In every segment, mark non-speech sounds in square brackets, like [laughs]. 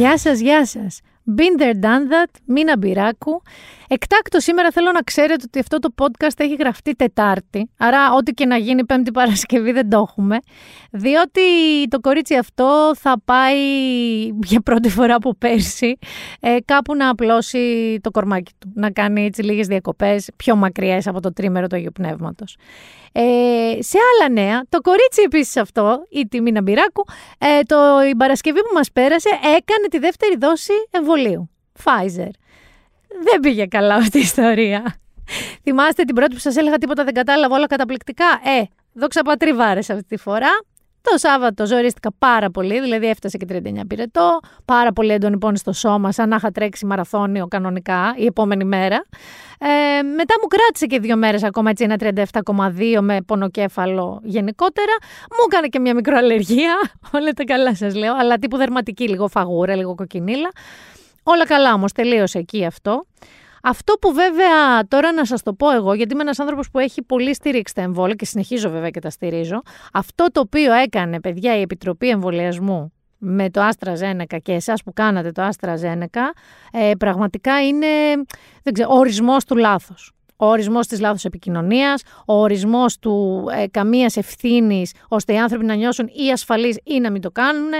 Γεια σας, γεια σας. Been there, done that, Μίνα Μπυράκου. Εκτάκτο σήμερα θέλω να ξέρετε ότι αυτό το podcast έχει γραφτεί Τετάρτη, άρα ό,τι και να γίνει Πέμπτη Παρασκευή δεν το έχουμε, διότι το κορίτσι αυτό θα πάει για πρώτη φορά από πέρσι ε, κάπου να απλώσει το κορμάκι του, να κάνει έτσι λίγες διακοπές πιο μακριές από το τρίμερο του Αγίου Πνεύματος. Ε, σε άλλα νέα, το κορίτσι επίσης αυτό, η Τιμίνα Μπυράκου, ε, το, η Παρασκευή που μας πέρασε έκανε τη δεύτερη δόση εμβολίου. Pfizer. Δεν πήγε καλά αυτή η ιστορία. Θυμάστε την πρώτη που σας έλεγα τίποτα δεν κατάλαβα όλα καταπληκτικά; Ε, δόξα πατρί βάρεσα αυτή τη φορά. Το Σάββατο ζορίστηκα πάρα πολύ, δηλαδή έφτασε και 39 πυρετό, πάρα πολύ έντονη πόνη στο σώμα, σαν να είχα τρέξει μαραθώνιο κανονικά η επόμενη μέρα. Ε, μετά μου κράτησε και δύο μέρες ακόμα έτσι ένα 37,2 με πονοκέφαλο γενικότερα. Μου έκανε και μια μικροαλλεργία, [laughs] όλα τα καλά σας λέω, αλλά τύπου δερματική, λίγο φαγούρα, λίγο κοκκινίλα. Όλα καλά όμως, τελείωσε εκεί αυτό. Αυτό που βέβαια τώρα να σας το πω εγώ, γιατί είμαι ένας άνθρωπος που έχει πολύ στηρίξει τα εμβόλια και συνεχίζω βέβαια και τα στηρίζω, αυτό το οποίο έκανε παιδιά η Επιτροπή Εμβολιασμού με το Άστρα Ζένεκα και εσάς που κάνατε το Άστρα Ζένεκα, ε, πραγματικά είναι δεν ξέρω, ορισμός του λάθος ο ορισμός της λάθος επικοινωνίας, ο ορισμός του ε, καμίας ευθύνης ώστε οι άνθρωποι να νιώσουν ή ασφαλείς ή να μην το κάνουν.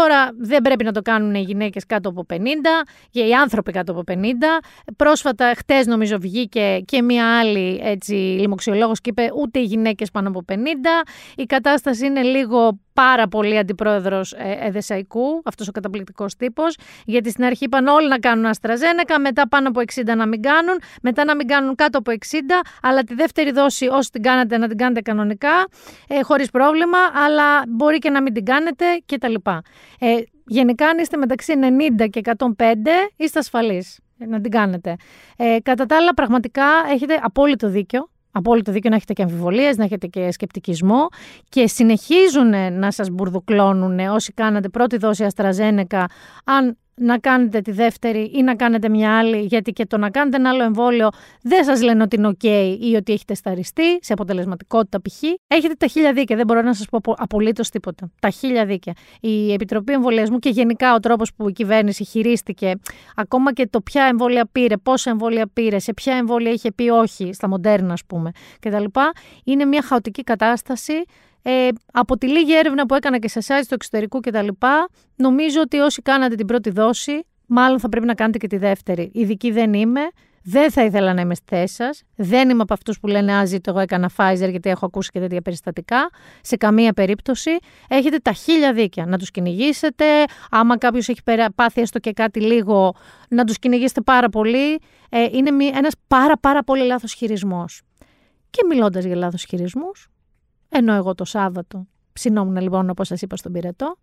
Τώρα δεν πρέπει να το κάνουν οι γυναίκες κάτω από 50 και οι άνθρωποι κάτω από 50. Πρόσφατα, χτες νομίζω βγήκε και μία άλλη έτσι, λοιμοξιολόγος και είπε ούτε οι γυναίκες πάνω από 50. Η κατάσταση είναι λίγο πάρα πολύ αντιπρόεδρος ε, Εδεσαϊκού, αυτός ο καταπληκτικός τύπος. Γιατί στην αρχή είπαν όλοι να κάνουν Αστραζένεκα, μετά πάνω από 60 να μην κάνουν, μετά να μην κάνουν κάτω από 60, αλλά τη δεύτερη δόση όσοι την κάνετε να την κάνετε κανονικά, ε, χωρίς πρόβλημα, αλλά μπορεί και να μην την κάνετε κτλ. Ε, γενικά, αν είστε μεταξύ 90 και 105, είστε ασφαλείς να την κάνετε. Ε, κατά τα άλλα, πραγματικά έχετε απόλυτο δίκιο απόλυτο δίκιο να έχετε και αμφιβολίες, να έχετε και σκεπτικισμό και συνεχίζουν να σας μπουρδουκλώνουν όσοι κάνατε πρώτη δόση αστραζένεκα αν να κάνετε τη δεύτερη ή να κάνετε μια άλλη, γιατί και το να κάνετε ένα άλλο εμβόλιο δεν σας λένε ότι είναι OK ή ότι έχετε σταριστεί σε αποτελεσματικότητα π.χ. Έχετε τα χίλια δίκαια, δεν μπορώ να σας πω απολύτως τίποτα. Τα χίλια δίκαια. Η Επιτροπή Εμβολιασμού και γενικά ο τρόπος που η κυβέρνηση χειρίστηκε, ακόμα και το ποια εμβόλια πήρε, πόσα εμβόλια πήρε, σε ποια εμβόλια είχε πει όχι, στα μοντέρνα ας πούμε κτλ. Είναι μια χαοτική κατάσταση ε, από τη λίγη έρευνα που έκανα και σε εσά του εξωτερικού κτλ., νομίζω ότι όσοι κάνατε την πρώτη δόση, μάλλον θα πρέπει να κάνετε και τη δεύτερη. Ειδική δεν είμαι. Δεν θα ήθελα να είμαι στη θέση σας. Δεν είμαι από αυτούς που λένε Α, ζήτω, εγώ έκανα Pfizer γιατί έχω ακούσει και τέτοια περιστατικά. Σε καμία περίπτωση. Έχετε τα χίλια δίκαια να τους κυνηγήσετε. Άμα κάποιος έχει πάθει έστω και κάτι λίγο, να τους κυνηγήσετε πάρα πολύ. Ε, είναι ένας πάρα, πάρα πολύ λάθος χειρισμός. Και μιλώντας για λάθος χειρισμούς, ενώ εγώ το Σάββατο ψινόμουν λοιπόν όπως σας είπα στον πυρετό.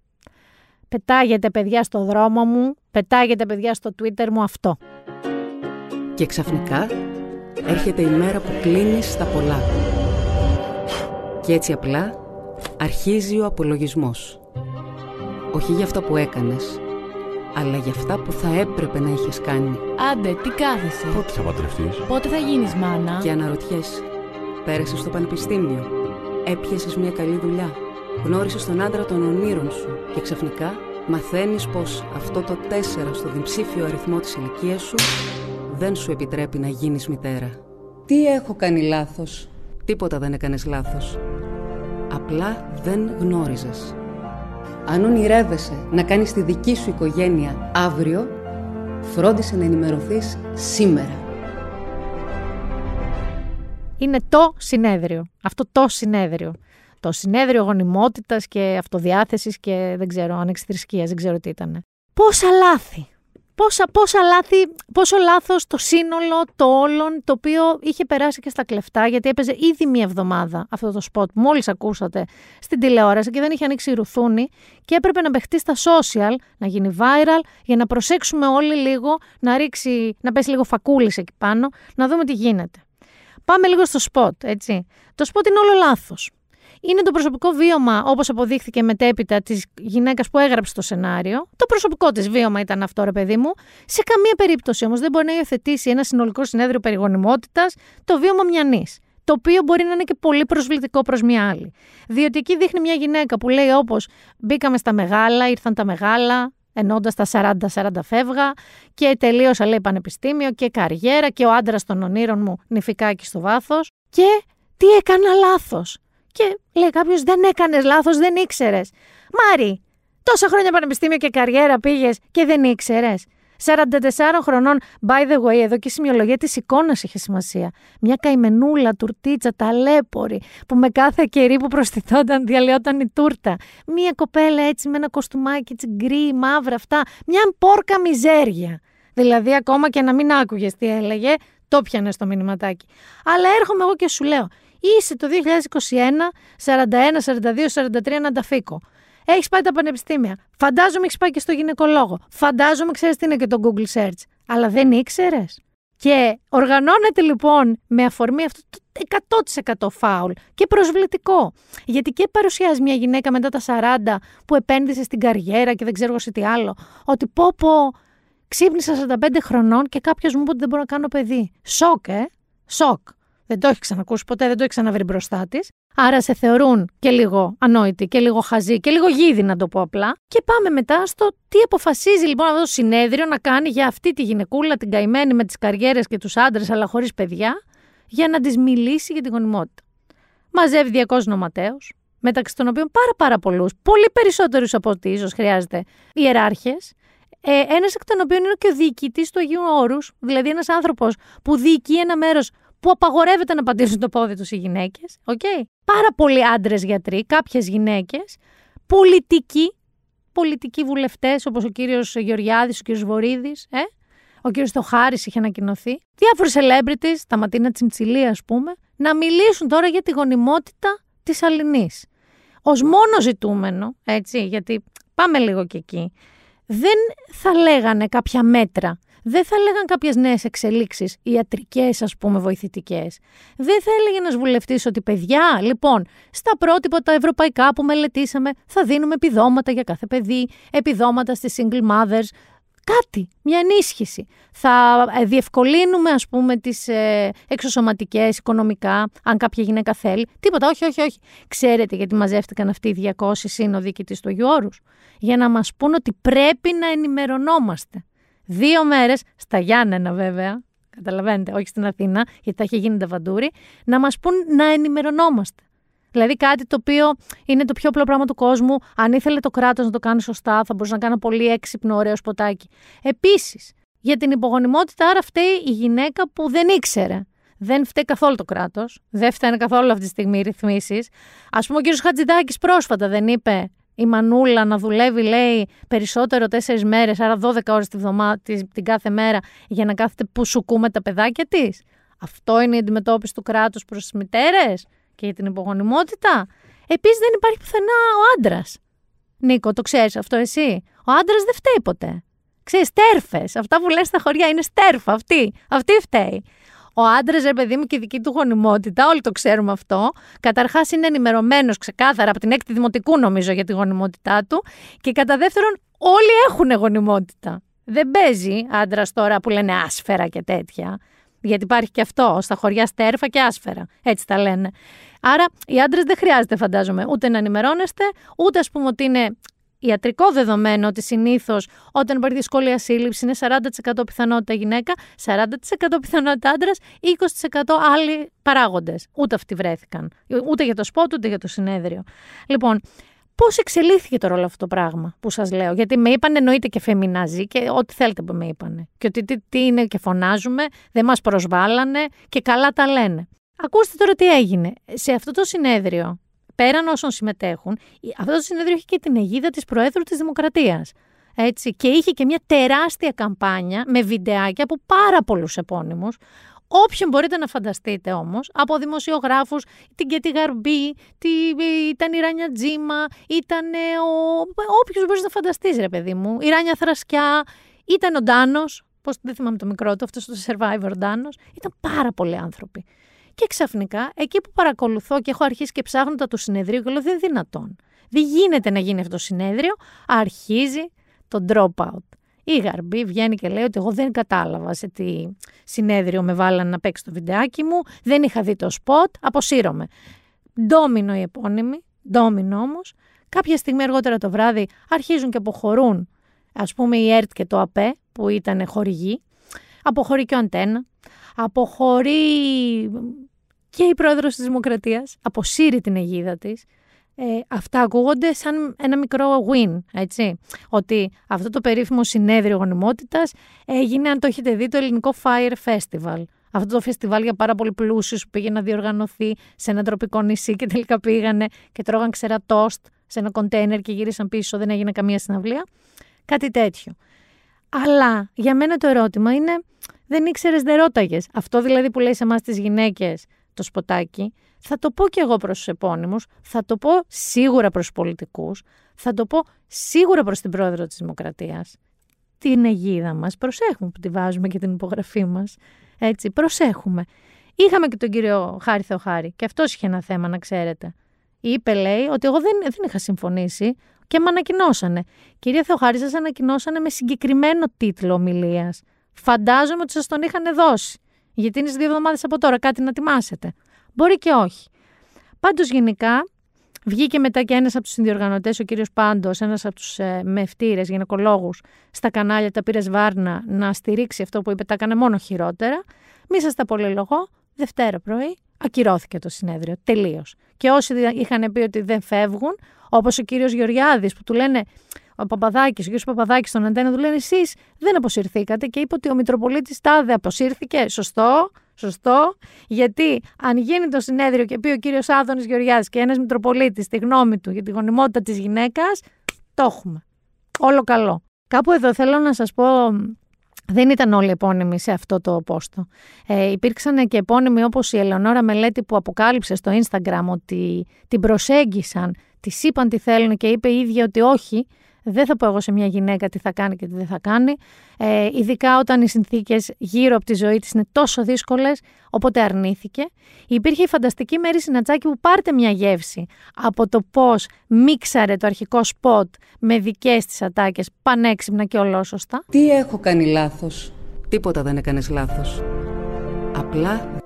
Πετάγεται παιδιά στο δρόμο μου, πετάγεται παιδιά στο Twitter μου αυτό. Και ξαφνικά έρχεται η μέρα που κλείνεις στα πολλά. Και έτσι απλά αρχίζει ο απολογισμός. Όχι για αυτά που έκανες, αλλά για αυτά που θα έπρεπε να είχες κάνει. Άντε, τι κάθεσαι; Πότε θα παντρευτείς; Πότε θα γίνεις μάνα; Και αναρωτιέσαι, πέρασες στο πανεπιστήμιο, Έπιασες μια καλή δουλειά. Γνώρισες τον άντρα των ονείρων σου και ξαφνικά μαθαίνεις πως αυτό το 4 στο διψήφιο αριθμό της ηλικίας σου δεν σου επιτρέπει να γίνεις μητέρα. Τι έχω κάνει λάθος; Τίποτα δεν έκανες λάθος. Απλά δεν γνώριζες. Αν ονειρεύεσαι να κάνεις τη δική σου οικογένεια αύριο, φρόντισε να ενημερωθείς σήμερα είναι το συνέδριο. Αυτό το συνέδριο. Το συνέδριο γονιμότητας και αυτοδιάθεσης και δεν ξέρω, ανεξιθρησκείας, δεν ξέρω τι ήταν. Πόσα λάθη. Πόσα, πόσα λάθη, πόσο λάθος το σύνολο των όλων το οποίο είχε περάσει και στα κλεφτά γιατί έπαιζε ήδη μία εβδομάδα αυτό το σποτ που μόλις ακούσατε στην τηλεόραση και δεν είχε ανοίξει ρουθούνι και έπρεπε να παιχτεί στα social, να γίνει viral για να προσέξουμε όλοι λίγο, να ρίξει, να πέσει λίγο φακουλίσ εκεί πάνω, να δούμε τι γίνεται. Πάμε λίγο στο σποτ, έτσι. Το σποτ είναι όλο λάθος. Είναι το προσωπικό βίωμα, όπως αποδείχθηκε μετέπειτα της γυναίκας που έγραψε το σενάριο. Το προσωπικό της βίωμα ήταν αυτό, ρε παιδί μου. Σε καμία περίπτωση όμως δεν μπορεί να υιοθετήσει ένα συνολικό συνέδριο περιγονιμότητας το βίωμα μιανής. Το οποίο μπορεί να είναι και πολύ προσβλητικό προς μια άλλη. Διότι εκεί δείχνει μια γυναίκα που λέει όπως μπήκαμε στα μεγάλα, ήρθαν τα μεγάλα, ενώντας τα 40-40 φεύγα και τελείωσα λέει πανεπιστήμιο και καριέρα και ο άντρας των ονείρων μου νηφικάκι στο βάθος. Και τι έκανα λάθος; Και λέει κάποιος, δεν έκανες λάθος, δεν ήξερες. Μάρι, τόσα χρόνια πανεπιστήμιο και καριέρα πήγες και δεν ήξερες. 44 χρονών, by the way, εδώ και η σημειολογία της εικόνας είχε σημασία. Μια καημενούλα, τουρτίτσα, ταλέπορη, που με κάθε κερί που προστιθόταν διαλυόταν η τούρτα. Μια κοπέλα έτσι με ένα κοστούμάκι έτσι γκρι, μαύρα αυτά. Μια πόρκα μιζέρια. Δηλαδή, ακόμα και να μην άκουγες τι έλεγε, το πιανε στο μηνυματάκι. Αλλά έρχομαι εγώ και σου λέω, είσαι το 2021, 41, 42, 43 να τα φύκω. Έχεις πάει τα πανεπιστήμια. Φαντάζομαι έχεις πάει και στο γυναικολόγο. Φαντάζομαι ξέρεις τι είναι και το Google Search. Αλλά δεν ήξερες. Και οργανώνεται λοιπόν με αφορμή αυτό το 100% φάουλ και προσβλητικό. Γιατί και παρουσιάζει μια γυναίκα μετά τα 40 που επένδυσε στην καριέρα και δεν ξέρω σε τι άλλο. Ότι πω πω ξύπνησα 45 χρονών και κάποιος μου είπε ότι δεν μπορώ να κάνω παιδί. Σοκ, ε. Σοκ. Δεν το έχει ξανακούσει ποτέ, δεν το έχει ξαναβρει μπροστά της. Άρα σε θεωρούν και λίγο ανόητη και λίγο χαζή και λίγο γίδι να το πω απλά. Και πάμε μετά στο τι αποφασίζει λοιπόν αυτό το συνέδριο να κάνει για αυτή τη γυναικούλα, την καημένη με τις καριέρες και τους άντρες, αλλά χωρίς παιδιά, για να της μιλήσει για την γονιμότητα. Μαζεύει 200 νοματέους, μεταξύ των οποίων πάρα πάρα πολλούς, πολύ περισσότερους από ό,τι ίσως χρειάζεται, ιεράρχες. Ε, ένας εκ των οποίων είναι και ο διοικητής του Αγίου Όρους, δηλαδή ένας άνθρωπος που διοικεί ένα μέρος που απαγορεύεται να πατήσουν το πόδι τους οι γυναίκες. Okay? Πάρα πολλοί άντρες γιατροί, κάποιες γυναίκες, πολιτικοί, πολιτικοί βουλευτές όπως ο κύριος Γεωργιάδης, ο κύριος Βορύδης, ε; ο κύριος Στοχάρης είχε ανακοινωθεί. Διάφοροι celebrities, τα Ματίνα Τσιμτσιλία, ας πούμε, να μιλήσουν τώρα για τη γονιμότητα της Αλληνής. Ω μόνο ζητούμενο, έτσι, γιατί πάμε λίγο και εκεί, δεν θα λέγανε κάποια μέτρα δεν θα έλεγαν κάποιες νέες εξελίξεις, ιατρικές, ας πούμε, βοηθητικές. Δεν θα έλεγε ένας βουλευτής ότι παιδιά, λοιπόν, στα πρότυπα τα ευρωπαϊκά που μελετήσαμε, θα δίνουμε επιδόματα για κάθε παιδί, επιδόματα στις single mothers. Κάτι, μια ενίσχυση. Θα ε, διευκολύνουμε, ας πούμε, τις ε, εξωσωματικές, οικονομικά, αν κάποια γυναίκα θέλει. Τίποτα, όχι, όχι, όχι. Ξέρετε γιατί μαζεύτηκαν αυτοί οι 200 σύνοδοι και της του Για να μας πούν ότι πρέπει να ενημερωνόμαστε. Δύο μέρες, στα Γιάννενα βέβαια, καταλαβαίνετε, όχι στην Αθήνα, γιατί θα έχει γίνει τα βαντούρι, να μας πούν να ενημερωνόμαστε. Δηλαδή κάτι το οποίο είναι το πιο απλό πράγμα του κόσμου. Αν ήθελε το κράτος να το κάνει σωστά, θα μπορούσε να κάνει πολύ έξυπνο, ωραίο σποτάκι. Επίσης, για την υπογονιμότητα, άρα φταίει η γυναίκα που δεν ήξερε. Δεν φταίει καθόλου το κράτος. Δεν φταίνε καθόλου αυτή τη στιγμή οι ρυθμίσεις. Α πούμε, ο κ. Χατζηδάκης πρόσφατα δεν είπε η Μανούλα να δουλεύει, λέει, περισσότερο τέσσερις μέρες, άρα 12 ώρες τη την κάθε μέρα, για να κάθεται που σουκού με τα παιδάκια της. Αυτό είναι η αντιμετώπιση του κράτους προς τις μητέρες και για την υπογονιμότητα. Επίσης, δεν υπάρχει πουθενά ο άντρας. Νίκο, το ξέρεις αυτό εσύ; Ο άντρας δεν φταίει ποτέ. Ξέρεις, τέρφες. Αυτά που λες στα χωριά είναι στέρφα. Αυτή, αυτή φταίει. Ο άντρας, ρε παιδί μου, και η δική του γονιμότητα, όλοι το ξέρουμε αυτό. Καταρχάς είναι ενημερωμένος ξεκάθαρα από την έκτη δημοτικού, νομίζω, για τη γονιμότητά του. Και κατά δεύτερον, όλοι έχουν γονιμότητα. Δεν παίζει άντρας τώρα που λένε άσφαιρα και τέτοια. Γιατί υπάρχει και αυτό, στα χωριά στέρφα και άσφαιρα. Έτσι τα λένε. Άρα οι άντρες δεν χρειάζεται, φαντάζομαι, ούτε να ενημερώνεστε, ούτε ας πούμε ότι είναι ιατρικό δεδομένο ότι συνήθως όταν υπάρχει δυσκολία σύλληψης είναι 40% πιθανότητα γυναίκα, 40% πιθανότητα άντρας, 20% άλλοι παράγοντες. Ούτε αυτοί βρέθηκαν. Ούτε για το σπότ, ούτε για το συνέδριο. Λοιπόν, Πώς εξελίχθηκε τώρα όλο αυτό το πράγμα που σας λέω, Γιατί με είπαν εννοείται και φεμιναζί και ό,τι θέλετε που με είπαν. Και ότι τι, τι είναι και φωνάζουμε, δεν μας προσβάλλανε και καλά τα λένε. Ακούστε τώρα τι έγινε. Σε αυτό το συνέδριο πέραν όσων συμμετέχουν, αυτό το συνέδριο έχει και την αιγίδα της Προέδρου της Δημοκρατίας. Έτσι, και είχε και μια τεράστια καμπάνια με βιντεάκια από πάρα πολλούς επώνυμους. Όποιον μπορείτε να φανταστείτε όμως, από δημοσιογράφους, την Κέτι Γαρμπή, τη, ήταν η Ράνια Τζίμα, ήταν ο. Όποιος μπορείς να φανταστείς, ρε παιδί μου, η Ράνια Θρασκιά, ήταν ο Ντάνος. Πώ δεν θυμάμαι το μικρό του, αυτός το survivor Ντάνος. Ήταν πάρα πολλοί άνθρωποι. Και ξαφνικά, εκεί που παρακολουθώ και έχω αρχίσει και ψάχνω τα του συνεδρίου, και λέω δεν είναι δυνατόν. Δεν γίνεται να γίνει αυτό το συνέδριο. Αρχίζει το dropout. Η Γαρμπή βγαίνει και λέει ότι εγώ δεν κατάλαβα σε τι συνέδριο με βάλανε να παίξει το βιντεάκι μου, δεν είχα δει το σποτ, αποσύρωμαι. Ντόμινο οι επώνυμοι, ντόμινο όμως. Κάποια στιγμή αργότερα το βράδυ αρχίζουν και αποχωρούν ας πούμε η ΕΡΤ και το ΑΠΕ που ήταν χορηγοί, αποχωρεί και ο Αντένα, αποχωρεί και η πρόεδρος της Δημοκρατίας, αποσύρει την αιγίδα της. Ε, αυτά ακούγονται σαν ένα μικρό win, έτσι. Ότι αυτό το περίφημο συνέδριο γονιμότητας έγινε, αν το έχετε δει, το ελληνικό Fire Festival. Αυτό το φεστιβάλ για πάρα πολύ πλούσιους που πήγε να διοργανωθεί σε ένα τροπικό νησί και τελικά πήγανε και τρώγαν ξερά τόστ σε ένα κοντέινερ και γύρισαν πίσω, δεν έγινε καμία συναυλία. Κάτι τέτοιο. Αλλά για μένα το ερώτημα είναι, δεν ήξερες, δεν ρώταγες. Αυτό δηλαδή που λέει σε εμάς τις γυναίκες το σποτάκι, θα το πω και εγώ προς τους επώνυμους, θα το πω σίγουρα προς τους πολιτικούς, θα το πω σίγουρα προς την πρόεδρο της Δημοκρατίας. Την αιγίδα μας, προσέχουμε που τη βάζουμε και την υπογραφή μας. Έτσι, προσέχουμε. Είχαμε και τον κύριο Χάρη Θεοχάρη και αυτός είχε ένα θέμα, να ξέρετε. Είπε, λέει, ότι εγώ δεν, δεν είχα συμφωνήσει και με ανακοινώσανε. Κυρία Θεοχάρη, σας ανακοινώσανε με συγκεκριμένο τίτλο ομιλίας. Φαντάζομαι ότι σας τον είχαν δώσει. Γιατί είναι σε δύο εβδομάδες από τώρα, κάτι να ετοιμάσετε. Μπορεί και όχι. Πάντως, γενικά, βγήκε μετά και ένας από τους συνδιοργανωτές, ο κύριος Πάντος, ένας από τους ε, μευτήρες, γυναικολόγους, στα κανάλια τα πήρε Βάρνα να στηρίξει αυτό που είπε, τα έκανε μόνο χειρότερα. Μη σας τα πολυλογώ. Δευτέρα πρωί ακυρώθηκε το συνέδριο. Τελείως. Και όσοι είχαν πει ότι δεν φεύγουν, όπως ο κύριος Γεωργιάδης, που του λένε ο Παπαδάκης, ο κύριος Παπαδάκης στον Αντένα, του λένε εσείς δεν αποσυρθήκατε και είπε ότι ο Μητροπολίτης Τάδε αποσύρθηκε. Σωστό, σωστό. Γιατί αν γίνει το συνέδριο και πει ο κύριος Άδωνης Γεωργιάδης και ένας Μητροπολίτης τη γνώμη του για τη γονιμότητα της γυναίκας, το έχουμε. Όλο καλό. Κάπου εδώ θέλω να σας πω δεν ήταν όλοι επώνυμοι σε αυτό το πόστο. Ε, υπήρξαν και επώνυμοι όπως η Ελεονόρα Μελέτη που αποκάλυψε στο Instagram ότι την προσέγγισαν, τη είπαν τι θέλουν και είπε η ίδια ότι όχι, δεν θα πω εγώ σε μια γυναίκα τι θα κάνει και τι δεν θα κάνει. Ε, ειδικά όταν οι συνθήκες γύρω από τη ζωή της είναι τόσο δύσκολες, οπότε αρνήθηκε. Υπήρχε η φανταστική Μέρη Συνατσάκη που πάρτε μια γεύση από το πώς μίξαρε το αρχικό σποτ με δικές της ατάκες πανέξυπνα και ολόσωστα. Τι έχω κάνει λάθος; Τίποτα δεν έκανες λάθος. Απλά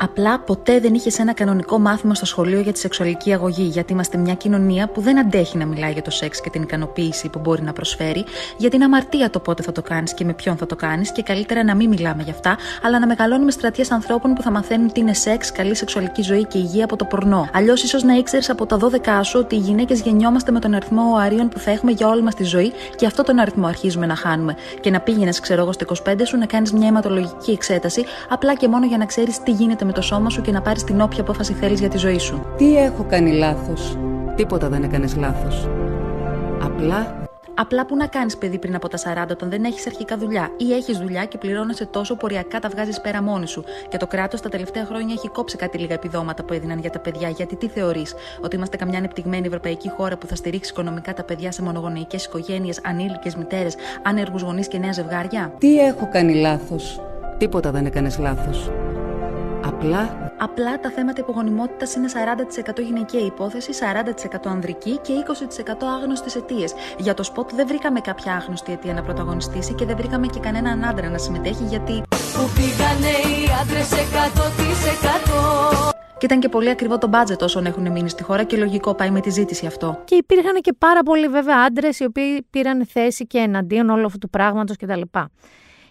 Απλά ποτέ δεν είχες ένα κανονικό μάθημα στο σχολείο για τη σεξουαλική αγωγή, γιατί είμαστε μια κοινωνία που δεν αντέχει να μιλάει για το σεξ και την ικανοποίηση που μπορεί να προσφέρει, γιατί είναι αμαρτία το πότε θα το κάνεις και με ποιον θα το κάνεις, και καλύτερα να μην μιλάμε γι' αυτά, αλλά να μεγαλώνουμε στρατιές ανθρώπων που θα μαθαίνουν τι είναι σεξ, καλή σεξουαλική ζωή και υγεία από το πορνό. Αλλιώς, ίσως να ήξερες από τα 12 σου ότι οι γυναίκες γεννιόμαστε με τον αριθμό οαρίων που θα έχουμε για όλη μας τη ζωή και αυτό τον αριθμό αρχίζουμε να χάνουμε. Και να πήγαινες, ξέρω εγώ, στο 25 σου να κάνεις μια αιματολογική εξέταση, απλά και μόνο για να ξέρεις τι γίνεται με το σώμα σου και να πάρεις την όποια απόφαση θέλεις για τη ζωή σου. Τι έχω κάνει λάθος; Τίποτα δεν έκανες λάθος. Απλά. Απλά που να κάνεις παιδί πριν από τα 40 όταν δεν έχεις αρχικά δουλειά ή έχεις δουλειά και πληρώνεσαι τόσο ποριακά τα βγάζεις πέρα μόνη σου. Και το κράτος τα τελευταία χρόνια έχει κόψει κάτι λίγα επιδόματα που έδιναν για τα παιδιά. Γιατί τι θεωρείς, ότι είμαστε καμιά ανεπτυγμένη ευρωπαϊκή χώρα που θα στηρίξει οικονομικά τα παιδιά σε μονογονεϊκές οικογένειες, ανήλικες μητέρες, άνεργους γονείς και νέα ζευγάρια; Τι έχω κάνει λάθος; Τίποτα δεν έκανες λάθος. Απλά. Απλά τα θέματα υπογονιμότητας είναι 40% γυναικεία υπόθεση, 40% ανδρική και 20% άγνωστες αιτίες. Για το σποτ δεν βρήκαμε κάποια άγνωστη αιτία να πρωταγωνιστήσει και δεν βρήκαμε και κανέναν άντρα να συμμετέχει γιατί. Που πήγανε οι άντρες 100%. Και ήταν και πολύ ακριβό το μπάτζετ όσων έχουν μείνει στη χώρα και λογικό πάει με τη ζήτηση αυτό. Και υπήρχαν και πάρα πολλοί βέβαια άντρες οι οποίοι πήραν θέση και εναντίον όλου αυτού του πράγματος κτλ.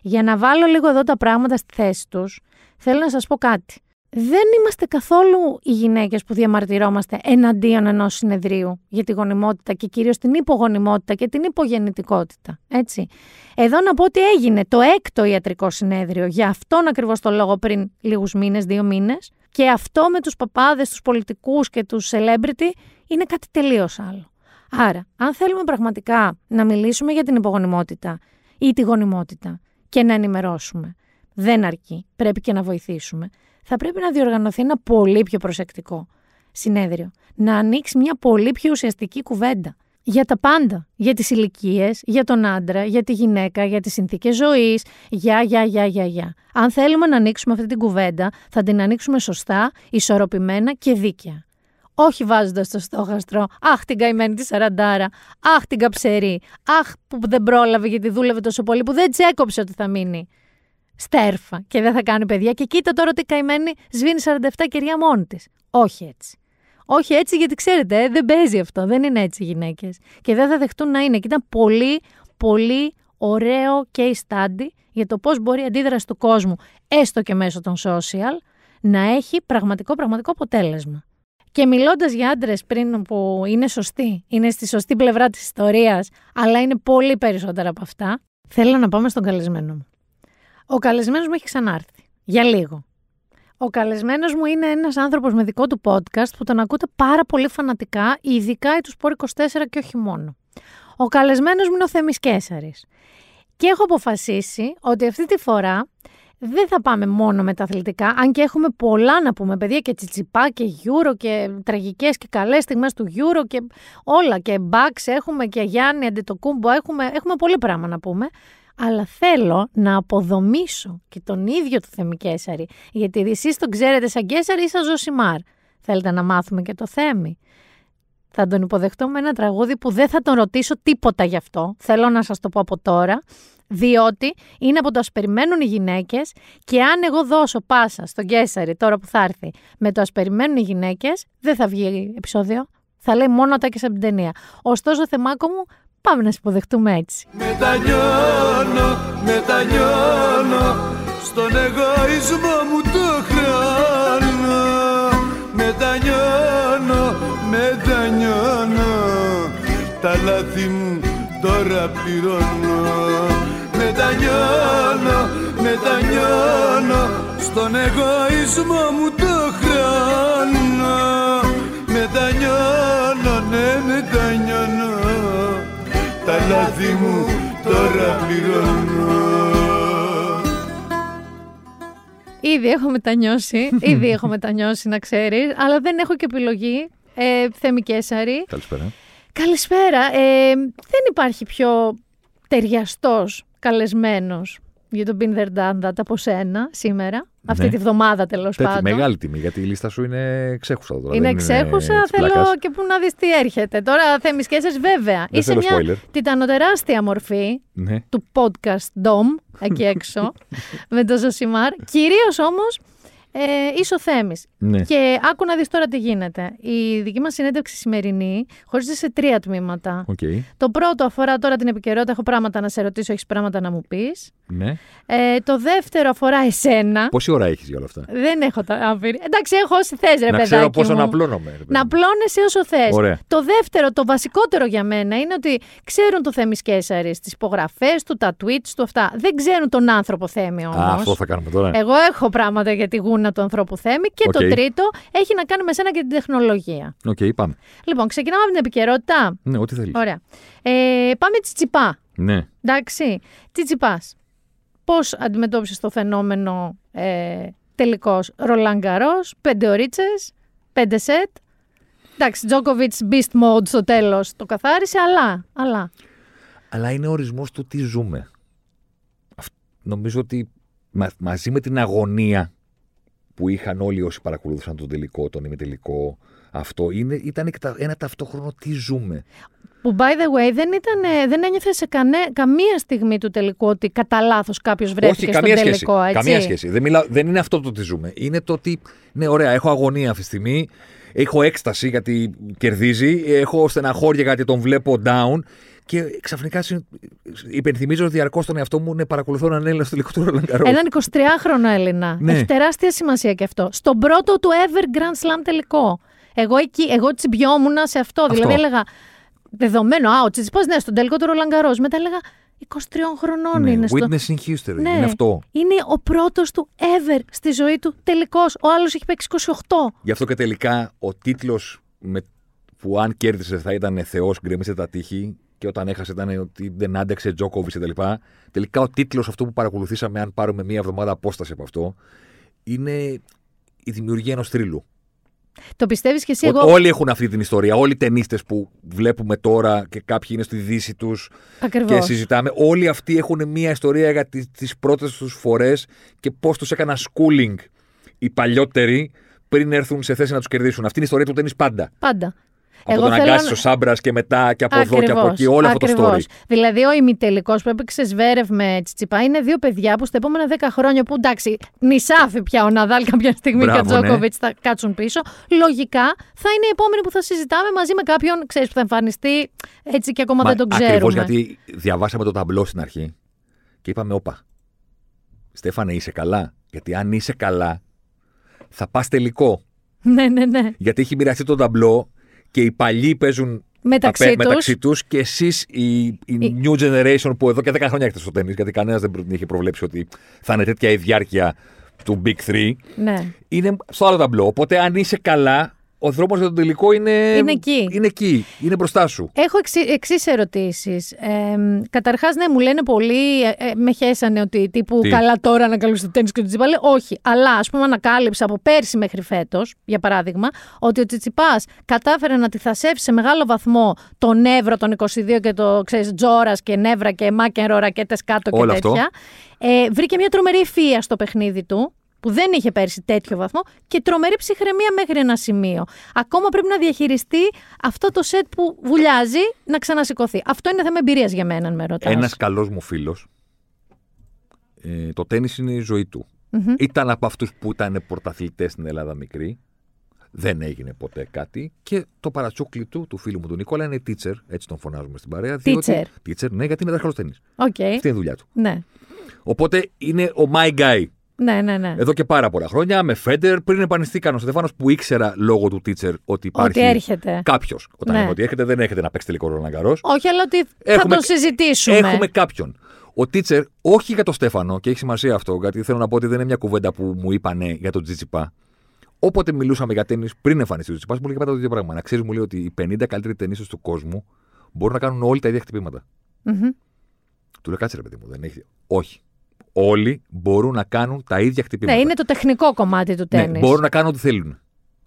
Για να βάλω λίγο εδώ τα πράγματα στη θέση τους, θέλω να σας πω κάτι δεν είμαστε καθόλου οι γυναίκες που διαμαρτυρόμαστε εναντίον ενός συνεδρίου για τη γονιμότητα και κυρίως την υπογονιμότητα και την υπογεννητικότητα. Έτσι. Εδώ να πω ότι έγινε το έκτο ιατρικό συνέδριο για αυτόν ακριβώς το λόγο πριν λίγους μήνες, δύο μήνες και αυτό με τους παπάδες, τους πολιτικούς και τους celebrity είναι κάτι τελείως άλλο. Άρα, αν θέλουμε πραγματικά να μιλήσουμε για την υπογονιμότητα ή τη γονιμότητα και να ενημερώσουμε, δεν αρκεί. Πρέπει και να βοηθήσουμε θα πρέπει να διοργανωθεί ένα πολύ πιο προσεκτικό συνέδριο. Να ανοίξει μια πολύ πιο ουσιαστική κουβέντα. Για τα πάντα. Για τις ηλικίες, για τον άντρα, για τη γυναίκα, για τις συνθήκες ζωής, για, για, για, για, για. Αν θέλουμε να ανοίξουμε αυτή την κουβέντα, θα την ανοίξουμε σωστά, ισορροπημένα και δίκαια. Όχι βάζοντας το στόχαστρο, Αχ, την καημένη τη Σαραντάρα. Αχ, την καψερή. Αχ, που δεν πρόλαβε γιατί δούλευε τόσο πολύ, που δεν τσέκοψε ότι θα μείνει στέρφα και δεν θα κάνει παιδιά. Και κοίτα τώρα ότι καημένη σβήνει 47 κεριά μόνη της. Όχι έτσι. Όχι έτσι, γιατί ξέρετε, ε, δεν παίζει αυτό. Δεν είναι έτσι οι γυναίκες. Και δεν θα δεχτούν να είναι. Και ήταν πολύ, πολύ ωραίο case study για το πώς μπορεί η αντίδραση του κόσμου, έστω και μέσω των social, να έχει πραγματικό, πραγματικό αποτέλεσμα. Και μιλώντας για άντρες πριν που είναι σωστοί, είναι στη σωστή πλευρά της ιστορίας, αλλά είναι πολύ περισσότερα από αυτά, θέλω να πάμε στον καλεσμένο μου. Ο καλεσμένος μου έχει ξανάρθει. Για λίγο. Ο καλεσμένος μου είναι ένας άνθρωπος με δικό του podcast που τον ακούτε πάρα πολύ φανατικά, ειδικά η τους Sport 24 και όχι μόνο. Ο καλεσμένος μου είναι ο Θέμης Καίσαρης. Και έχω αποφασίσει ότι αυτή τη φορά δεν θα πάμε μόνο με τα αθλητικά, αν και έχουμε πολλά να πούμε, παιδιά, και Τσιτσιπά και γιούρο και τραγικές και καλές στιγμές του γιούρο και όλα και μπαξ έχουμε και Γιάννη Αντιτοκούμπο, έχουμε, έχουμε πολύ πράγμα να πούμε αλλά θέλω να αποδομήσω και τον ίδιο του Θέμη Κέσαρη, γιατί εσείς τον ξέρετε σαν Κέσαρη ή σαν Ζωσιμάρ. Θέλετε να μάθουμε και το Θέμη. Θα τον υποδεχτώ με ένα τραγούδι που δεν θα τον ρωτήσω τίποτα γι' αυτό. Θέλω να σας το πω από τώρα, διότι είναι από το ας περιμένουν οι γυναίκες και αν εγώ δώσω πάσα στον Κέσαρη τώρα που θα έρθει με το ας περιμένουν οι γυναίκες, δεν θα βγει επεισόδιο. Θα λέει μόνο τα και σε την ταινία. Ωστόσο, Θεμάκο μου, Πάμε να σε υποδεχτούμε έτσι. Μετανιώνω, μετανιώνω Στον εγωισμό μου το χρόνο Μετανιώνω, μετανιώνω Τα λάθη μου τώρα πληρώνω. Μετανιώνω, μετανιώνω Στον εγωισμό μου το χρόνο Μετανιώνω, ναι μετανιώνω τα λάθη μου τώρα πληρώνω Ήδη έχω μετανιώσει, [laughs] ήδη έχω μετανιώσει να ξέρεις, αλλά δεν έχω και επιλογή. Ε, Θέμη Κέσαρη. Καλησπέρα. Καλησπέρα. Ε, δεν υπάρχει πιο ταιριαστός καλεσμένος για τον Been There Done That από σένα σήμερα. Αυτή Ναι. τη βδομάδα τέλος πάντων. Μεγάλη τιμή, γιατί η λίστα σου είναι ξέχουσα τώρα. Είναι δεν ξέχουσα, της θέλω πλάκας. και που να δεις τι έρχεται. Τώρα Θέμη Κέσσερς βέβαια. Δεν Είσαι θέλω μια spoiler. τιτανοτεράστια μορφή Ναι. του podcast Dom [laughs] εκεί έξω με το Ζωσιμάρ. Κυρίως όμως ε, είσαι ο Θέμης. ναι. Και άκου να δεις τώρα τι γίνεται. Η δική μας συνέντευξη σημερινή χωρίζεται σε τρία τμήματα. Οκ. Το πρώτο αφορά τώρα την επικαιρότητα. Έχω πράγματα να σε ρωτήσω, έχεις πράγματα να μου πεις. Ναι. Ε, το δεύτερο αφορά εσένα. Πόση ώρα έχεις για όλα αυτά; Δεν έχω άπειρη. Εντάξει, έχω όση θες ρε να παιδάκι ξέρω πόσο μου. να απλώνομαι. ρε παιδί Να μου. απλώνεσαι όσο θες. Ωραία. Το δεύτερο, το βασικότερο για μένα είναι ότι ξέρουν το Θέμη Καίσαρη, τις υπογραφές του, τα tweets του, αυτά. Δεν ξέρουν τον άνθρωπο Θέμη όμως. Α, αυτό θα κάνουμε τώρα. Εγώ έχω πράγματα για τη γούνα του ανθρώπου Θέμη. Και το Οκ. τρίτο έχει να κάνει με σένα και την τεχνολογία. Οκ, πάμε. Λοιπόν, ξεκινάμε από την επικαιρότητα. Ναι, ό,τι θέλεις. Ωραία. Ε, πάμε τσιτσιπά. Ναι. Εντάξει. Τσιτσιπά. Πώς αντιμετώπισες το φαινόμενο ε, τελικώ Ρολάν Γκαρό, πέντε ωρίτσε, πέντε σετ; Εντάξει, Τζόκοβιτ beast mode στο τέλος το καθάρισε, αλλά. αλλά. Αλλά είναι ορισμός του τι ζούμε. Αυ- Νομίζω ότι μα- μαζί με την αγωνία που είχαν όλοι όσοι παρακολούθησαν τον τελικό, τον ημιτελικό, αυτό είναι, ήταν και τα- ένα ταυτόχρονο τι ζούμε. Που by the way δεν, ήταν, ε, δεν ένιωθε σε κανέ, καμία στιγμή του τελικού ότι κατά λάθος κάποιος βρέθηκε Όχι, στον καμία σχέση. τελικό. Έτσι. Καμία σχέση. Δεν, μιλάω, δεν είναι αυτό το τι ζούμε. Είναι το ότι, ναι, ωραία, έχω αγωνία αυτή τη στιγμή. Έχω έκσταση γιατί κερδίζει. Έχω στεναχώρια γιατί τον βλέπω down. Και ξαφνικά συ- υπενθυμίζω διαρκώς τον εαυτό μου να παρακολουθώ έναν Έλληνα στο τελικό του Ρολαγκαρό. Έναν 23χρονο Έλληνα. Ναι. Έχει τεράστια σημασία και αυτό. Στον πρώτο του ever Grand Slam τελικό. Εγώ εκεί, εγώ τσιμπιόμουν σε αυτό. Αυτό. Δηλαδή έλεγα. Δεδομένο, α, ο Τσιτσιπάς, ναι, στον τελικό του Ρολαγκαρό. Μετά έλεγα 23 χρονών Ναι, είναι. Στο... Witnessing history. Ναι. Είναι αυτό. Είναι ο πρώτος του ever στη ζωή του τελικός. Ο άλλος έχει παίξει 28. Γι' αυτό και τελικά ο τίτλος που αν κέρδισε θα ήταν Θεός, γκρεμίσε τα τείχη. Και όταν έχασε ήταν ότι δεν άντεξε Τζόκοβιτ κτλ. Τελικά ο τίτλος αυτό που παρακολουθήσαμε, αν πάρουμε μία εβδομάδα απόσταση από αυτό, είναι η δημιουργία ενός τρίλου. Το πιστεύεις και εσύ, Ο- εγώ. Όλοι έχουν αυτή την ιστορία. Όλοι οι ταινίστες που βλέπουμε τώρα και κάποιοι είναι στη δύση τους Ακριβώς. και συζητάμε, όλοι αυτοί έχουν μία ιστορία για τις τις πρώτες τους φορές και πώς τους έκαναν schooling οι παλιότεροι πριν έρθουν σε θέση να τους κερδίσουν. Αυτή είναι η ιστορία του τέννη πάντα. Πάντα. Από Εγώ τον θέλω αγκάσει να- ο Σάμπρας και μετά και από εδώ και από εκεί, όλο αυτό το ακριβώς. story. Δηλαδή, ο ημιτελικός που έπαιξε Σβέρευ με Τσιτσιπά είναι δύο παιδιά που στα επόμενα 10 χρόνια που εντάξει, νησάφι πια ο Ναδάλ κάποια στιγμή και ο Μπράβο, ναι. Τζόκοβιτς θα κάτσουν πίσω. Λογικά θα είναι οι επόμενοι που θα συζητάμε μαζί με κάποιον, ξέρεις, που θα εμφανιστεί έτσι και ακόμα δεν τον ξέρουμε. Ακριβώς γιατί διαβάσαμε το ταμπλό στην αρχή και είπαμε, Όπα, Στέφανε, είσαι καλά; Γιατί αν είσαι καλά, θα πας τελικό. Ναι, ναι, ναι. Γιατί έχει μοιραστεί το ταμπλό και οι παλιοί παίζουν Μεταξύ απέ- τους. μεταξύ τους και εσείς η, η Η- new generation που εδώ και 10 χρόνια έχετε στο τέννη, γιατί κανένας δεν προ- είχε προβλέψει ότι θα είναι τέτοια η διάρκεια του Big 3, ναι. είναι στο άλλο ταμπλό. Οπότε αν είσαι καλά, ο δρόμος για τον τελικό είναι, Είναι εκεί. είναι εκεί. Είναι μπροστά σου. Έχω εξή ερωτήσεις. Ε, Καταρχάς, ναι, μου λένε πολλοί, ε, ε, με χέσανε ότι τύπου Τι; καλά τώρα ανακαλύψει το τέννη και το Τσιτσιπά. Λέει, όχι. Αλλά ας πούμε, ανακάλυψα από πέρσι μέχρι φέτος, για παράδειγμα, ότι ο Τσιτσιπάς κατάφερε να τυθασεύσει σε μεγάλο βαθμό τον Εύρο, τον 22 και το ξέρεις, Τζόρας και Νεύρα και Μάκενρο, ρακέτε κάτω και Όλο αυτό. τέτοια. Ε, βρήκε μια τρομερή ευφυα στο παιχνίδι του. Που δεν είχε πέρσι τέτοιο βαθμό και τρομερή ψυχραιμία μέχρι ένα σημείο. Ακόμα πρέπει να διαχειριστεί αυτό το σετ που βουλιάζει να ξανασηκωθεί. Αυτό είναι θέμα εμπειρίας για μένα, αν με ρωτάς. Ένας καλός μου φίλος. Ε, το τέννη είναι η ζωή του. Μμμ. Ήταν από αυτούς που ήταν πρωταθλητές στην Ελλάδα μικρή. Δεν έγινε ποτέ κάτι. Και το παρατσούκλι του, του φίλου μου του Νικόλα, είναι teacher. Έτσι τον φωνάζουμε στην παρέα. διότι- Teacher, ναι, γιατί είναι δάσκαλος τένις. Οκ. Αυτή είναι η δουλειά του. Ναι. Οπότε είναι ο my guy Ναι, ναι, ναι. εδώ και πάρα πολλά χρόνια. Με Φέντερερ, πριν εμφανιστεί κανένα Στεφάνος που ήξερα λόγω του teacher ότι υπάρχει. Ότι έρχεται. Κάποιος. Όταν Ναι. λέμε ότι έρχεται, δεν έρχεται να παίξει τελικό Ρολάν Γκαρός. Όχι, αλλά ότι θα Έχουμε- τον συζητήσουμε. Έχουμε κάποιον. Ο teacher, όχι για τον Στέφανο, και έχει σημασία αυτό, γιατί θέλω να πω ότι δεν είναι μια κουβέντα που μου είπανε για τον Τσιτσιπά. Όποτε μιλούσαμε για τέννη πριν εμφανιστεί ο Τζιτσιπά, μου λέγε πάντα το ίδιο πράγμα. Να ξέρεις, μου λέει ότι οι 50 καλύτεροι ταινίστε του κόσμου μπορούν να κάνουν όλοι τα ίδια χτυπήματα. Μμμ. Του λέω κάτσε ρε παιδί μου, δεν έχει. Όχι. Όλοι μπορούν να κάνουν τα ίδια χτυπήματα. Ναι, είναι το τεχνικό κομμάτι του Ναι, τέννη. μπορούν να κάνουν ό,τι θέλουν.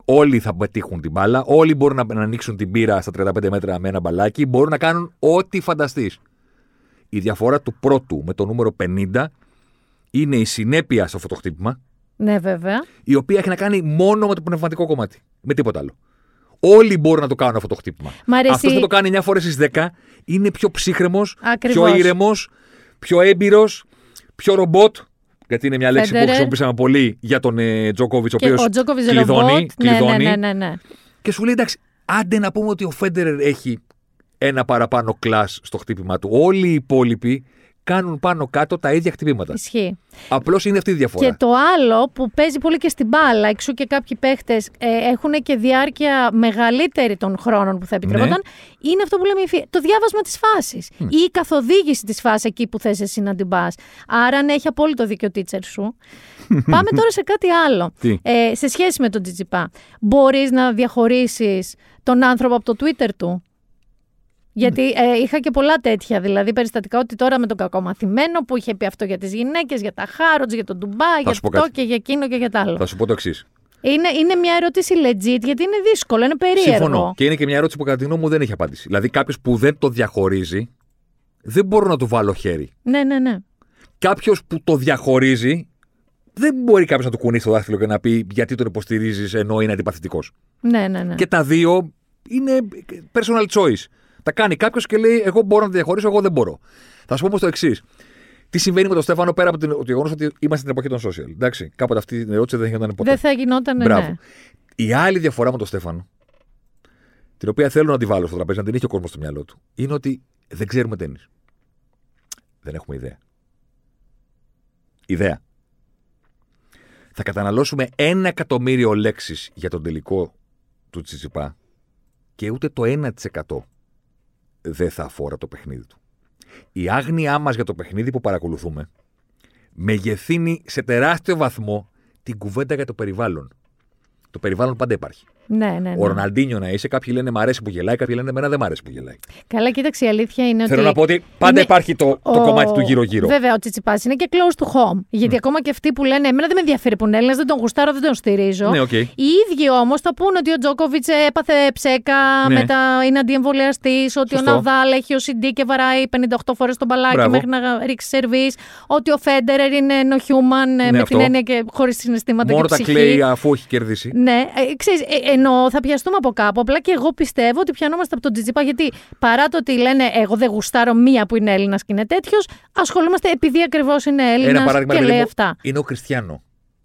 Όλοι θα πετύχουν την μπάλα, όλοι μπορούν να, να ανοίξουν την πύρα στα 35 μέτρα με ένα μπαλάκι, μπορούν να κάνουν ό,τι φανταστείς. Η διαφορά του πρώτου με το νούμερο 50 είναι η συνέπεια στο φωτοχτύπημα, Ναι, βέβαια. η οποία έχει να κάνει μόνο με το πνευματικό κομμάτι. Με τίποτα άλλο. Όλοι μπορούν να το κάνουν αυτό το χτύπημα. Μ' αρέσει- Αυτός που το κάνει 9 φορές στις 10 είναι πιο ψύχρεμος, Ακριβώς. πιο ήρεμος, πιο έμπειρος, πιο ρομπότ. Γιατί είναι μια λέξη που Federer. χρησιμοποιήσαμε πολύ για τον ε, Τζοκόβιτ, ο Και οποίος ο Τζόκοβιτ κλειδώνει. ρομπότ. Ναι, ναι, κλειδώνει ναι, ναι, ναι. Και σου λέει εντάξει, άντε να πούμε ότι ο Φέντερερ έχει ένα παραπάνω κλάσ στο χτύπημα του. Όλοι οι υπόλοιποι κάνουν πάνω κάτω τα ίδια χτυπήματα. Ισχύει. Απλώς είναι αυτή η διαφορά. Και το άλλο που παίζει πολύ και στην μπάλα, εξού και κάποιοι παίχτες έχουν και διάρκεια μεγαλύτερη των χρόνων που θα επιτρεπόταν, είναι αυτό που λέμε η φύ- το διάβασμα της φάσης ή η καθοδήγηση της φάσης εκεί που θες εσύ να την πας. Άρα, ναι, έχει απόλυτο δίκιο ο teacher σου. [laughs] Πάμε τώρα σε κάτι άλλο. Τι; Ε, σε σχέση με τον Τζιτζιπά, μπορείς να διαχωρίσεις τον άνθρωπο από το Twitter του; Γιατί ε, είχα και πολλά τέτοια, δηλαδή περιστατικά ότι τώρα με τον κακομαθημένο που είχε πει αυτό για τις γυναίκες, για τα χάροτζ, για τον Ντουμπάι, για σου πω αυτό κάτι. και για εκείνο και για τα άλλο. Θα σου πω το εξής. Είναι, είναι μια ερώτηση legit γιατί είναι δύσκολο, είναι περίεργο. Συμφωνώ. Και είναι και μια ερώτηση που κατά τη γνώμη μου δεν έχει απάντηση. Δηλαδή, κάποιος που δεν το διαχωρίζει, δεν μπορώ να του βάλω χέρι. Ναι, ναι, ναι. Κάποιος που το διαχωρίζει, δεν μπορεί κάποιος να του κουνήσει το δάχτυλο και να πει γιατί τον υποστηρίζεις ενώ είναι αντιπαθητικός. Ναι, ναι, ναι. Και τα δύο είναι personal choice. Τα κάνει κάποιος και λέει: Εγώ μπορώ να τα διαχωρίσω, εγώ δεν μπορώ. Θα σου πω όμως το εξής. Τι συμβαίνει με τον Στέφανο πέρα από την- το γεγονός ότι είμαστε στην εποχή των social. Εντάξει, κάποτε αυτή την ερώτηση δεν γινόταν ποτέ. Δεν θα γινόταν, ναι. Μπράβο. Η άλλη διαφορά με τον Στέφανο, την οποία θέλω να τη βάλω στο τραπέζι, να την έχει ο κόσμος στο μυαλό του, είναι ότι δεν ξέρουμε τέννη. Δεν έχουμε ιδέα. Ιδέα. Θα καταναλώσουμε ένα εκατομμύριο λέξεις για τον τελικό του Τσιτσιπά και ούτε το 1% δεν θα αφορά το παιχνίδι του. Η άγνοιά μας για το παιχνίδι που παρακολουθούμε μεγεθύνει σε τεράστιο βαθμό την κουβέντα για το περιβάλλον. Το περιβάλλον πάντα υπάρχει. Ναι, ναι, ναι. Ο Ροναλντίνιο να είσαι, κάποιοι λένε Μ' αρέσει που γελάει, κάποιοι λένε Εμένα δεν μ' αρέσει που γελάει. Καλά, κοίταξε, η αλήθεια είναι Θέλω ότι. να πω ότι πάντα είναι υπάρχει το, το ο- κομμάτι του γύρω-γύρω. Βέβαια, ο Τσιτσιπάς είναι και close to home. Γιατί ακόμα και αυτοί που λένε Εμένα δεν με ενδιαφέρει που είναι Έλληνας, δεν τον γουστάρω, δεν τον στηρίζω. Ναι, οκ. Οι ίδιοι όμως θα πούνε ότι ο Τζόκοβιτς έπαθε ψέκα, Ναι. μετά είναι αντιεμβολιαστής, ότι Σωστό. ο Ναδάλ έχει OCD και βαράει 58 φορές το μπαλάκι Μπράβο. μέχρι να ρίξει σερβίς, ότι ο Φέντερερ είναι no human ε, με Ναι, αυτό. την έννοια και χωρίς συναισθήματα Μόνο και τα ψυχή. κλαίει αφού έχει κερδίσει. Ναι, ε, ξέρεις, ε, εννοώ, θα πιαστούμε από κάπου. Απλά και εγώ πιστεύω ότι πιανόμαστε από τον Τσιτσιπά. Γιατί παρά το ότι λένε Εγώ δεν γουστάρω μία που είναι Έλληνας και είναι τέτοιος, ασχολούμαστε επειδή ακριβώς είναι Ένα Έλληνας παράδειγμα και ρε παιδί λέει μου, αυτά. είναι ο Κριστιανό.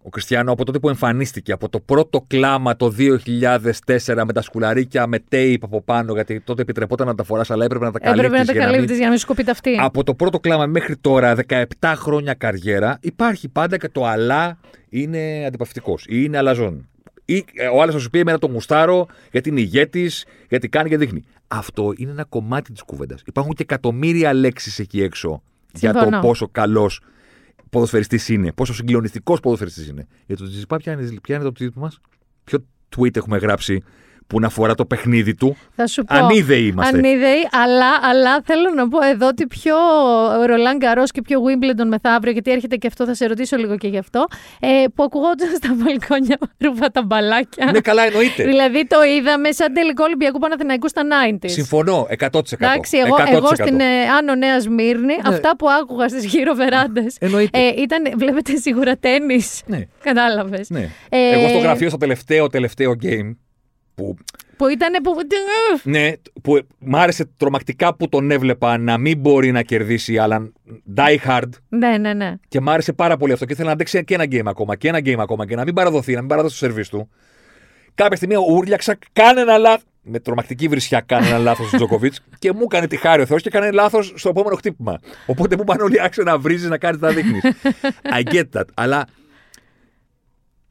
Ο Κριστιανό από τότε που εμφανίστηκε, από το πρώτο κλάμα το 2004 με τα σκουλαρίκια, με τέιπ από πάνω, γιατί τότε επιτρεπόταν να τα φορά, αλλά έπρεπε να τα καλύπτει. Έπρεπε να τα καλύπτει για να μην σου κοπεί αυτή. Από το πρώτο κλάμα μέχρι τώρα, 17 χρόνια καριέρα, υπάρχει πάντα και το αλλά είναι αντιπαυτικό ή είναι αλαζόν. Ή ε, ο άλλος θα σου πει: Εμένα το μουστάρω γιατί είναι ηγέτης, γιατί κάνει και δείχνει. Αυτό είναι ένα κομμάτι της κουβέντας. Υπάρχουν και εκατομμύρια λέξεις εκεί έξω για το Συμφωνώ. πόσο καλός ποδοσφαιριστής είναι, πόσο συγκλονιστικός ποδοσφαιριστής είναι. Για το Τζιζιπά, ποια είναι, ποια είναι το tweet μας, ποιο tweet έχουμε γράψει; Που να αφορά το παιχνίδι του. Θα σου πω. Ανίδεοι είμαστε. Ανίδεοι, αλλά, αλλά θέλω να πω εδώ ότι πιο Ρολάν Καρό και πιο Wimbledon μεθαύριο, γιατί έρχεται και αυτό, θα σε ρωτήσω λίγο και γι' αυτό, ε, που ακουγόταν στα μπαλκόνια ρούβα τα μπαλάκια. ναι, καλά, εννοείται. Δηλαδή το είδαμε σαν τελικό Ολυμπιακού Παναθηναϊκού στα 90s. Συμφωνώ, 100%. Εντάξει, εγώ, 100%. εγώ στην ε, Άνω Νέας Σμύρνη, αυτά που άκουγα στις γύρω βεράντες. Εννοείται. Ε, ήταν, βλέπετε σίγουρα τέννη. Ναι. Κατάλαβες. Ναι. Ε, Εγώ στο γραφείο στο τελευταίο τελευταίο game που, Που ήταν. Που... ναι, που μ' άρεσε τρομακτικά που τον έβλεπα να μην μπορεί να κερδίσει αλλά die hard Ναι, ναι, ναι. και μ' άρεσε πάρα πολύ αυτό και ήθελα να αντέξει και ένα game ακόμα και ένα game ακόμα και να μην παραδοθεί, να μην παραδώσει το σερβίς του. Κάποια στιγμή ούρλιαξα, κάνε ένα λάθος. Με τρομακτική βρισιά κάνει ένα λάθος ο Τζοκοβίτ [laughs] και μου έκανε τη χάρη ο Θεός και έκανε λάθος στο επόμενο χτύπημα. Οπότε μου πάνε όλοι άξιο να βρίζεις, να κάνεις τα δείχνεις. [laughs] I get that. Αλλά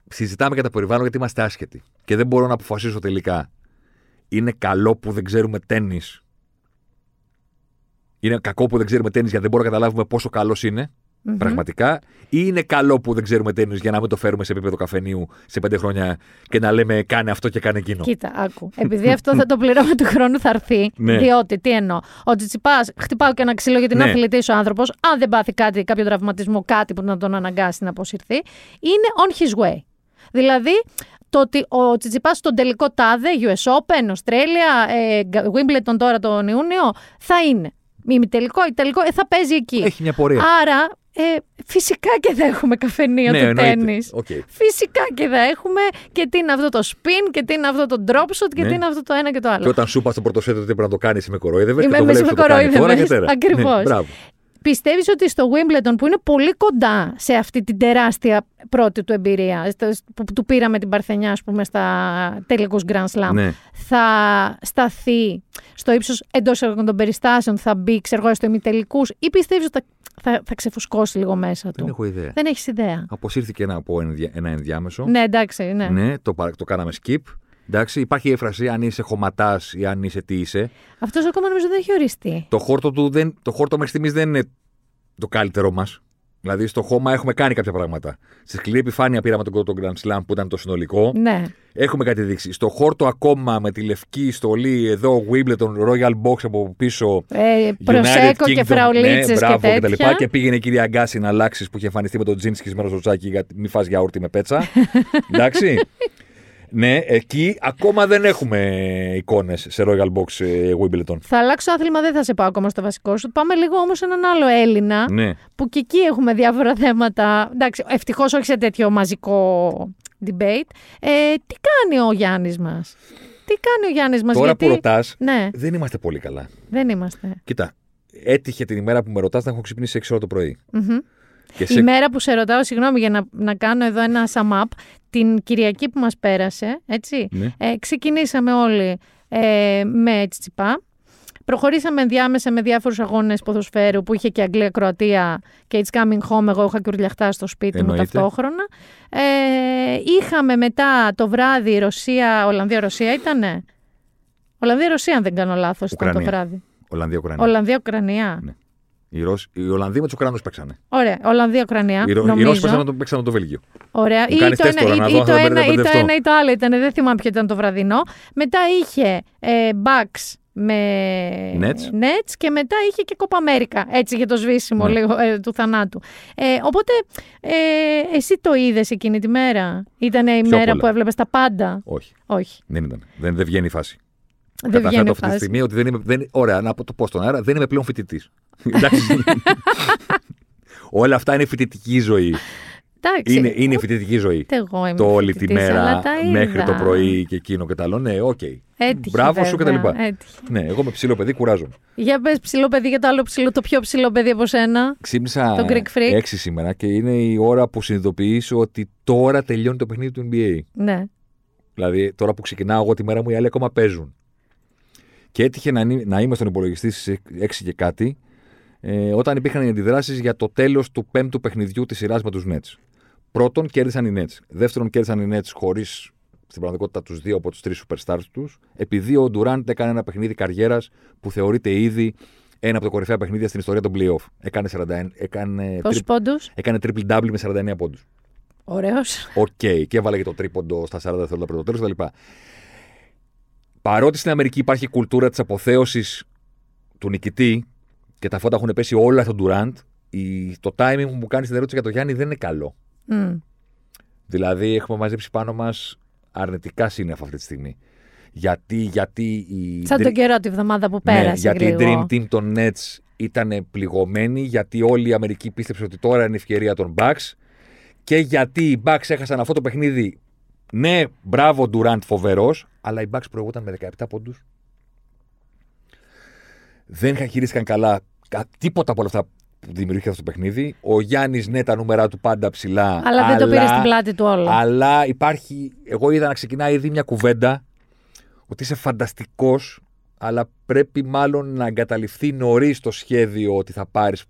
συζητάμε για τα περιβάλλον γιατί είμαστε άσχετοι. Και δεν μπορώ να αποφασίσω τελικά. Είναι καλό που δεν ξέρουμε τέννη. Είναι κακό που δεν ξέρουμε τέννη γιατί δεν μπορούμε να καταλάβουμε πόσο καλός είναι. Πραγματικά. Ή είναι καλό που δεν ξέρουμε τέννη για να μην το φέρουμε σε επίπεδο καφενείου σε πέντε χρόνια και να λέμε κάνε αυτό και κάνε εκείνο. Κοίτα, άκου. Επειδή αυτό θα το πληρώνω του χρόνου θα έρθει. Ναι. Διότι, τι εννοώ. Ο Τσιτσιπά, χτυπάω και ένα ξύλο γιατί είναι Ναι. αθλητή ο άνθρωπος. Αν δεν πάθει κάτι, κάποιο τραυματισμό, κάτι που να τον αναγκάσει να αποσυρθεί, είναι on his way. Δηλαδή, το ότι ο Τσιτσιπάς στον τελικό τάδε, US Open, Australia, ε, Wimbledon τώρα τον Ιούνιο, θα είναι. Ημιτελικό ή τελικό, ε, θα παίζει εκεί. Έχει μια πορεία. Άρα, ε, φυσικά και θα έχουμε καφενείο Ναι, του εννοείται. τέννις. Οκ. Φυσικά και θα έχουμε και τι είναι αυτό το spin και τι είναι αυτό το drop shot και Ναι. τι είναι αυτό το ένα και το άλλο. Και όταν σου είπα στο πρώτο σετ ότι πρέπει να το κάνεις, με κοροϊδεύε και Είμαι- το με βλέπεις με το κάνει τώρα και κοροϊδεύες. τέρα. Ακριβώς. Ναι, μπράβο. Πιστεύεις ότι στο Wimbledon που είναι πολύ κοντά σε αυτή την τεράστια πρώτη του εμπειρία στο- που του πήραμε την παρθενιά ας πούμε στα τελικούς Grand Slam Ναι. θα σταθεί στο ύψος εντός των περιστάσεων θα μπει ξέρω εγώ στο ημιτελικούς ή πιστεύεις ότι θα, θα, θα ξεφουσκώσει λίγο μέσα του; Δεν έχω ιδέα. Δεν έχεις ιδέα. Αποσύρθηκε ένα, από ενδια- ένα ενδιάμεσο. Ναι εντάξει ναι. Ναι, το, παρα- το κάναμε skip. Εντάξει, υπάρχει η έφραση αν είσαι χωματάς ή αν είσαι τι είσαι. Αυτός ακόμα νομίζω δεν έχει οριστεί. Το χόρτο του δεν, το χόρτο μέχρι στιγμής δεν είναι το καλύτερό μας. Δηλαδή στο χώμα έχουμε κάνει κάποια πράγματα. Στη σκληρή επιφάνεια πήραμε τον πρώτο Grand Slam που ήταν το συνολικό. Ναι. Έχουμε κάτι δείξει. Στο χόρτο ακόμα με τη λευκή στολή εδώ Wimbledon Royal Box από πίσω. Ε, United προσέκο και Kingdom, φραουλίτσες ναι, μπράβο, και τέτοια. τα λοιπά. Και πήγαινε η κυρία Αγκάση να αλλάξεις που είχε εμφανιστεί με τον τζιν σχισμένο στο τσάκι για μη φας γιαούρτι με πέτσα. [laughs] Εντάξει. Ναι, εκεί ακόμα δεν έχουμε εικόνες σε Royal Box ε, Wimbledon. Θα αλλάξω άθλημα, δεν θα σε πάω ακόμα στο βασικό σου. Πάμε λίγο όμως σε έναν άλλο Έλληνα, Ναι. που και εκεί έχουμε διάφορα θέματα. Εντάξει, ευτυχώς όχι σε τέτοιο μαζικό debate. Ε, τι κάνει ο Γιάννης μας, Τι κάνει ο Γιάννης μας, Τώρα γιατί. που ρωτάς, Ναι, δεν είμαστε πολύ καλά. δεν είμαστε. Κοίτα, έτυχε την ημέρα που με ρωτάς να έχω ξυπνήσει 6 ώρα το πρωί. Μμμ. Και Η σε... μέρα που σε ρωτάω, συγγνώμη για να, να κάνω εδώ ένα sum up, την Κυριακή που μας πέρασε, έτσι, Ναι. ε, ξεκινήσαμε όλοι ε, με τσιπά. Προχωρήσαμε ενδιάμεσα με διάφορους αγώνες ποδοσφαίρου που είχε και Αγγλία-Κροατία και It's Coming Home, εγώ είχα και ουρλιαχτά στο σπίτι μου Εννοείται. ταυτόχρονα. Ε, είχαμε μετά το βράδυ Ρωσία, Ολλανδία-Ρωσία ήτανε; Ολλανδία-Ρωσία αν δεν κάνω λάθος ήταν το Ουκρανία. βράδυ. Ολλανδία-Ουκρανία. Ολλανδία-Ουκρανία. Ναι. Οι, Ρώσοι, οι Ολλανδοί με τους Ουκρανούς παίξανε. Ωραία, Ολλανδία-Ουκρανία. Οι, Ρο- οι νομίζω. Ρώσοι παίξανε, με τον- παίξανε με το Βέλγιο. Ωραία. Μου Ή κάνεις το, τεστ ένα, τώρα, ή, να ή δω, το θα ένα, ή το μπερδευτώ. ένα ή το άλλο ήταν. Δεν θυμάμαι ποιο ήταν το βραδινό. Μετά είχε ε, Bucks με Nets. Nets και μετά είχε και Copa America. Έτσι για το σβήσιμο Ναι. λίγο ε, του θανάτου. Ε, οπότε ε, εσύ το είδες εκείνη τη μέρα; Ήταν η Πιο μέρα πολλά. που έβλεπες τα πάντα; Όχι, Όχι. δεν ήταν. Δεν, δεν βγαίνει η φάση. Δεν βγαίνει Καταθέτω η αυτή τη φάση. στιγμή ότι δεν είμαι. Δεν, ωραία, να το πω στον αέρα, δεν είμαι πλέον φοιτητής. [laughs] Εντάξει. Όλα αυτά είναι φοιτητική ζωή. Εντάξει. Είναι, είναι η φοιτητική ζωή. Ούτε εγώ είμαι Το όλη τη φοιτητής, αλλά μέρα τα μέχρι είδα. το πρωί και εκείνο και το άλλο. Ναι, οκ. Έτυχε, Μπράβο σου βέβαια, κτλ. έτυχε. Ναι, εγώ με ψηλό παιδί κουράζομαι. Για πες ψηλό παιδί για το άλλο ψηλό, το πιο ψηλό παιδί από σένα. Ξύπνησα Το Greek Freak. 6 σήμερα και είναι η ώρα που συνειδητοποίησα ότι τώρα τελειώνει το παιχνίδι του NBA. Ναι. Δηλαδή, τώρα που ξεκινάω εγώ τη μέρα μου, οι άλλοι ακόμα παίζουν. Και έτυχε να, νι- να είμαι στον υπολογιστή στις 6 και κάτι, ε, όταν υπήρχαν οι αντιδράσεις για το τέλος του πέμπτου παιχνιδιού της σειράς με τους Nets. Πρώτον, κέρδισαν οι Nets. Δεύτερον, κέρδισαν οι Nets χωρίς στην πραγματικότητα τους δύο από τους τρεις superstars τους, επειδή ο Durant έκανε ένα παιχνίδι καριέρας που θεωρείται ήδη ένα από τα κορυφαία παιχνίδια στην ιστορία των playoff. Έκανε, 41, έκανε, Πόσους τρι- πόντους; έκανε triple double με 49 πόντους. Ωραίος. Οκ, και έβαλε και το τρίποντο στα 40 δευτερόλεπτα πριν το τέλο κτλ. Παρότι στην Αμερική υπάρχει η κουλτούρα της αποθέωσης του νικητή και τα φώτα έχουν πέσει όλα στον Durant, η, το timing που μου κάνει την ερώτηση για τον Γιάννη δεν είναι καλό. Μμ. Δηλαδή, έχουμε μαζέψει πάνω μας αρνητικά σύννεφα αυτή τη στιγμή. Γιατί, γιατί η. Σαν τον καιρό τη βδομάδα που πέρασε. Ναι, γιατί γρήγορα. η Dream Team των Nets ήταν πληγωμένη, γιατί όλη η Αμερική πίστεψε ότι τώρα είναι η ευκαιρία των Bucks και γιατί οι Bucks έχασαν αυτό το παιχνίδι. Ναι, μπράβο Durant φοβερός, αλλά οι Bucks προηγούνταν με 17 πόντους. Δεν χειρίστηκαν καλά κα- τίποτα από όλα αυτά που δημιουργήθηκε αυτό το παιχνίδι. Ο Γιάννης, ναι, τα νούμερα του πάντα ψηλά. Αλλά δεν το πήρε στην πλάτη του όλο. Αλλά υπάρχει. Εγώ είδα να ξεκινάει ήδη μια κουβέντα ότι είσαι φανταστικός, αλλά πρέπει μάλλον να εγκαταλειφθεί νωρίς το σχέδιο ότι θα πάρεις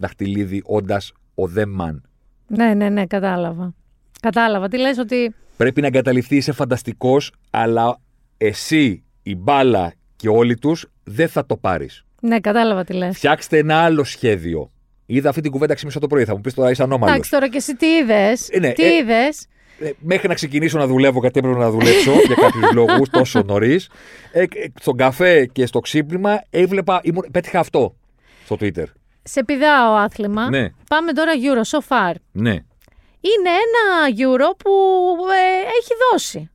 δαχτυλίδι όντας ο The Man. Ναι, ναι, ναι, κατάλαβα. Κατάλαβα. Τι λες ότι. Πρέπει να εγκαταλειφθεί, είσαι φανταστικός, αλλά εσύ, η μπάλα και όλοι τους δεν θα το πάρεις. Ναι, κατάλαβα τι λες. Φτιάξτε ένα άλλο σχέδιο. Είδα αυτή την κουβέντα ξύπνησα το πρωί. Θα μου πεις τώρα είσαι ανώμαλος. Εντάξει, τώρα και εσύ τι είδες; Ε, ναι, τι ε, είδες; Ε, μέχρι να ξεκινήσω να δουλεύω, γιατί έπρεπε να δουλέψω για κάποιους [laughs] λόγους τόσο νωρίς. Ε, ε, στον καφέ και στο ξύπνημα έβλεπα. Ήμουν, πέτυχα αυτό στο Twitter. Σε πηδάω άθλημα. Ναι. Πάμε τώρα Euro, so far. Ναι. Είναι ένα Euro που ε, έχει δώσει.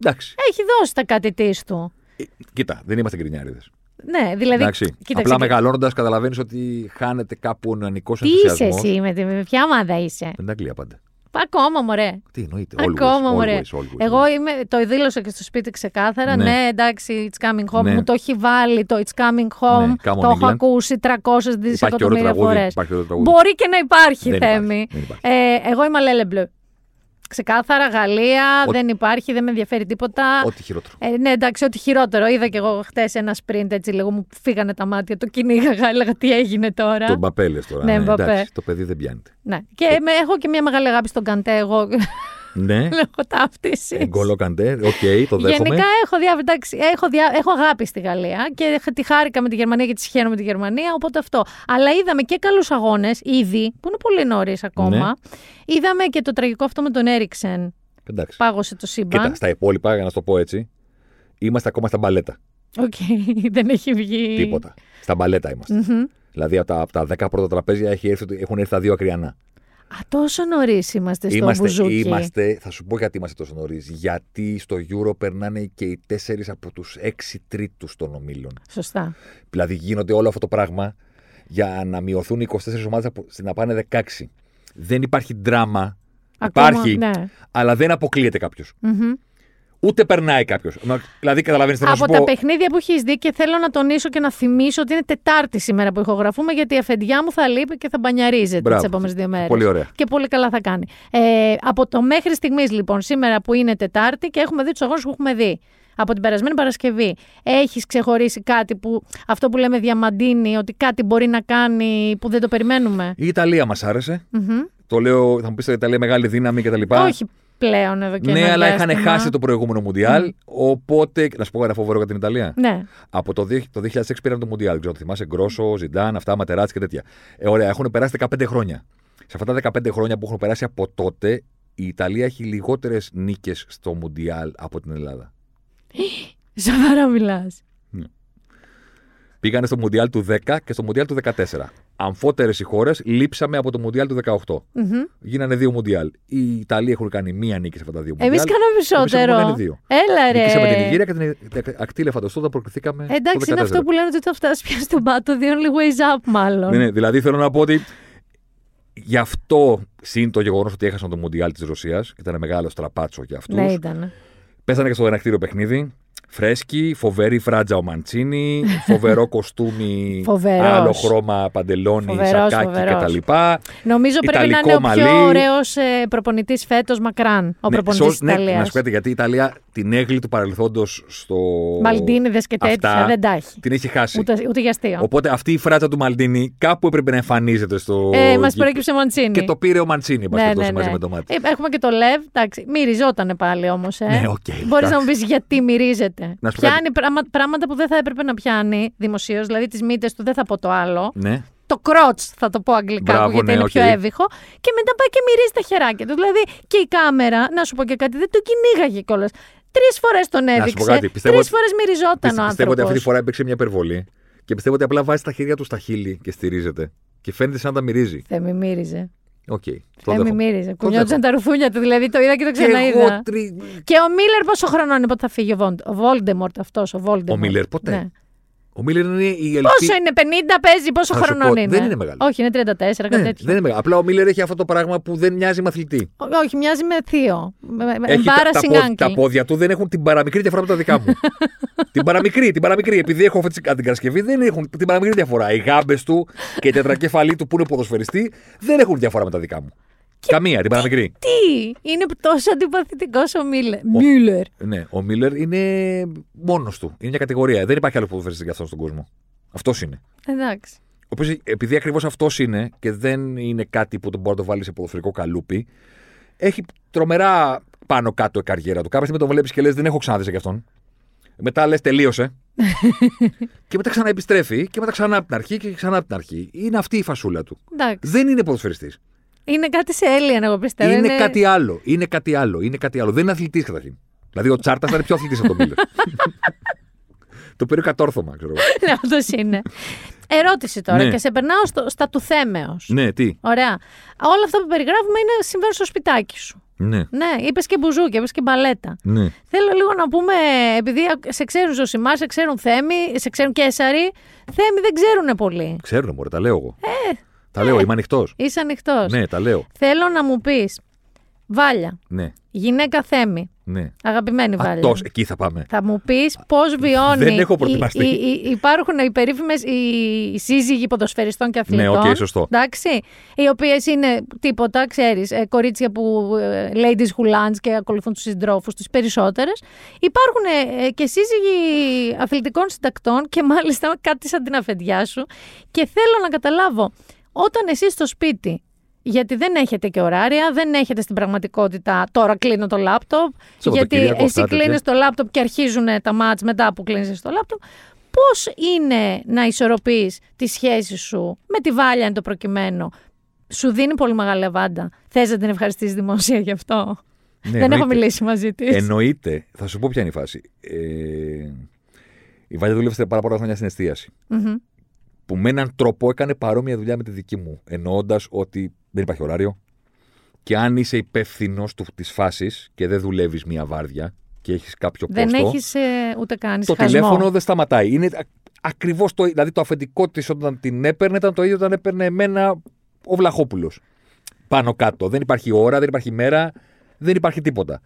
Εντάξει. Έχει δώσει τα κάτι της του. Ε, κοίτα, δεν είμαστε γκρινιάριδες. Ναι, δηλαδή. Εντάξει. κοίταξε, Απλά και- μεγαλώνοντας, καταλαβαίνεις ότι χάνεται κάπου ο νεανικός Τι είσαι ενθουσιασμός. εσύ, με, τη- με ποια ομάδα είσαι; Με την Αγγλία πάντα. Ακόμα, μωρέ. Τι εννοείται. Ακόμα, always, μωρέ. always, always, Εγώ always. είμαι, το δήλωσα και στο σπίτι ξεκάθαρα. Ναι, Ναι. εντάξει, it's coming home. Ναι. Μου το έχει βάλει το it's coming home. Ναι, come on, το έχω England. ακούσει 300 Υπάρχει και ωραίο δισεκατομμύρια τραγούδι. φορές. Υπάρχει και ωραίο τραγούδι. Μπορεί και να υπάρχει, Δεν Θέμη. υπάρχει, δεν υπάρχει. Ε, εγώ είμαι allez les bleus. Ξεκάθαρα, Γαλλία, Ό- δεν υπάρχει, δεν με ενδιαφέρει τίποτα. Ό,τι χειρότερο. Ε, ναι, εντάξει, ό,τι χειρότερο. Είδα κι εγώ χθε ένας sprint έτσι λίγο μου φύγανε τα μάτια. Το κυνήγαγα, [laughs] έλεγα τι έγινε τώρα. Τον Μπαπέ λες τώρα. Ναι, Μπαπέ. εντάξει, το παιδί δεν πιάνεται. Ναι. Και με, έχω και μια μεγάλη αγάπη στον Καντέ. Εγώ ναι. [laughs] έχω ταύτιση. Εγκολό καντέ. Οκ, το δέχομαι. Γενικά έχω, δια, εντάξει, έχω, δια, έχω αγάπη στη Γαλλία και τη χάρηκα με τη Γερμανία και τη συγχαίρω με τη Γερμανία, οπότε αυτό. Αλλά είδαμε και καλούς αγώνες ήδη, που είναι πολύ νωρίς ακόμα. Ναι. Είδαμε και το τραγικό αυτό με τον Έρικσεν. Εντάξει. Πάγωσε το σύμπαν. Κοίτα, στα υπόλοιπα, για να σου το πω έτσι, είμαστε ακόμα στα μπαλέτα. Οκ, [laughs] δεν έχει βγει. Τίποτα. Στα μπαλέτα είμαστε. Μμμ. Δηλαδή από τα, από τα 10 πρώτα τραπέζια έχει έρθει, έχουν έρθει τα δύο ακριανά. Α, τόσο νωρίς είμαστε στο Είμαστε, μπουζούκι. είμαστε, θα σου πω γιατί είμαστε τόσο νωρίς. Γιατί στο Euro περνάνε και οι 4 από τους 6 τρίτους των ομίλων. Σωστά. Δηλαδή γίνονται όλο αυτό το πράγμα για να μειωθούν οι 24 ομάδες να πάνε 16. Δεν υπάρχει δράμα. Ακόμα, Υπάρχει, ναι. αλλά δεν αποκλείεται κάποιος. Μμμ. Ούτε περνάει κάποιος. Δηλαδή, καταλαβαίνεις τι θέλω να σου Από τα πω. παιχνίδια που έχεις δει και θέλω να τονίσω και να θυμίσω ότι είναι Τετάρτη σήμερα που ηχογραφούμε, γιατί η αφεντιά μου θα λείπει και θα μπανιαρίζεται Μπράβο. τι επόμενες δύο μέρες. Πολύ ωραία. Και πολύ καλά θα κάνει. Ε, από το μέχρι στιγμής, λοιπόν, σήμερα που είναι Τετάρτη και έχουμε δει τους αγώνες που έχουμε δει. Από την περασμένη Παρασκευή. Έχεις ξεχωρίσει κάτι που. Αυτό που λέμε διαμαντίνει, ότι κάτι μπορεί να κάνει που δεν το περιμένουμε; Η Ιταλία μας άρεσε. Μμμ. Το λέω, θα μου πεις η Ιταλία μεγάλη δύναμη κτλ. Όχι πλέον εδώ και Ναι, ένα αλλά είχαν διάστημα. χάσει το προηγούμενο Μουντιάλ. Οπότε. Να σου πω ένα φοβερό για την Ιταλία. Ναι. Από το, δι- το 2006 πήραν το Μουντιάλ. Ξέρω, το θυμάσαι Γκρόσο, Ζιντάν, αυτά, Ματεράτς και τέτοια. Ε, ωραία, έχουν περάσει 15 χρόνια. Σε αυτά τα 15 χρόνια που έχουν περάσει από τότε, η Ιταλία έχει λιγότερες νίκες στο Μουντιάλ από την Ελλάδα. Σοβαρά μιλάς. Πήγανε στο Μουντιάλ του 10 και στο Μουντιάλ του 14. Αμφότερες οι χώρες, λείψαμε από το Μουντιάλ του 18. Γίνανε δύο Μουντιάλ. Οι Ιταλοί έχουν κάνει μία νίκη σε αυτά τα δύο Μουντιάλ. Εμείς κάναμε Εμείς έχουμε περισσότερο. κάνει δύο. Έλα ρε. Νίκησαμε την Ιγύρια και την ακτή Λεφαντοστό όταν προκριθήκαμε. Εντάξει, το είναι 14. αυτό που λένε ότι θα φτάσει πια στον πάτο, the only ways up, μάλλον. Ναι, ναι, δηλαδή θέλω να πω ότι Γι' αυτό, συν το γεγονός ότι έχασαν το Μουντιάλ της Ρωσίας, και ήταν μεγάλο στραπάτσο για αυτούς. Ναι, ήταν. Πέσανε και στο ενακτήριο παιχνίδι. Φρέσκι, φοβερή φράτζα ο Μαντσίνη, φοβερό κοστούμι, Φοβερός. άλλο χρώμα παντελόνι, Φοβερός, σακάκι φοβερός. κτλ. Νομίζω πρέπει να Ιταλικό είναι ο πιο μαλλί. ωραίος ε, προπονητής φέτος μακράν. Ο Ναι, προπονητής σω- της ναι, Ιταλία. να σου πω κάτι, γιατί η Ιταλία την έγκλη του παρελθόντος στο. Μαλντίνιδε και τέτοια Αυτά δεν τα έχει. Την έχει χάσει. Ούτε, ούτε για αστείο. Οπότε αυτή η φράτσα του Μαλντίνη κάπου έπρεπε να εμφανίζεται στο. Ε, Μας γήπεδο. προέκυψε ο Μαντσίνη. Και το πήρε ο Μαντσίνη, εν πάση Ναι, περιπτώσει, ναι, μαζί ναι. με το μάτι. Ε, έχουμε και το Λεβ. Εντάξει, μυριζότανε πάλι όμως. Ε. Ναι, οκ, [laughs] Μπορείς να εντάξει. μου πεις γιατί μυρίζεται. Να σου πω Πιάνει πράγμα- πράγματα που δεν θα έπρεπε να πιάνει δημοσίως, δηλαδή τις μύτες του, δεν θα πω το άλλο. Ναι. Το crotch, θα το πω αγγλικά, Μπράβο, που γιατί ναι, είναι οκ. πιο εύηχο. Και μετά πάει και μυρίζει τα χεράκια του. Δηλαδή και η κάμερα, να σου πω και κάτι, δεν τον κυνήγαγε κιόλας. Τρεις φορές τον πω έδειξε. κάτι, πιστεύω Τρεις ότι- φορές μυριζόταν Πιστε- ο Πιστεύω ότι αυτή τη άνθρωπος. φορά έπαιξε μια υπερβολή και πιστεύω ότι απλά βάζει τα χέρια του στα χείλη και στηρίζεται. Και φαίνεται σαν να τα μυρίζει. Θέμη μύριζε. Οκ. το Θέμη δέχομαι. μύριζε. Το Κουνιόντουσαν δέχομαι. τα ρουθούνια του, δηλαδή το είδα και το Και εγώ ξαναείδα. τρι- Και ο Μίλλερ πόσο χρονών είναι, πότε θα φύγει ο, Βον- ο Βόλντεμορτ αυτός, ο Βόλντεμορτ. Ο Μίλλερ ποτέ. Ναι. Ο Μίλλερ είναι η ελπίδα. Πόσο είναι, 50 παίζει, πόσο Θα σου χρονών πω, είναι. δεν είναι; μεγάλο. Όχι, είναι 34, κάτι Ναι, τέτοιο. δεν είναι μεγάλο. Απλά ο Μίλλερ έχει αυτό το πράγμα που δεν μοιάζει μαθλητή. Ό- Όχι, μοιάζει με θείο. Με- με- Έχει τα, τα, Embarrassing πόδ- uncle. τα πόδια του δεν έχουν την παραμικρή διαφορά με τα δικά μου. [laughs] την παραμικρή, την παραμικρή. Επειδή έχω αυτή την κατασκευή, δεν έχουν την παραμικρή διαφορά. Οι γάμπες του και η τετρακέφαλή του που είναι ποδοσφαιριστή δεν έχουν διαφορά με τα δικά μου. Καμία, την παραμικρή. Τι, είναι τόσο αντιπαθητικός ο Μίλλερ. Μίλλερ. Ναι, ο Μίλλερ είναι μόνος του. Είναι μια κατηγορία. Δεν υπάρχει άλλο ποδοσφαιριστή για αυτόν στον κόσμο. Αυτός είναι. Εντάξει. Όπως, επειδή ακριβώς αυτός είναι και δεν είναι κάτι που τον μπορεί να το βάλει σε ποδοσφαιρικό καλούπι, έχει τρομερά πάνω κάτω η καριέρα του. Κάποια στιγμή τον βλέπεις και λες: Δεν έχω ξαναδεί για αυτόν. Μετά λες: Τελείωσε. [laughs] και μετά ξαναεπιστρέφει και μετά ξανά από την αρχή και ξανά από την αρχή. Είναι αυτή η φασούλα του. Εντάξει. Δεν είναι ποδοσφαιριστής. Είναι κάτι σε Alien, εγώ πιστεύω. Είναι, κάτι άλλο. Είναι κάτι άλλο. Είναι κάτι άλλο. Δεν είναι αθλητής καταρχήν. Δηλαδή ο Τσάρτας ήταν πιο αθλητής από τον Μίλλερ. το πήρε κατόρθωμα, ξέρω εγώ. Ναι, όντως είναι. Ερώτηση τώρα Ναι. και σε περνάω στο, στα του θέμεως. ναι, τι; Ωραία. Όλα αυτά που περιγράφουμε είναι συμβαίνουν στο σπιτάκι σου. Ναι, Ναι, είπες και μπουζούκι, είπες και μπαλέτα. ναι. Θέλω λίγο να πούμε, επειδή σε ξέρουν Ζωσιμά, σε ξέρουν Θέμη, σε ξέρουν Καίσαρη. Θέμη δεν ξέρουν πολύ. Ξέρουν, μωρέ, τα λέω εγώ. Τα λέω, είμαι ανοιχτός. Είσαι ανοιχτός. Ναι, τα λέω. Θέλω να μου πεις, Βάλια, Ναι, γυναίκα Θέμη, ναι. αγαπημένη Βάλια. Ατός, εκεί θα πάμε. Θα μου πεις πώς βιώνει. Δεν έχω οι- προετοιμαστεί. οι- οι- υπάρχουν οι περίφημες οι σύζυγοι ποδοσφαιριστών και αθλητών. Ναι, οκ, σωστό. Εντάξει, οι οποίες είναι τίποτα, ξέρεις, κορίτσια που. ε, ladies who lunch και ακολουθούν τους συντρόφους τους, περισσότερες. Υπάρχουν ε, και σύζυγοι αθλητικών συντακτών και μάλιστα κάτι σαν την αφεντιά σου. Και θέλω να καταλάβω, όταν εσύ στο σπίτι γιατί δεν έχετε και ωράρια, δεν έχετε στην πραγματικότητα τώρα κλείνω το λάπτοπ. Γιατί Σαββατοκύριακο, εσύ αυτά, κλείνεις τέτοια. το λάπτοπ και αρχίζουν τα μάτς μετά που κλείνεις το λάπτοπ. Πώς είναι να ισορροπείς τη σχέση σου με τη Βάλια εν το προκειμένο; Σου δίνει πολύ μεγάλη αβάντα. Θες να την ευχαριστήσεις δημόσια γι' αυτό; Ναι, δεν έχω εννοείται. μιλήσει μαζί της. Εννοείται. Θα σου πω ποια είναι η φάση. Ε, η Βάλια δούλευε πάρα πολλά χρόνια στην εστίαση. Μμμ. Που με έναν τρόπο έκανε παρόμοια δουλειά με τη δική μου. Εννοώντας ότι δεν υπάρχει ωράριο. Και αν είσαι υπεύθυνος της φάσης και δεν δουλεύεις μία βάρδια και έχεις κάποιο Δεν κόστο. έχεις ε, ούτε κάνεις το χασμό. τηλέφωνο δεν σταματάει. Είναι ακριβώς το. Δηλαδή το αφεντικό της όταν την έπαιρνε ήταν το ίδιο όταν έπαιρνε εμένα ο Βλαχόπουλος. Πάνω κάτω. Δεν υπάρχει ώρα, δεν υπάρχει μέρα, δεν υπάρχει τίποτα.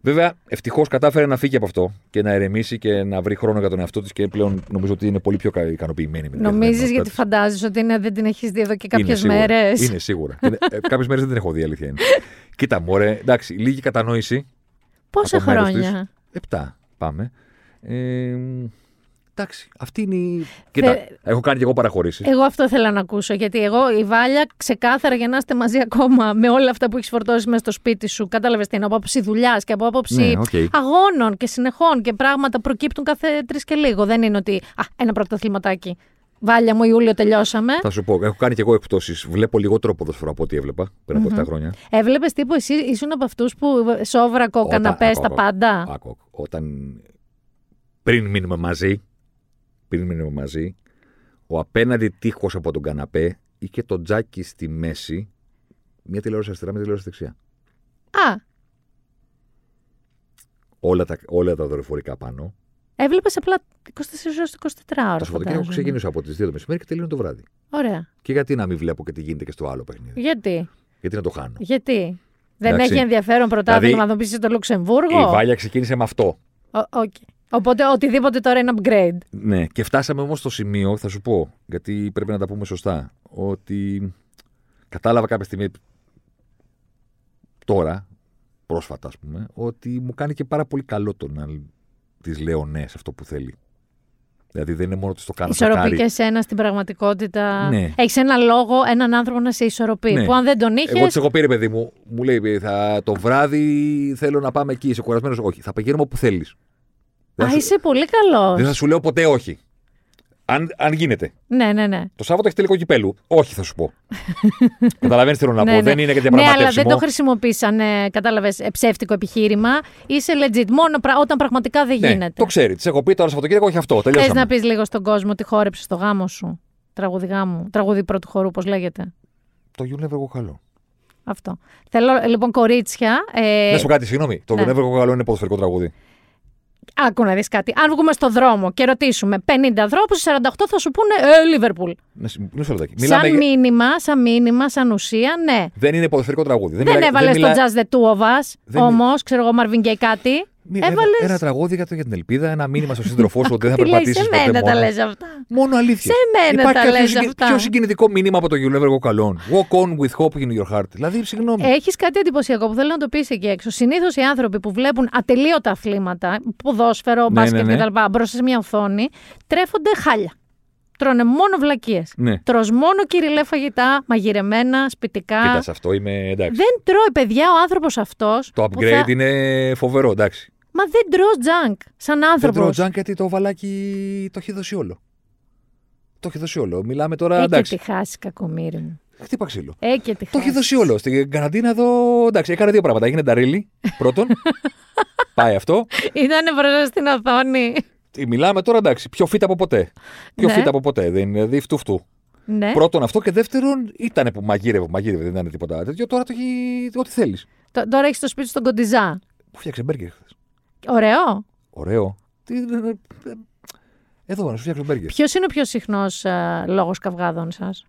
Βέβαια, ευτυχώς κατάφερε να φύγει από αυτό και να ερεμήσει και να βρει χρόνο για τον εαυτό της και πλέον νομίζω ότι είναι πολύ πιο κα- ικανοποιημένη με την Νομίζεις καθημερινότητά γιατί της. φαντάζεσαι ότι είναι, δεν την έχεις δει εδώ και Είναι κάποιες σίγουρα. μέρες; Είναι σίγουρα. ε, [laughs] Κάποιες μέρες δεν την έχω δει, η αλήθεια είναι. Κοίτα, μωρέ, εντάξει, λίγη κατανόηση. Πόσα από μέρος χρόνια; Επτά. Πάμε. Ε, εντάξει. Αυτή είναι η. Κοίτα, Θε- έχω κάνει και εγώ παραχωρήσεις. Εγώ αυτό θέλω να ακούσω. Γιατί εγώ η Βάλια ξεκάθαρα για να είστε μαζί ακόμα με όλα αυτά που έχεις φορτώσει μέσα στο σπίτι σου. Κατάλαβες τι είναι από άποψη δουλειάς και από άποψη Ναι, οκ. αγώνων και συνεχών και πράγματα προκύπτουν κάθε τρεις και λίγο. Δεν είναι ότι. Α, ένα πρωταθληματάκι. Βάλια μου, Ιούλιο τελειώσαμε. Θα σου πω, έχω κάνει και εγώ εκπτώσεις. Βλέπω λιγότερο ποδόσφαιρο από ό,τι έβλεπα πριν από 7 χρόνια. Έβλεπες τύπου εσύ ήσουν από αυτούς που σόβρακο, Όταν- καναπέ, άκου, τα άκου, πάντα. άκου, άκου. Όταν. Πριν μείνουμε μαζί. Πριν μείνουμε μαζί. Ο απέναντι τείχος από τον καναπέ είχε το τζάκι στη μέση. Μια τηλεόραση αριστερά, μια τηλεόραση δεξιά. Α, Όλα τα, όλα τα δορυφορικά πάνω. έβλεπες απλά 24 ώρες το 24 ώρα. Το Σαββατοκύριακο ξεκινήσω από τις 2 το μεσημέρι και τελειώνει το βράδυ. Ωραία. Και γιατί να μην βλέπω και τι γίνεται και στο άλλο παιχνίδι; Γιατί; Γιατί να το χάνω; Γιατί; Δεν Εντάξει. έχει ενδιαφέρον πρωτάθλημα Δηλαδή, να το πει στο Λουξεμβούργο; Η Βάλια ξεκίνησε με αυτό. Ο- οκ. Οπότε οτιδήποτε τώρα είναι upgrade. Ναι, και φτάσαμε όμως στο σημείο, θα σου πω, γιατί πρέπει να τα πούμε σωστά, ότι κατάλαβα κάποια στιγμή τώρα, πρόσφατα ας πούμε, ότι μου κάνει και πάρα πολύ καλό το να τη λέω ναι σε αυτό που θέλει. Δηλαδή δεν είναι μόνο ότι το κάνω Ισορροπεί χατίρι. και εσένα στην πραγματικότητα. Ναι. Έχεις έναν λόγο, έναν άνθρωπο να σε ισορροπεί. Ναι. Που αν δεν τον είχε. Εγώ τη έχω πει, ρε παιδί μου, μου λέει θα, το βράδυ θέλω να πάμε εκεί. Είσαι κουρασμένος. Όχι, θα πηγαίνουμε όπου θέλεις. Α, είσαι πολύ καλός. Δεν θα σου λέω ποτέ όχι. Αν, αν γίνεται. Ναι, ναι, ναι. Το Σάββατο έχει τελικό κυπέλου. Όχι, θα σου πω. [laughs] Καταλαβαίνεις τι θέλω να ναι, πω. ναι. Δεν είναι και Ναι, αλλά διαπραγματεύσιμο. δεν το χρησιμοποιεί σαν ε, κατάλαβες, ε, ψεύτικο επιχείρημα. Είσαι legit. Μόνο πρα- όταν πραγματικά δεν Ναι, γίνεται. το ξέρει. Τη έχω πει τώρα Σαββατοκύριακο, όχι αυτό. Θες Τελειώσαμε. να πεις λίγο στον κόσμο τι χόρεψε στο γάμο σου. Τραγούδι γάμου. Τραγούδι πρώτου χορού, πώς λέγεται. Το You Never Go Καλό. Αυτό. Θέλω λοιπόν κορίτσια. Ε, Να σου πω κάτι, συγγνώμη. Το ναι. You Never Go Καλό είναι ποδοσφαιρικό τραγούδι. Άκου να δεις κάτι. Αν βγούμε στο δρόμο και ρωτήσουμε 50 ανθρώπους, οι 48 θα σου πούνε ε, Λίβερπουλ. Ναι, συ- μισό λεπτάκι. Σαν Μιλάμε για- μήνυμα, σαν μήνυμα, σαν ουσία, ναι. Δεν είναι ποδοσφαιρικό τραγούδι. Δεν, μιλάει- έβαλες μιλάει- το Jazz the Two of Us, Δεν- όμως, ξέρω εγώ, Marvin Gaye κάτι. Μη- ένα- Έβαλες- Ένα τραγούδι για, το, για την ελπίδα, ένα μήνυμα στον σύντροφό σου ότι δεν θα Τι λέει, περπατήσεις σε ποτέ μένα τα μόνος. λες αυτά. Μόνο αλήθεια. Σε μένα Υπάρχει τα κάποιο λες συγκι- αυτά. πιο συγκινητικό μήνυμα από το You Never Go Alone. Walk on with hope in your heart. Δηλαδή, συγγνώμη. Έχεις κάτι εντυπωσιακό που θέλω να το πεις εκεί έξω. Συνήθως οι άνθρωποι που βλέπουν ατελείωτα αθλήματα, ποδόσφαιρο, Ναι, μπάσκετ ναι, ναι. κτλ. μπροστά σε μια οθόνη, τρέφονται χάλια. Τρώνε μόνο βλακίες. Ναι. Τρως μόνο κυριλέ φαγητά, μαγειρεμένα, σπιτικά. Κοίτας, σε αυτό είμαι εντάξει. Δεν τρώει, παιδιά, ο άνθρωπος αυτός. Το upgrade είναι φοβερό, εντάξει. Μα δεν τρώω junk σαν Δεν άνθρωπος. τρώω τζάνκ γιατί το βαλάκι το έχει δώσει όλο. Το έχει δώσει όλο. Μιλάμε τώρα, Ε, και εντάξει. τη χάσει, κακομίρι μου. Χτύπα ξύλο. Ε, και τη Το έχει χάσει. δώσει όλο. Στην καραντίνα εδώ, εντάξει, έκανε δύο πράγματα. Έγινε νταρίλι, πρώτον. [laughs] Πάει αυτό. Ήτανε μπροστά στην οθόνη. Ε, Μιλάμε τώρα, εντάξει, πιο φύτα από ποτέ. Πιο Ναι. φύτα από ποτέ. Δεν είναι δηλαδή φτού φτού. ναι. Πρώτον αυτό και δεύτερον ήταν που μαγείρευε, μαγείρευε, δεν ήταν τίποτα τέτοιο. Τώρα το έχει ό,τι θέλεις. Τ- Τώρα έχεις στο σπίτι σου τον κοντιζά. Που φτιάξε μπέργκερ; χθε. Ωραίο. Ωραίο. Τι, ε, ε, εδώ να σου φτιάξω μπέργκερ. Ποιος είναι ο πιο συχνός λόγος καυγάδων σας,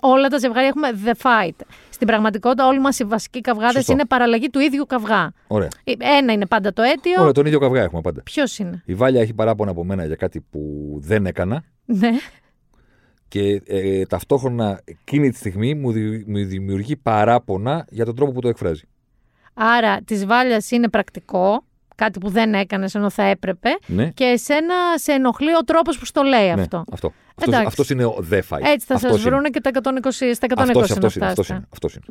Όλα τα ζευγάρια έχουμε the fight. Στην πραγματικότητα, όλοι μας οι βασικοί καυγάδες Σωστό. είναι παραλλαγή του ίδιου καυγά. Ωραία. Ε, Ένα είναι πάντα το αίτιο. Ωραία, τον ίδιο καυγά έχουμε πάντα. Ποιος είναι; Η Βάλια έχει παράπονα από μένα για κάτι που δεν έκανα Ναι. και ε, ταυτόχρονα εκείνη τη στιγμή μου, δη- μου δημιουργεί παράπονα για τον τρόπο που το εκφράζει. Άρα της βάλιας είναι πρακτικό. Κάτι που δεν έκανες ενώ θα έπρεπε. Ναι, Και εσένα σε ενοχλεί ο τρόπος που στο λέει ναι, αυτό. αυτό. Αυτός, Εντάξει. αυτός είναι ο the fight. Έτσι θα Αυτός σας είναι. βρούνε και τα 120, στα 120 Αυτός, να αυτός είναι, αυτός φτάσετε. είναι, αυτός είναι.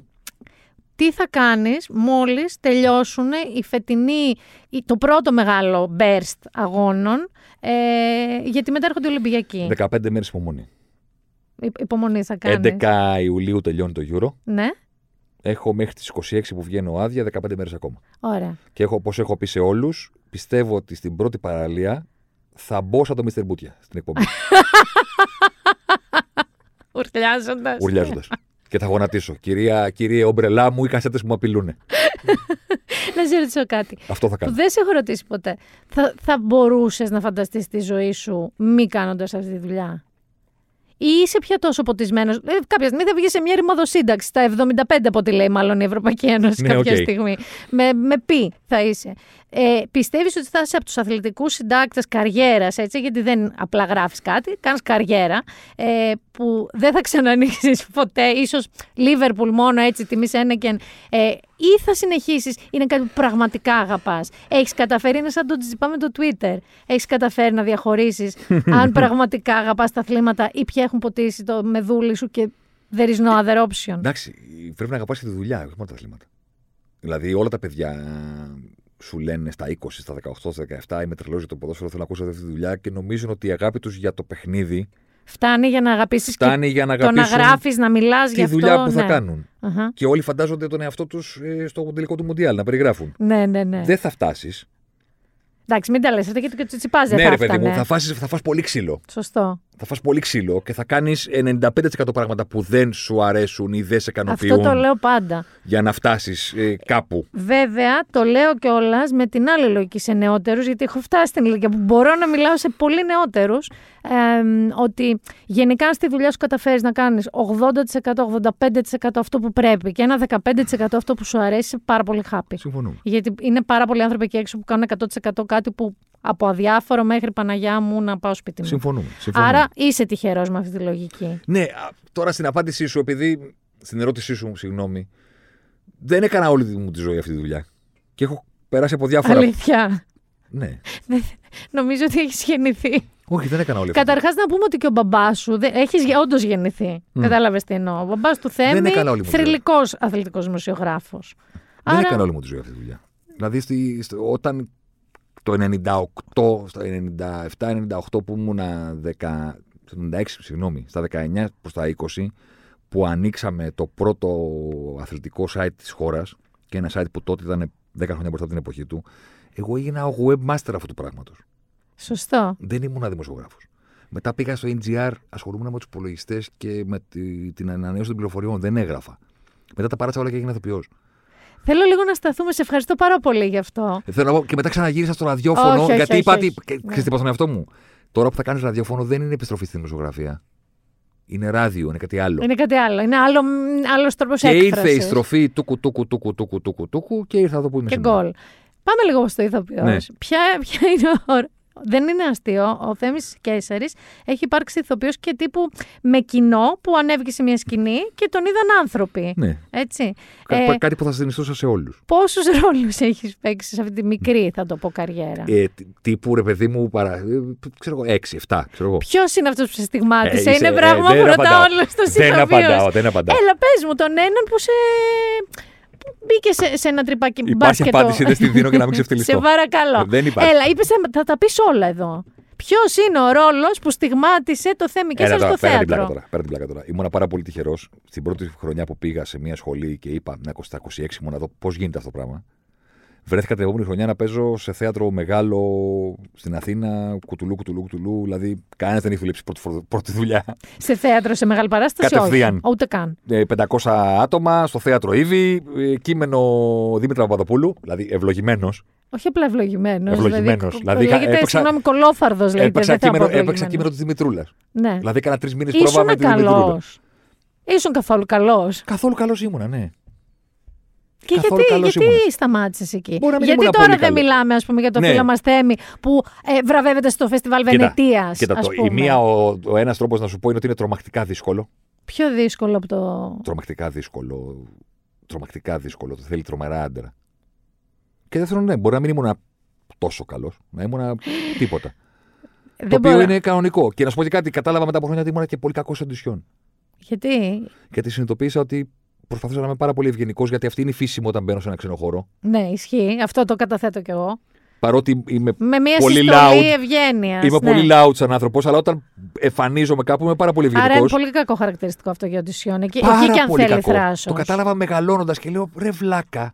τι θα κάνεις μόλις τελειώσουν οι φετινοί, η- το πρώτο μεγάλο burst αγώνων, ε, γιατί μετά έρχονται οι Ολυμπιακοί; 15 μέρες υπομονή. Υ- Υπομονή θα κάνεις. 11 Ιουλίου τελειώνει το Euro. Ναι, Έχω μέχρι τις 26 που βγαίνω άδεια 15 μέρες ακόμα. ωραία. Και έχω, όπως έχω πει σε όλους, πιστεύω ότι στην πρώτη παραλία θα μπω σαν το Mr. Μπούτια στην εκπομπή. [laughs] Ουρλιάζοντας. ουρλιάζοντας. και θα γονατίσω. Κυρία, κύριε Ομπρελά μου, οι κασέτες που με απειλούν. [laughs] Να σε ρωτήσω κάτι. Αυτό θα Που κάνω. δεν σε έχω ρωτήσει ποτέ. Θα, θα μπορούσες να φανταστείς τη ζωή σου μη κάνοντας αυτή τη δουλειά; Ή είσαι πια τόσο ποτισμένος. Ε, κάποια στιγμή θα βγει σε μια ρημαδοσύνταξη, στα 75 από ό,τι λέει μάλλον η Ευρωπαϊκή Ένωση Ναι, κάποια οκ. στιγμή. Με, με πι θα είσαι. Ε, Πιστεύεις ότι θα είσαι από τους αθλητικούς συντάκτες καριέρας, έτσι, γιατί δεν απλά γράφεις κάτι, κάνεις καριέρα, ε, που δεν θα ξανανοίξεις ποτέ, ίσως Λίβερπουλ μόνο έτσι, τιμή Ένεκεν, ε, ή θα συνεχίσεις, είναι κάτι που πραγματικά αγαπάς. Έχεις καταφέρει, είναι σαν το τζιπά με το Twitter. Έχεις καταφέρει να διαχωρίσεις [laughs] αν πραγματικά αγαπάς τα αθλήματα ή πια έχουν ποτίσει το μεδούλι σου και there is no other option. Εντάξει, πρέπει να αγαπάς και τη δουλειά, όχι μόνο τα αθλήματα. Δηλαδή, όλα τα παιδιά σου λένε στα 20, στα 18, στα 17, είμαι τρελός για το ποδόσφαιρο, θέλω να ακούσω αυτή τη δουλειά και νομίζουν ότι η αγάπη τους για το παιχνίδι Φτάνει για να αγαπήσεις και φτάνει για να το να αγαπήσουν γράφεις, να μιλάς τη για αυτό. δουλειά που θα ναι. κάνουν. Αχα. Και όλοι φαντάζονται τον εαυτό τους στο τελικό του Μουντιάλ να περιγράφουν. Ναι, ναι, ναι. Δεν θα φτάσεις. Εντάξει, μην τα λες αυτά γιατί και το τσιπάζ δεν Ναι, θα ρε παιδί μου, έφτανε. θα φας, θα φας πολύ ξύλο. Σωστό. Θα φας πολύ ξύλο και θα κάνεις 95% πράγματα που δεν σου αρέσουν ή δεν σε ικανοποιούν Αυτό το λέω πάντα. για να φτάσεις κάπου. Βέβαια, το λέω κιόλας με την άλλη λογική σε νεότερους, γιατί έχω φτάσει στην ηλικία που μπορώ να μιλάω σε πολύ νεότερους. ότι γενικά, αν στη δουλειά σου καταφέρεις να κάνεις 80%-85% αυτό που πρέπει και ένα 15% αυτό που σου αρέσει, είσαι πάρα πολύ happy. Συμφωνούμε. Γιατί είναι πάρα πολλοί άνθρωποι εκεί έξω που κάνουν 100% κάτι που από αδιάφορο μέχρι Παναγιά μου να πάω σπίτι μου. Συμφωνούμε. συμφωνούμε. Άρα είσαι τυχερός με αυτή τη λογική. Ναι, α, τώρα στην απάντησή σου, επειδή. Στην ερώτησή σου, συγγνώμη. Δεν έκανα όλη μου τη ζωή αυτή τη δουλειά. Και έχω περάσει από διάφορα. Αλήθεια. Ναι. Νομίζω ότι έχεις γεννηθεί. Όχι, δεν έκανα όλη αυτή. Καταρχάς, να πούμε ότι και ο μπαμπάς σου έχεις όντως γεννηθεί. Μμ. Κατάλαβες τι εννοώ. Ο μπαμπάς του Θέμη, έκανα όλη μου τη ζωή. θρηλυκός αθλητικός δημοσιογράφος. Δεν έκανα όλη μου τη ζωή αυτή τη δουλειά. Δηλαδή, στη, στο- όταν το 98, στο 97-98 που ήμουνα 10, στο 96, συγγνώμη, στα 19 προς τα 20, που ανοίξαμε το πρώτο αθλητικό site της χώρας και ένα site που τότε ήταν 10 χρόνια μπροστά από την εποχή του, εγώ έγινα ο webmaster αυτού του πράγματος. Σωστό. Δεν ήμουν δημοσιογράφος. Μετά πήγα στο NGR, ασχολούμαι με τους υπολογιστές και με τη- την ανανέωση των πληροφοριών. Δεν έγραφα. Μετά τα παράτησα όλα και έγινα ηθοποιός. Θέλω λίγο να σταθούμε. Σε ευχαριστώ πάρα πολύ γι' αυτό. Ε, Θέλω να πω και μετά ξαναγύρισα στο ραδιόφωνο. Όχι, όχι, γιατί όχι, είπα. όχι. τι- και- Ναι. Ξέρεις τι είπα στον εαυτό μου. Τώρα που θα κάνεις ραδιόφωνο δεν είναι επιστροφή στην δημοσιογραφία. Είναι ράδιο, είναι κάτι άλλο. Είναι κάτι άλλο. Είναι άλλο άλλος τρόπος και ήρθε η έκφρασης. στροφή τούκου τούκου τούκου τούκου τούκου τούκου και ήρθα εδώ που είμαι Και σήμερα. γκολ. Πάμε λίγο στο ηθοποιό. Ναι. Ποια, ποια είναι ο. Δεν είναι αστείο. Ο Θέμης Κέσσαρη έχει υπάρξει ηθοποιός και τύπου με κοινό που ανέβηκε σε μια σκηνή και τον είδαν άνθρωποι. Ναι. Έτσι. Κα- Ε, κάτι που θα συνιστούσα σε όλους. Πόσους [laughs] ρόλους έχεις παίξει σε αυτή τη μικρή, θα το πω, καριέρα; Ε, τ- τύπου ρε παιδί μου, παρα... ε, ξέρω εγώ, 6-7, ξέρω εγώ. Ποιος είναι αυτός που σε στιγμάτισε, Ε, είσαι- είναι πράγμα ε, δεν που ρωτάω απαντάω. όλους τους Δεν ηθοποιούς. απαντάω, δεν απαντάω. Έλα, πες μου τον έναν που σε. Που μπήκε σε, σε ένα τρυπάκι Υπάρχει μπάσκετο. απάντηση, δεν στη δίνω και να μην ξεφτυλιστώ. [laughs] σε παρακαλώ. Δεν υπάρχει. Έλα, είπες, θα τα πεις όλα εδώ. Ποιος είναι ο ρόλος που στιγμάτισε το Θέμη και Έλα στο τώρα, πέρα την πλάκα θέατρο. τώρα. Πέρα την πλάκα τώρα. Ήμουνα πάρα πολύ τυχερός. Στην πρώτη χρονιά που πήγα σε μια σχολή και είπα, μια 26 ήμουν να δω πώς γίνεται αυτό το πράγμα; Βρέθηκα την επόμενη χρονιά να παίζω σε θέατρο μεγάλο στην Αθήνα, κουτουλού, κουτουλού, κουτουλού. Δηλαδή, κανένας δεν έχει δουλέψει πρώτη, φορ- πρώτη δουλειά. Σε θέατρο, σε μεγάλη παράσταση, Κατευθείαν. όχι. Ούτε καν. Ε, 500 άτομα στο θέατρο Ήβη, ε, κείμενο Δήμητρα Παπαδοπούλου, δηλαδή ευλογημένος. Όχι απλά ευλογημένος. Ευλογημένος. Δηλαδή, Δηλαδή, λέγεται, έπαιξα- συγγνώμη, κολόφαρδος λέγεται. Έπαιξα δεν θα πω κείμενο, έπαιξα ευλογημένος. κείμενο τη Δημητρούλας. Ναι. Δηλαδή, έκανα τρεις μήνες πρόβα Ήσουν με τη Δημητρούλα. καλός. Ήσουν καθόλου καλός. Καθόλου καλός ήμουνα, ναι. Και Καθόλου γιατί, καλός γιατί ήμουνα. σταμάτησες εκεί; Μπορεί να μην γιατί ήμουν τώρα πολύ δεν καλός. μιλάμε, ας πούμε, για το Ναι. φίλο μας Θέμη που ε, βραβεύεται στο φεστιβάλ Κοίτα, Βενετίας. Κοίτα, το, η μία, ο, ο ένας τρόπος να σου πω είναι ότι είναι τρομακτικά δύσκολο. Πιο δύσκολο από το. Τρομακτικά δύσκολο. Τρομακτικά δύσκολο. Το θέλει τρομερά άντρα. Και δεύτερον, ναι, μπορεί να μην ήμουν τόσο καλός. Να ήμουν τίποτα. το Δεν οποίο μπορώ- είναι κανονικό. Και να σου πω και κάτι, κατάλαβα μετά από χρόνια ότι ήμουν και πολύ κακός οντισιόν. Γιατί; Γιατί συνειδητοποίησα ότι προσπαθούσα να είμαι πάρα πολύ ευγενικός, γιατί αυτή είναι η φύση μου όταν μπαίνω σε ένα ξένο χώρο. Ναι, ισχύει. Αυτό το καταθέτω κι εγώ. Παρότι είμαι, Με μια Πολύ συστολή loud. ευγένειας. είμαι πολύ loud σαν άνθρωπος, αλλά όταν εμφανίζομαι κάπου είμαι πάρα πολύ Άρα είναι ευγενικός. πολύ κακό χαρακτηριστικό αυτό για οντισιόν. Εκεί, Πάρα εκεί και αν πολύ θέλει κακό. θράσος. Το κατάλαβα μεγαλώνοντας και λέω ρε βλάκα.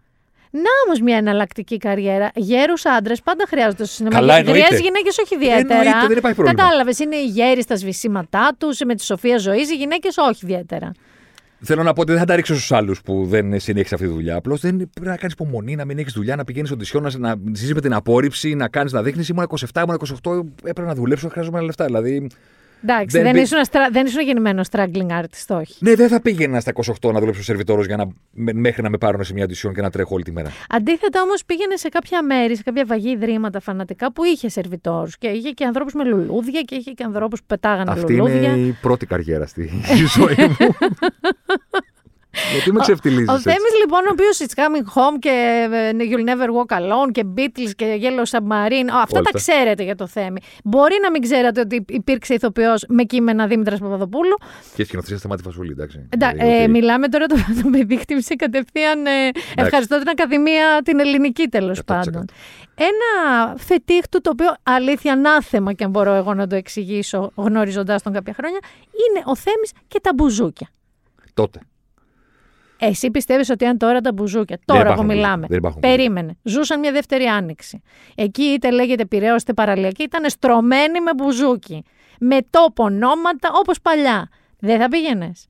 Να όμως μια εναλλακτική καριέρα. Γέρους άντρες πάντα χρειάζονται στο σινεμά. Καλά, εννοείται. Γριέ γυναίκες όχι ιδιαίτερα. Εννοείται, δεν υπάρχει πρόβλημα. Κατάλαβες, είναι οι γέροι στα σβησίματά τους, με τη σοφία ζωής. Οι γυναίκες όχι ιδιαίτερα. Θέλω να πω ότι δεν θα τα ρίξω στους άλλους που δεν συνέχισε αυτή τη δουλειά. Απλώς δεν πρέπει να κάνεις υπομονή, να μην έχεις δουλειά, να πηγαίνεις οντισιό, να, να ζήσει με την απόρριψη, να κάνεις να δείχνεις. Ήμουν 27, ήμουν 28, έπρεπε να δουλέψω, χρειάζομαι λεφτά. Δηλαδή, Εντάξει, Δεν δεν, μπη- ήσουν, στρα... δεν ήσουν γεννημένος struggling artist, όχι. ναι, δεν θα πήγαινα στα 28 να δουλέψω σερβιτόρο για να, με- μέχρι να με πάρουν σε μια οντισιόν και να τρέχω όλη τη μέρα. Αντίθετα, όμως πήγαινε σε κάποια μέρη, σε κάποια βαγή ιδρύματα φανατικά που είχε σερβιτόρους. Και είχε και ανθρώπους με λουλούδια και είχε και ανθρώπους που πετάγανε Αυτή λουλούδια. είναι η πρώτη καριέρα στη [laughs] ζωή μου. [laughs] Γιατί με ξεφτιλίζει. Ο Θέμης λοιπόν, ο οποίος It's Coming Home και ε, You'll Never Walk Alone και Beatles και Yellow Submarine, αυτά Όλα τα αυτά. ξέρετε για το Θέμη. Μπορεί να μην ξέρατε ότι υπήρξε ηθοποιός με κείμενα Δήμητρας Παπαδοπούλου. Και σκηνοθεσία Σταμάτη Φασουλή, εντάξει. Εντάξει, Δηλαδή, ε, οκ. μιλάμε τώρα το, το παιδί χτύπησε κατευθείαν. Ε, ευχαριστώ την Ακαδημία, την ελληνική τέλος 100%. πάντων. Ένα φετίχ του το οποίο αλήθεια ανάθεμα και αν μπορώ εγώ να το εξηγήσω γνωρίζοντά τον κάποια χρόνια, είναι ο Θέμης και τα μπουζούκια. Τότε. Εσύ πιστεύεις ότι αν τώρα τα μπουζούκια, Δεν τώρα που υπάρχουν μιλάμε, μπουζούκια, δεν υπάρχουν περίμενε, ζούσαν μια δεύτερη άνοιξη. Εκεί είτε λέγεται Πειραιώς είτε παραλιακή, ήταν στρωμένοι με μπουζούκι. με τόπο ονόματα, όπως παλιά. Δεν θα πήγαινες;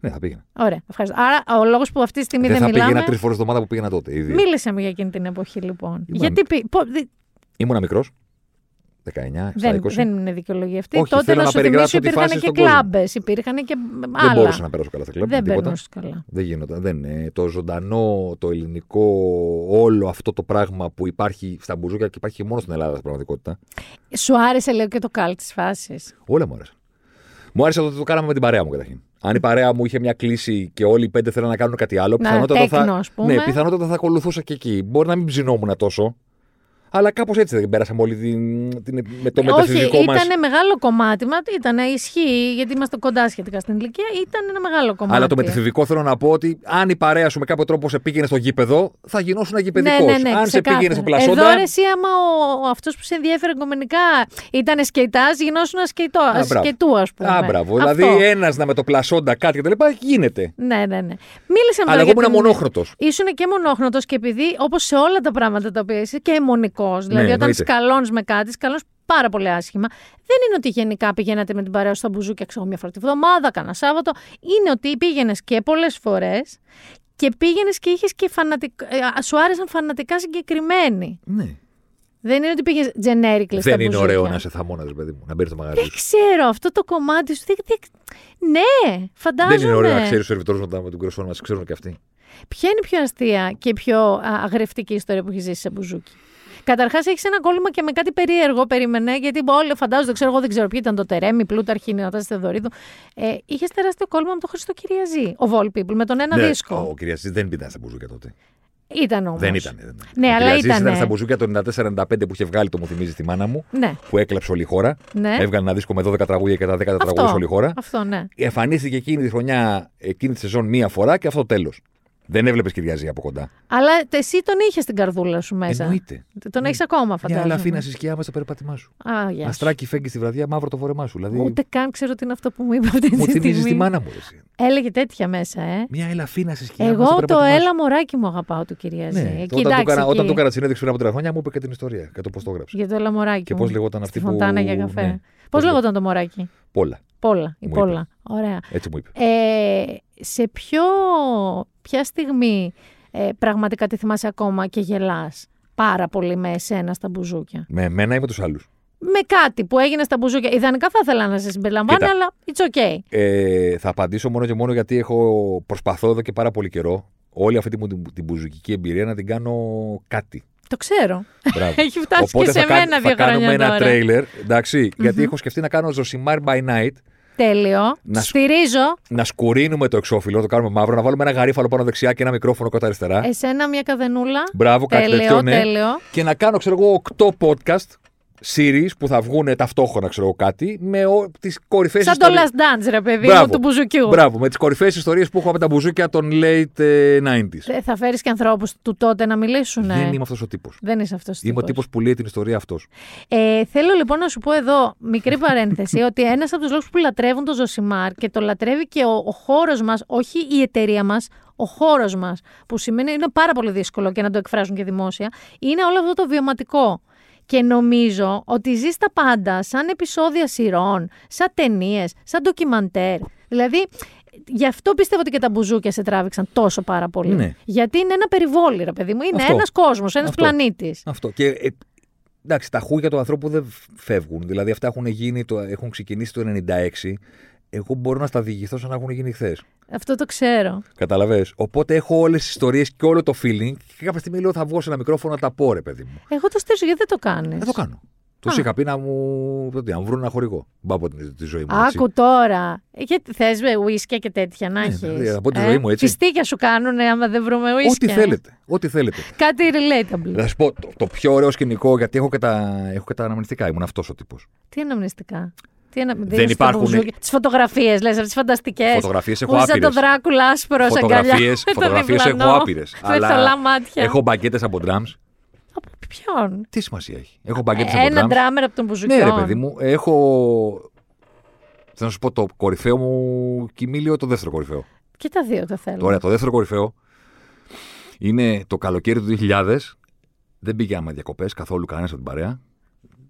Ναι, θα πήγαινα. Ωραία, ευχαριστώ. Άρα, ο λόγος που αυτή τη στιγμή Δεν δεν, θα πήγαινα μιλάμε. τρεις φορές εβδομάδα που πήγαινα τότε. Ήδη. Μίλησε μου για εκείνη την εποχή, λοιπόν. Ήμουν Γιατί πή... πω- δι- Ήμουνα μικρός. 19, 20. δεν, δεν είναι δικαιολογία αυτή. Όχι, Τότε θέλω να να σου θυμίσω περιγράψω τη υπήρχαν φάση και στον κόσμο. κλάμπε, υπήρχαν και άλλα. Δεν μπορούσα να περάσω καλά στα κλαμπ. Δεν τίποτα. περνούσες καλά. Δεν γίνονταν. Δεν, ε, το ζωντανό, το ελληνικό, όλο αυτό το πράγμα που υπάρχει στα μπουζούκια και υπάρχει και μόνο στην Ελλάδα στην πραγματικότητα. Σου άρεσε, λέω, και το καλ της φάσης. Όλα μου άρεσαν. Μου άρεσε ότι το κάναμε με την παρέα μου καταρχήν. Αν η παρέα μου είχε μια κλίση και όλοι οι πέντε θέλαν να κάνουν κάτι άλλο, Να, πιθανότατα τέκνο, θα, ας πούμε. ναι, πιθανότατα θα ακολουθούσα και εκεί. Μπορεί να μην ψινόμουν τόσο, αλλά κάπως έτσι δεν πέρασαμε όλη την, την, με το Όχι, μεταφυσικό μας. ήταν μεγάλο κομμάτι. Μα ήταν ισχύει, γιατί είμαστε κοντά σχετικά στην ηλικία. Ήταν ένα μεγάλο κομμάτι. Αλλά το μεταφυσικό θέλω να πω ότι αν η παρέα σου με κάποιο τρόπο σε πήγαινε στο γήπεδο, θα γινώσουν αγιπαιδικό. Ναι, ναι, ναι, αν σε ξεκάθαρα. πήγαινε στο πλασόντα. Εδώ ρε, εσύ, άμα ο, αυτός που σε ενδιαφέρει εγκομενικά ήταν σκεϊτάς, γινόσουν σκεϊτό, Α, μπράβο. σκεϊτού, ας πούμε. Α, μπράβο. Αυτό. Δηλαδή ένας να με το πλασόντα κάτι κτλ. γίνεται. Ναι, ναι, ναι. Μίλησε Αλλά εγώ ήμουν μονόχρονος. Ήσουν και μονόχρονος και επειδή, όπως σε όλα τα πράγματα τα οποία είσαι, και αιμονικό. Δηλαδή, όταν Ναι, εννοείται. σκαλώνεις με κάτι, σκαλώνεις πάρα πολύ άσχημα. Δεν είναι ότι γενικά πηγαίνατε με την παρέα σου στα μπουζούκια, ξέρω μια φορά τη βδομάδα, κάνα Σάββατο. Είναι ότι πήγαινες και πολλές φορές και πήγαινες και είχες και φανατικ... ε, σου άρεσαν φανατικά συγκεκριμένοι. Ναι. Δεν είναι ότι πήγες generic στα Δεν είναι μπουζούκια. ωραίο να είσαι θαμώνας, παιδί μου, να μπαίνει στο μαγαζί. Δεν ξέρω, αυτό το κομμάτι σου. δεν- δεν- Ναι, φαντάζομαι. Δεν είναι ωραίο να ξέρεις του σερβιτόρου με, τα- με τον κροσό μας, ξέρουν και αυτοί. Ποια είναι η πιο αστεία και πιο α, αγρευτική ιστορία που έχεις ζήσει σε μπουζούκι; Καταρχάς, έχεις ένα κόλλημα και με κάτι περίεργο, περίμενε, γιατί όλοι φαντάζονται, ξέρω εγώ, δεν ξέρω ποιοι ήταν το Τερέμι, Πλούταρχη, Νατάση Θεοδωρίδου. Ε, είχες τεράστιο κόλλημα με τον Χριστό Κυριαζή, ο Vol People, με τον ένα Ναι, δίσκο. Ο Κυριαζής δεν ήταν στα μπουζούκια τότε. Ήταν όμως. Δεν ήταν. δεν ήταν. Ναι, Ο αλλά Κυριαζής ήτανε. ήταν στα μπουζούκια το 94-95 που είχε βγάλει το Μου θυμίζει τη μάνα μου, Ναι, που έκλαψε όλη η χώρα. ναι. Έβγαλε ένα δίσκο με 12 τραγούδια και τα 10 τραγούδια σε όλη η χώρα. Αυτό, ναι. Εμφανίστηκε εκείνη τη χρονιά, εκείνη τη σεζόν μία φορά και αυτό τέλος. Δεν έβλεπες Κυριαζή από κοντά. Αλλά εσύ τον είχες στην καρδούλα σου μέσα. Εννοείται. Τον έχεις ακόμα, Μια φαντάζομαι. ελαφίνα στη σκιά μέσα στο περπάτημά σου. Α, γεια σου. Αστράκι φέγγει στη βραδιά, μαύρο το φορεμά σου. Δηλαδή, Ούτε καν ξέρω τι είναι αυτό που μου είπε αυτή μου τη θυμίζει τη στιγμή. μάνα μου. Εσύ. Έλεγε τέτοια μέσα, ε. Μια ελαφίνα στη σκιά. μέσα στο Εγώ το περπάτημά σου. έλα μωράκι μου αγαπάω του Κυριαζή. Ναι, Εκεί, όταν, του εντάξει, έκανα, όταν εκεί. του έκανα τη συνέντευξη πριν από τρία χρόνια μου είπε και την ιστορία και το πώς το έγραψε. Για το έλα μωράκι Και μου. πώς λεγόταν Στη αυτή που- φωντάνα για καφέ. ναι. Πώς Πώς λεγόταν το μωράκι; Πολλά. Πόλα. Η Μου Πόλα. Ωραία. Έτσι μου είπε. Ε, σε ποιο, ποια στιγμή ε, πραγματικά τη θυμάσαι ακόμα και γελάς πάρα πολύ με εσένα στα μπουζούκια; Με εμένα ή με τους άλλους; Με κάτι που έγινε στα μπουζούκια. Ιδανικά θα ήθελα να σε συμπεριλαμβάνω, Κοίτα. αλλά it's okay. Ε, θα απαντήσω μόνο και μόνο γιατί έχω προσπαθώ εδώ και πάρα πολύ καιρό όλη αυτή την, την, την μπουζουκική εμπειρία να την κάνω κάτι. Το ξέρω. Μπράβο. [laughs] Έχει φτάσει Οπότε και σε θα, κα- μένα θα δύο κάνουμε χρόνια ένα τώρα. τρέιλερ, εντάξει, γιατί έχω σκεφτεί να κάνω Ζωσιμάρ by night, Τέλειο. Να σου- Στηρίζω. να σκουρίνουμε το εξώφυλλο, το κάνουμε μαύρο, να βάλουμε ένα γαρίφαλο πάνω δεξιά και ένα μικρόφωνο κάτω αριστερά. Εσένα μια καδενούλα. Μπράβο, κάτι τέλειο, τέτοιο, ναι. τέλειο. Και να κάνω, ξέρω εγώ, 8 podcast series που θα βγουν ταυτόχρονα, ξέρω εγώ κάτι, με τις κορυφαίες Σαν το Last Dance, ρε παιδί μου, του μπουζουκιού. Μπράβο, με τις κορυφαίες ιστορίες που έχω από τα μπουζούκια των late ε, 90s. Ε, Θα φέρεις και ανθρώπους του τότε να μιλήσουν. Δεν είμαι αυτός ο τύπος. Δεν είσαι αυτός. Είμαι ο τύπος που λέει την ιστορία αυτός. Ε, θέλω λοιπόν να σου πω εδώ, μικρή [laughs] παρένθεση, ότι ένας από τους λόγους που λατρεύουν το Ζωσιμάρ και το λατρεύει και ο, ο χώρος μας, όχι η εταιρεία μας, ο χώρος μας, που σημαίνει είναι πάρα πολύ δύσκολο και να το εκφράζουν και δημόσια, είναι όλο αυτό το βιωματικό. Και νομίζω ότι ζεις τα πάντα, σαν επεισόδια σειρών, σαν ταινίες, σαν ντοκιμαντέρ. Δηλαδή, γι' αυτό πιστεύω ότι και τα μπουζούκια σε τράβηξαν τόσο πάρα πολύ. Ναι. Γιατί είναι ένα περιβόλι, ρε παιδί μου. Είναι Αυτό. ένας κόσμος, ένας Αυτό. πλανήτης. Αυτό. Και ε, εντάξει, τα χούγια του ανθρώπου δεν φεύγουν. Δηλαδή αυτά έχουν, γίνει, το, έχουν ξεκινήσει το 96. Εγώ μπορώ να στα διηγηθώ σαν να έχουν γίνει χθες. Αυτό το ξέρω. Καταλαβέ. Οπότε έχω όλες τις ιστορίες και όλο το feeling. Και κάποια στιγμή λέω θα βγω σε ένα μικρόφωνο να τα πω, ρε παιδί μου. Εγώ το στηρίζω γιατί δεν το κάνεις; Δεν το κάνω. Του Α. είχα πει να μου. το τι, να μου βρουν ένα χορηγό. Μπα από τη, τη ζωή μου. έτσι. Άκου τώρα. Γιατί θες ουίσκια και τέτοια να Ναι, έχεις; δηλαδή, από τη ζωή μου, έτσι. Φιστίκια σου κάνουν άμα δεν βρούμε ουίσκια; Ό,τι θέλετε. Ό,τι θέλετε. Κάτι relatable. Θα σα πω το, το πιο ωραίο σκηνικό, γιατί έχω και τα, έχω και τα αναμνηστικά. Ήμουν αυτός ο τύπος. Τι αναμνηστικά; Τι ανα... Δεν υπάρχουν- Τις φωτογραφίες, λες, αυτές τις φανταστικές. Φωτογραφίες έχω Σαν το άπειρες. Δράκουλα άσπρο, σαν Φωτογραφίες, [laughs] φωτογραφίες έχω άπειρες. [laughs] Με θολά μάτια. έχω μπαγκέτες από drums. Από ποιον; Τι σημασία έχει; Έχω μπαγκέτες από Ένα drums. ντράμερ από τον Μπουζουκιόν. Ναι, ρε παιδί μου. Έχω. Θα σου πω το κορυφαίο μου κοιμήλιο, το δεύτερο κορυφαίο. Και τα δύο το θέλω. Ωραία, το δεύτερο κορυφαίο είναι το καλοκαίρι του 2000. Δεν πήγαμε διακοπές καθόλου κανένας από την παρέα.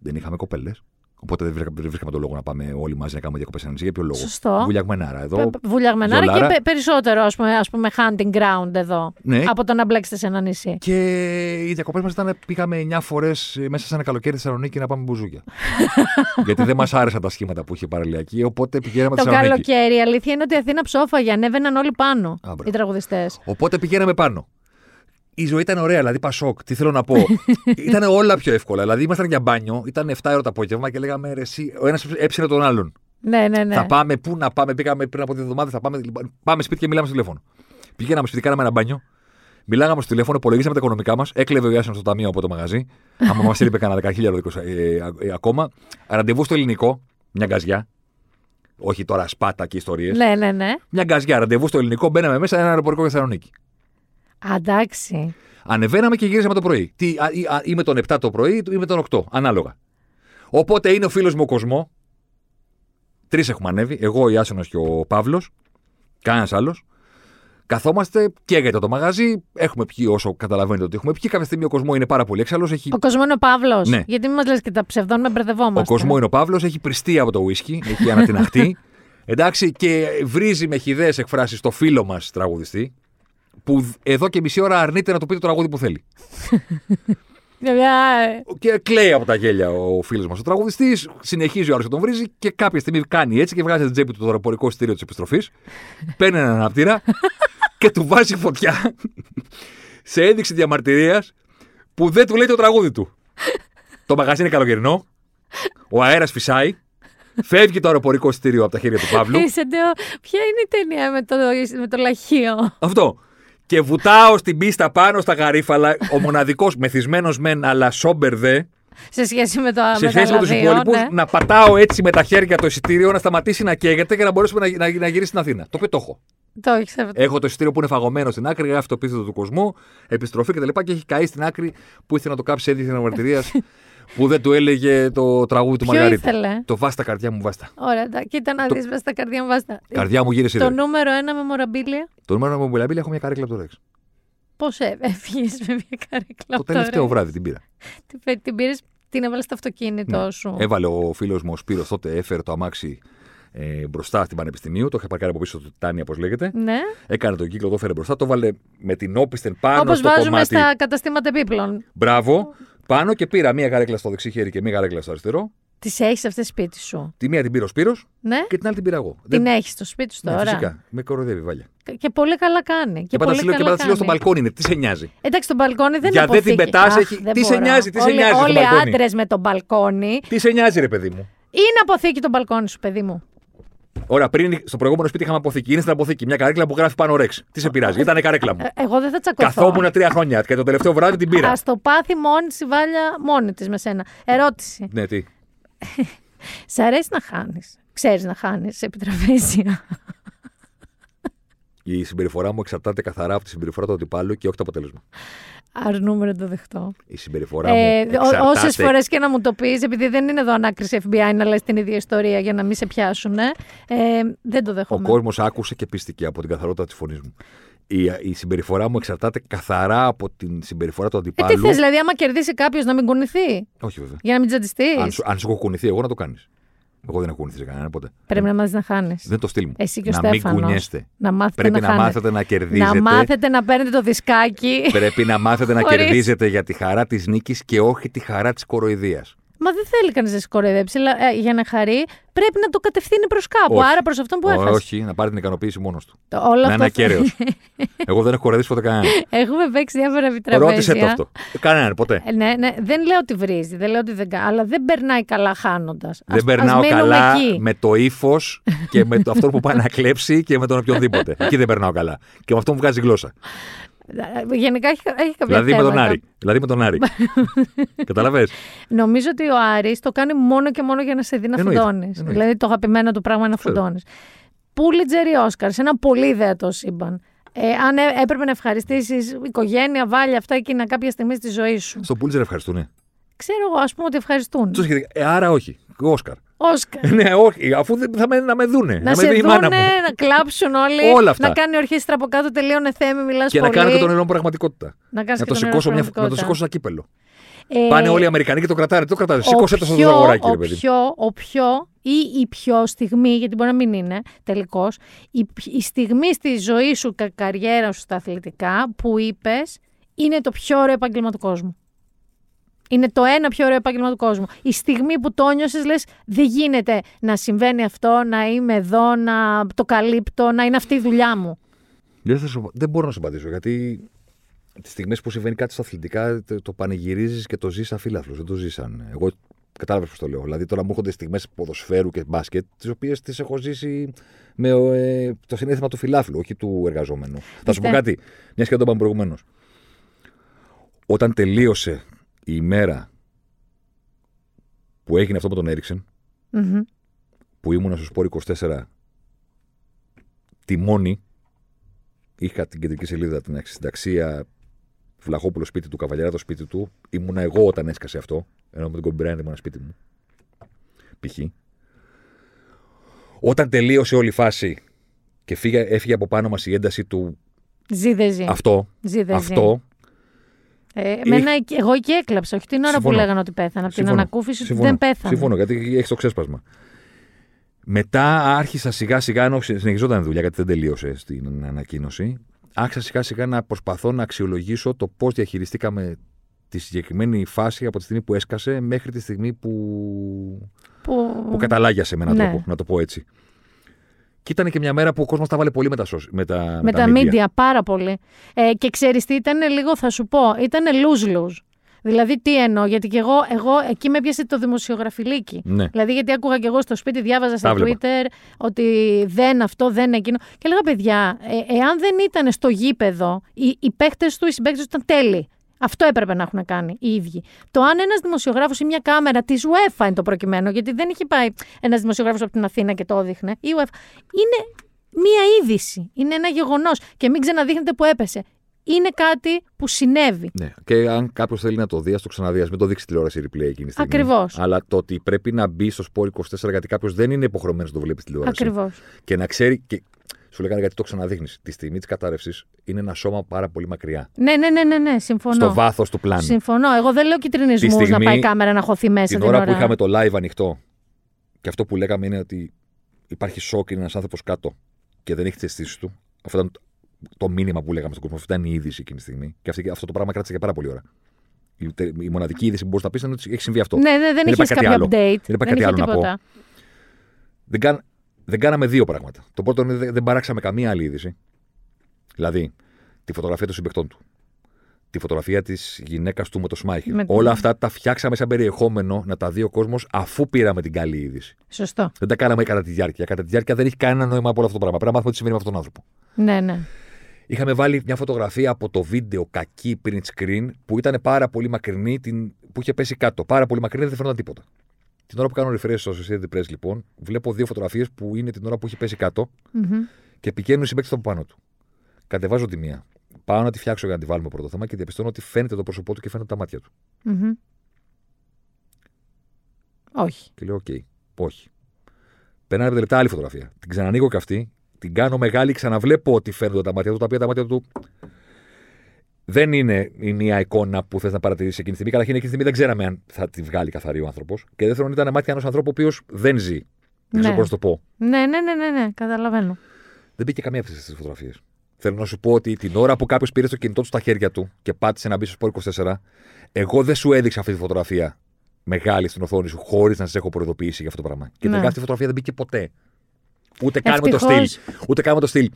Δεν είχαμε κοπέλες. Οπότε δεν βρήκα- δεν βρίσκαμε τον λόγο να πάμε όλοι μαζί να κάνουμε διακοπές σε νησί. Για ποιο λόγο; Σωστό. Βουλιαγμενάρα εδώ. Πε- Βουλιαγμενάρα και ζολάρα. πε- περισσότερο ας πούμε, ας πούμε hunting ground εδώ. Ναι. Από το να μπλέξετε σε ένα νησί. Και οι διακοπές μας ήταν πήγαμε 9 φορές μέσα σε ένα καλοκαίρι στη Θεσσαλονίκη να πάμε μπουζούκια. [laughs] Γιατί δεν μας άρεσαν τα σχήματα που είχε η παραλιακή, οπότε πηγαίναμε Το στη Θεσσαλονίκη. καλοκαίρι, η αλήθεια είναι ότι η Αθήνα ψόφαγε, ανέβαιναν όλοι πάνω Α, μπράβο. οι τραγουδιστές. Οπότε πηγαίναμε πάνω. Η ζωή ήταν ωραία, δηλαδή πασόκ. Τι θέλω να πω. [laughs] ήταν όλα πιο εύκολα. Δηλαδή ήμασταν για μπάνιο, ήταν 7 ώρα το απόγευμα και λέγαμε ρε, εσύ, ο ένας έψινε τον άλλον. Ναι, ναι, ναι. Θα πάμε, πού να πάμε, πήγαμε πριν από δύο εβδομάδε, θα πάμε. λοιπόν, Πάμε σπίτι και μιλάμε στο τηλέφωνο. Πηγαίναμε σπίτι, κάναμε ένα μπάνιο. Μιλάγαμε στο τηλέφωνο, υπολογίσαμε τα οικονομικά μας. Έκλεβε ο Ιάσον στο ταμείο από το μαγαζί. [laughs] Άμα μας έλειπε κανένα 10.000 ευρώ ε, ε, ακόμα. Ραντεβού στο ελληνικό, μια γκαζιά. Όχι τώρα σπάτα και ιστορίες. Ναι, ναι, ναι. Μια γκαζιά, ραντεβού στο ελληνικό, μπαίναμε μέσα ένα αεροπορικό για Θεσσαλονίκη. Α, Εντάξει. Ανεβαίναμε και γυρίζαμε το πρωί. Τι, α, ή, α, ή με τον 7 το πρωί ή με τον 8, ανάλογα. Οπότε είναι ο φίλος μου ο Κοσμό. Τρεις έχουμε ανέβει. Εγώ, ο Ιάσονος και ο Παύλος. Κανένας άλλος. Καθόμαστε, καίγεται το μαγαζί. Έχουμε πιει όσο καταλαβαίνετε ότι έχουμε πιει. Κάποια στιγμή ο Κοσμό είναι πάρα πολύ έξαλλος. Έχει... Ο Κοσμό είναι ο Παύλος. Ναι. Γιατί μην μας λες και τα ψευδόνουμε, μπερδευόμαστε. Ο Κοσμό είναι ο Παύλος, έχει πριστεί από το ουίσκι, έχει ανατιναχτεί. [laughs] Εντάξει, και βρίζει με χιδαίε εκφράσεις στο φίλο μας τραγουδιστή, που εδώ και μισή ώρα αρνείται να του πει το τραγούδι που θέλει. [laughs] Μια- μια- Και κλαίει από τα γέλια ο φίλος μας ο τραγουδιστής. Συνεχίζει ο άλλος και τον βρίζει και κάποια στιγμή κάνει έτσι και βγάζει από την τσέπη του το δορυφορικό εισιτήριο της επιστροφής. [laughs] παίρνει έναν αναπτήρα και του βάζει φωτιά σε ένδειξη διαμαρτυρίας που δεν του λέει το τραγούδι του. [laughs] το μαγαζί είναι καλοκαιρινό. Ο αέρας φυσάει. Φεύγει το αεροπορικό εισιτήριο από τα χέρια του Παύλου. Είσαι ντεο. Ποια είναι η ταινία με το, με το λαχείο; Αυτό. Και βουτάω στην πίστα πάνω στα γαρίφαλα. Ο μοναδικός μεθυσμένος μεν, αλλά σόμπερ δε. Σε σχέση με το σε σχέση με τους μεγαλαδίο, υπόλοιπους, ναι. να πατάω έτσι με τα χέρια το εισιτήριο, να σταματήσει να καίγεται και να μπορέσουμε να, να, να γυρίσει στην Αθήνα. Το οποίο το έχω. Το έχεις αυτό. Έχω το εισιτήριο που είναι φαγωμένο στην άκρη, γράφει το επίθετο του κοσμού, επιστροφή κτλ. Και, και έχει καεί στην άκρη που ήθελε να το κάψει ένδειξη αναμαρτυρία [laughs] που δεν του έλεγε το τραγούδι του Ποιο Μαργαρίτη. ήθελε; Το βάστα καρδιά μου βάστα. Ωραία, εντάξει. κοίτα να Το- δεις μέσα στα καρδιά μου βάστα. Καρδιά μου γύρισε. Το Το, νούμερο ένα με μοραμπίλια. το νούμερο μου μιλάει, έχω μια καρέκλα από το Ρεξ. Πώς έφυγες με μια καρέκλα. Το από τελευταίο Ρεξ; βράδυ την πήρα. Την, φε- την πήρες, την έβαλες στο αυτοκίνητο Ναι. σου. Έβαλε ο φίλος μου ο Σπύρος τότε, έφερε το αμάξι ε, μπροστά στην Πανεπιστημίου. Το είχε παρκάρει από πίσω του Τάνια, όπως λέγεται. Ναι. Έκανε τον κύκλο, το έφερε μπροστά, το βάλε με την όπισθεν πάνω Όπως στο βάζουμε κομμάτι. στα καταστήματα επίπλων. Μπράβο, πάνω και πήρα μία καρέκλα στο δεξί χέρι και μία καρέκλα στο αριστερό. Τις έχεις αυτές σπίτι σου; Τη μία την πήρε ο Σπύρος Ναι. και την άλλη την πήρα εγώ. Την Δεν- έχεις στο σπίτι σου Ναι, τώρα; φυσικά. Με κοροϊδεύει, βάλια. Και πολύ καλά κάνει. Και, Και πολύ πατασίλο και καλά πατασίλο στο κάνει. μπαλκόνι είναι. Τι σε νοιάζει. Εντάξει, το μπαλκόνι δεν Για είναι δεν την αποθήκη. πετάς, Αχ, έχει- δεν τι σε μπορώ. νοιάζει, τι σε όλοι, νοιάζει στο Όλοι οι μπαλκόνι; άντρες με το μπαλκόνι. Τι σε νοιάζει, ρε παιδί μου; Είναι αποθήκη το μπαλκόνι σου, παιδί μου. Ωραία, πριν στο προηγούμενο σπίτι είχαμε αποθήκη. Είναι στην αποθήκη μια καρέκλα που γράφει πάνω ρεξ. Τι σε πειράζει, ήταν η καρέκλα μου. Ε, Εγώ δεν θα τσακωθώ. Καθόμουν τρία χρόνια και το τελευταίο βράδυ την πήρα. Α το πάθει μόνη της η Βάλια μόνη της με σένα. Ερώτηση. Ναι, τι; [laughs] Σ' αρέσει να χάνεις. Ξέρεις να χάνεις σε επιτραπέζια. Η συμπεριφορά μου εξαρτάται καθαρά από τη συμπεριφορά του αντιπάλου και όχι το αποτέλεσμα. Αρνούμε να το δεχτώ. Η συμπεριφορά Ε, μου εξαρτάται. Όσες φορές και να μου το πεις, επειδή δεν είναι εδώ ανάκριση FBI να λες την ίδια ιστορία για να μην σε πιάσουν, ε, δεν το Ο δέχομαι. κόσμος άκουσε και πίστηκε από την καθαρότητα της φωνής μου. Η, η συμπεριφορά μου εξαρτάται καθαρά από την συμπεριφορά του Ε, τι αντιπάλου. θες, δηλαδή, άμα κερδίσει κάποιος να μην κουνηθεί, Όχι, βέβαια. για να μην τζαντιστεί. Αν, σου- αν σου έχω κουνηθεί, εγώ να το κάνεις. Εγώ δεν έχω κουνηθεί σε κανένα ποτέ. Πρέπει να μάθει να χάνεις. Δεν το στυλ μου. Εσύ και ο να μην Στέφανος. κουνιέστε. Να μάθετε Πρέπει να, να, χάνετε. μάθετε να κερδίζετε. Να μάθετε να παίρνετε το δισκάκι. Πρέπει να μάθετε να Χωρίς- κερδίζετε για τη χαρά της νίκης και όχι τη χαρά της κοροϊδίας. Μα δεν θέλει κανείς να σε κοροϊδέψει. αλλά, ε, για να χαρεί, πρέπει να το κατευθύνει προς κάπου. Όχι. Άρα προς αυτόν που έχασε. Όχι, να πάρει την ικανοποίηση μόνος του. Το- όλο Να αυτό είναι θα- ακέραιος. [laughs] Εγώ δεν έχω κοροϊδέψει ποτέ κανέναν. Έχουμε παίξει διάφορα επιτραπέζια. Ρώτησε το αυτό. Κανέναν, ποτέ. Ε, Ναι, ναι, δεν λέω ότι βρίζει, δεν λέω ότι δεν κάνει, αλλά δεν περνάει καλά χάνοντας. Δεν περνάω καλά με το ύφος και με το αυτό που πάει να κλέψει και με τον οποιονδήποτε. [laughs] Εκεί δεν περνάω καλά. Και με αυτό μου βγάζει γλώσσα. Γενικά έχει, έχει κάποια Δηλαδή με τον θέματα. Άρη. Δηλαδή με τον Άρη. [laughs] Καταλαβες; Νομίζω ότι ο Άρης το κάνει μόνο και μόνο για να σε δει να Εννοείται, φουντώνεις. εννοείται. Δηλαδή το αγαπημένο του πράγμα είναι να Ξέρω. φουντώνεις. Πούλιτζερ ή Όσκαρ, σε ένα πολύ ιδεατό σύμπαν. Ε, αν έ- έπρεπε να ευχαριστήσεις οικογένεια, βάλει αυτά εκείνα κάποια στιγμή στη ζωή σου. Στο Πούλτζερ ευχαριστούνε. Ξέρω εγώ, ας πούμε ότι ευχαριστούν. Τους σχετικά- Ε, άρα όχι. Όσκαρ. Όσκαρ. ναι, όχι. Αφού δεν- θα με, να με δούνε. Να με σε δει η δούνε, μάνα μου. να κλάψουν όλοι. Όλα αυτά. Να κάνει ορχήστρα από κάτω, τελείωνε θέμη, μιλάς Και πολύ. να κάνω και τον όνειρο πραγματικότητα. Να κάνεις Να και το τον σηκώσω, όνειρο μια, να το πραγματικότητα. σηκώσω ένα κύπελο. Ε, Πάνε όλοι οι Αμερικανοί και το κρατάνε. Το κρατάνε. ο Σήκωσε το στο πιο- ζαγοράκι, ρε ο παιδί. πιο, ο πιο ή η πιο στιγμή, γιατί μπορεί να μην είναι τελικώς, η, η στιγμή στη ζωή σου, κα- καριέρα σου στα αθλητικά που είπες είναι το πιο ωραίο επάγγελμα του κόσμου. Είναι το ένα πιο ωραίο επάγγελμα του κόσμου. Η στιγμή που το νιώσες, λες: Δεν γίνεται να συμβαίνει αυτό, να είμαι εδώ, να το καλύπτω, να είναι αυτή η δουλειά μου. Δεν, θα σου- δεν μπορώ να συμπαθήσω γιατί τις στιγμές που συμβαίνει κάτι στα αθλητικά το, το πανηγυρίζεις και το ζεις αφίλαφλο. Δεν το ζει σαν. Εγώ κατάλαβες πώς το λέω. Δηλαδή τώρα μου έρχονται στιγμές ποδοσφαίρου και μπάσκετ, τις οποίες τις έχω ζήσει με ε, το συνέστημα του φιλάθλου, όχι του εργαζόμενου. Θα σου πω Πιστε- κάτι, μιας και δεν το είπαμε προηγουμένως. Όταν τελείωσε η ημέρα που έγινε αυτό με τον Έριξεν, Μμμ. που ήμουνα στο Σπόρ 24 τιμόνι, είχα την κεντρική σελίδα την συνταξία Βλαχόπουλο σπίτι του, Καβαλιέρα το σπίτι του. Ήμουνα εγώ όταν έσκασε αυτό, ενώ με τον Κομπιμπρέν ήμουνα σπίτι μου. Π.χ. Όταν τελείωσε όλη η φάση και φύγε, έφυγε από πάνω μας η ένταση του Ζει δεν ζει. αυτό, Ζει δεν ζει. αυτό, Ε, εμένα εκεί- εγώ εκεί έκλαψα, όχι την ώρα Συμφωνώ. που λέγανε ότι πέθανε. Από την Συμφωνώ. ανακούφιση ότι Συμφωνώ. δεν πέθανε. Συμφωνώ, γιατί έχεις το ξέσπασμα. Μετά άρχισα σιγά σιγά, ενώ συνεχιζόταν η δουλειά, γιατί δεν τελείωσε στην ανακοίνωση. Άρχισα σιγά σιγά να προσπαθώ να αξιολογήσω το πώς διαχειριστήκαμε τη συγκεκριμένη φάση από τη στιγμή που έσκασε μέχρι τη στιγμή που, Που... που καταλάγιασε με έναν Ναι. τρόπο, να το πω έτσι. Και ήταν και μια μέρα που ο κόσμος τα βάλε πολύ με τα, σοσ- με τα, με τα media, πάρα πολύ. Ε, και ξέρεις τι ήταν λίγο, θα σου πω, ήταν lose-lose. Δηλαδή τι εννοώ, γιατί και εγώ, εγώ εκεί με έπιασε το δημοσιογραφιλίκι. Ναι. Δηλαδή γιατί άκουγα και εγώ στο σπίτι, διάβαζα στα βλέπα. Twitter ότι δεν αυτό, δεν εκείνο. Και έλεγα παιδιά, ε, εάν δεν ήταν στο γήπεδο, οι, οι παίχτες του, οι συμπαίκτες του ήταν τέλειοι. Αυτό έπρεπε να έχουν κάνει οι ίδιοι. Το αν ένας δημοσιογράφος ή μια κάμερα της UEFA είναι το προκειμένο, γιατί δεν είχε πάει ένας δημοσιογράφος από την Αθήνα και το έδειχνε. Η UEFA είναι μία είδηση. Είναι ένα γεγονός. Και μην ξαναδείχνετε που έπεσε. Είναι κάτι που συνέβη. Ναι. Και αν κάποιος θέλει να το δει, ας το ξαναδείς. Α μην το δείξει τηλεόραση replay εκείνη τη στιγμή. Ακριβώς. Αλλά το ότι πρέπει να μπει στο σπόρ 24 γιατί κάποιος δεν είναι υποχρεωμένος να το βλέπει τηλεόραση. Ακριβώς. Και να ξέρει. Και σου λέγανε γιατί το ξαναδείχνεις. Τη στιγμή της κατάρρευσης είναι ένα σώμα πάρα πολύ μακριά. Ναι, ναι, ναι, ναι, ναι, συμφωνώ. Στο βάθος του πλάνου. Συμφωνώ. Εγώ δεν λέω κυτρινισμούς Τη να στιγμή- πάει η κάμερα να χωθεί μέσα Την την, ώρα που είχαμε το live ανοιχτό και αυτό που λέγαμε είναι ότι υπάρχει σοκ, είναι ένας άνθρωπος κάτω και δεν έχει τι αισθήσει του. Αυτό ήταν το μήνυμα που λέγαμε στον κόσμο. Αυτή ήταν η είδηση εκείνη τη στιγμή. Και αυτή, αυτό το πράγμα κράτησε για πάρα πολλή ώρα. Η, τε- η μοναδική είδηση που μπορείς να πεις είναι ότι έχει συμβεί αυτό. Ναι, ναι, δεν Δεν είχες υπάρχει κάτι κάποιο άλλο. update. Δεν υπάρχει κάτι είχε άλλο να πω. τίποτα. Δεν, κάν, δεν κάναμε δύο πράγματα. Το πρώτο είναι δεν, δεν παράξαμε καμία άλλη είδηση. Δηλαδή, τη φωτογραφία των συμπεκτών του. Τη φωτογραφία της γυναίκας του με το Σμάιχελ. Με- Όλα αυτά τα φτιάξαμε σαν περιεχόμενο να τα δει ο κόσμος αφού πήραμε την καλή είδηση. Σωστό. Δεν τα κάναμε κατά τη διάρκεια. Κατά τη διάρκεια δεν έχει κανένα νόημα από όλο αυτό το πράγμα. Πρέπει να μάθουμε τι συμβαίνει με αυτόν τον άνθρωπο. Ναι, ναι. Είχαμε βάλει μια φωτογραφία από το βίντεο κακή print screen που ήταν πάρα πολύ μακρινή, την, που είχε πέσει κάτω. Πάρα πολύ μακρινή, δεν φαίνονταν τίποτα. Την ώρα που κάνω refresh στο Society Press, λοιπόν, βλέπω δύο φωτογραφίες που είναι την ώρα που έχει πέσει κάτω Μμμ. και πηγαίνουν οι συμπαίκτες από πάνω του. Κατεβάζω τη μία. Πάω να τη φτιάξω για να τη βάλουμε πρώτο θέμα και διαπιστώνω ότι φαίνεται το πρόσωπό του και φαίνονται τα μάτια του. Μμμ. Όχι. Και λέω: Οκ, όχι. Περνάνε πέντε λεπτά άλλη φωτογραφία. Την ξανανοίγω και αυτή, την κάνω μεγάλη, ξαναβλέπω ότι φαίνονται τα μάτια του, τα οποία τα μάτια του δεν είναι η μία εικόνα που θες να παρατηρήσεις εκείνη τη στιγμή. Καταρχήν, εκείνη τη στιγμή δεν ξέραμε αν θα τη βγάλει καθαρή ο άνθρωπος. Και δεύτερον, ήταν μάτια ενός ανθρώπου ο οποίος δεν ζει. Δεν ξέρω Ναι. πώς να το πω. Ναι, ναι, ναι, ναι, ναι, καταλαβαίνω. Δεν μπήκε καμία από αυτέ τι φωτογραφίες. Θέλω να σου πω ότι την ώρα που κάποιος πήρε το κινητό του στα χέρια του και πάτησε να μπει στο Sport 24, εγώ δεν σου έδειξα αυτή τη φωτογραφία μεγάλη στην οθόνη σου, χωρίς να σε έχω προειδοποιήσει για αυτό το πράγμα. Και Ναι. τελικά αυτή η φωτογραφία δεν μπήκε ποτέ. Ούτε καν με το Ευτυχώς. στυλ. Ούτε καν με το στυλ.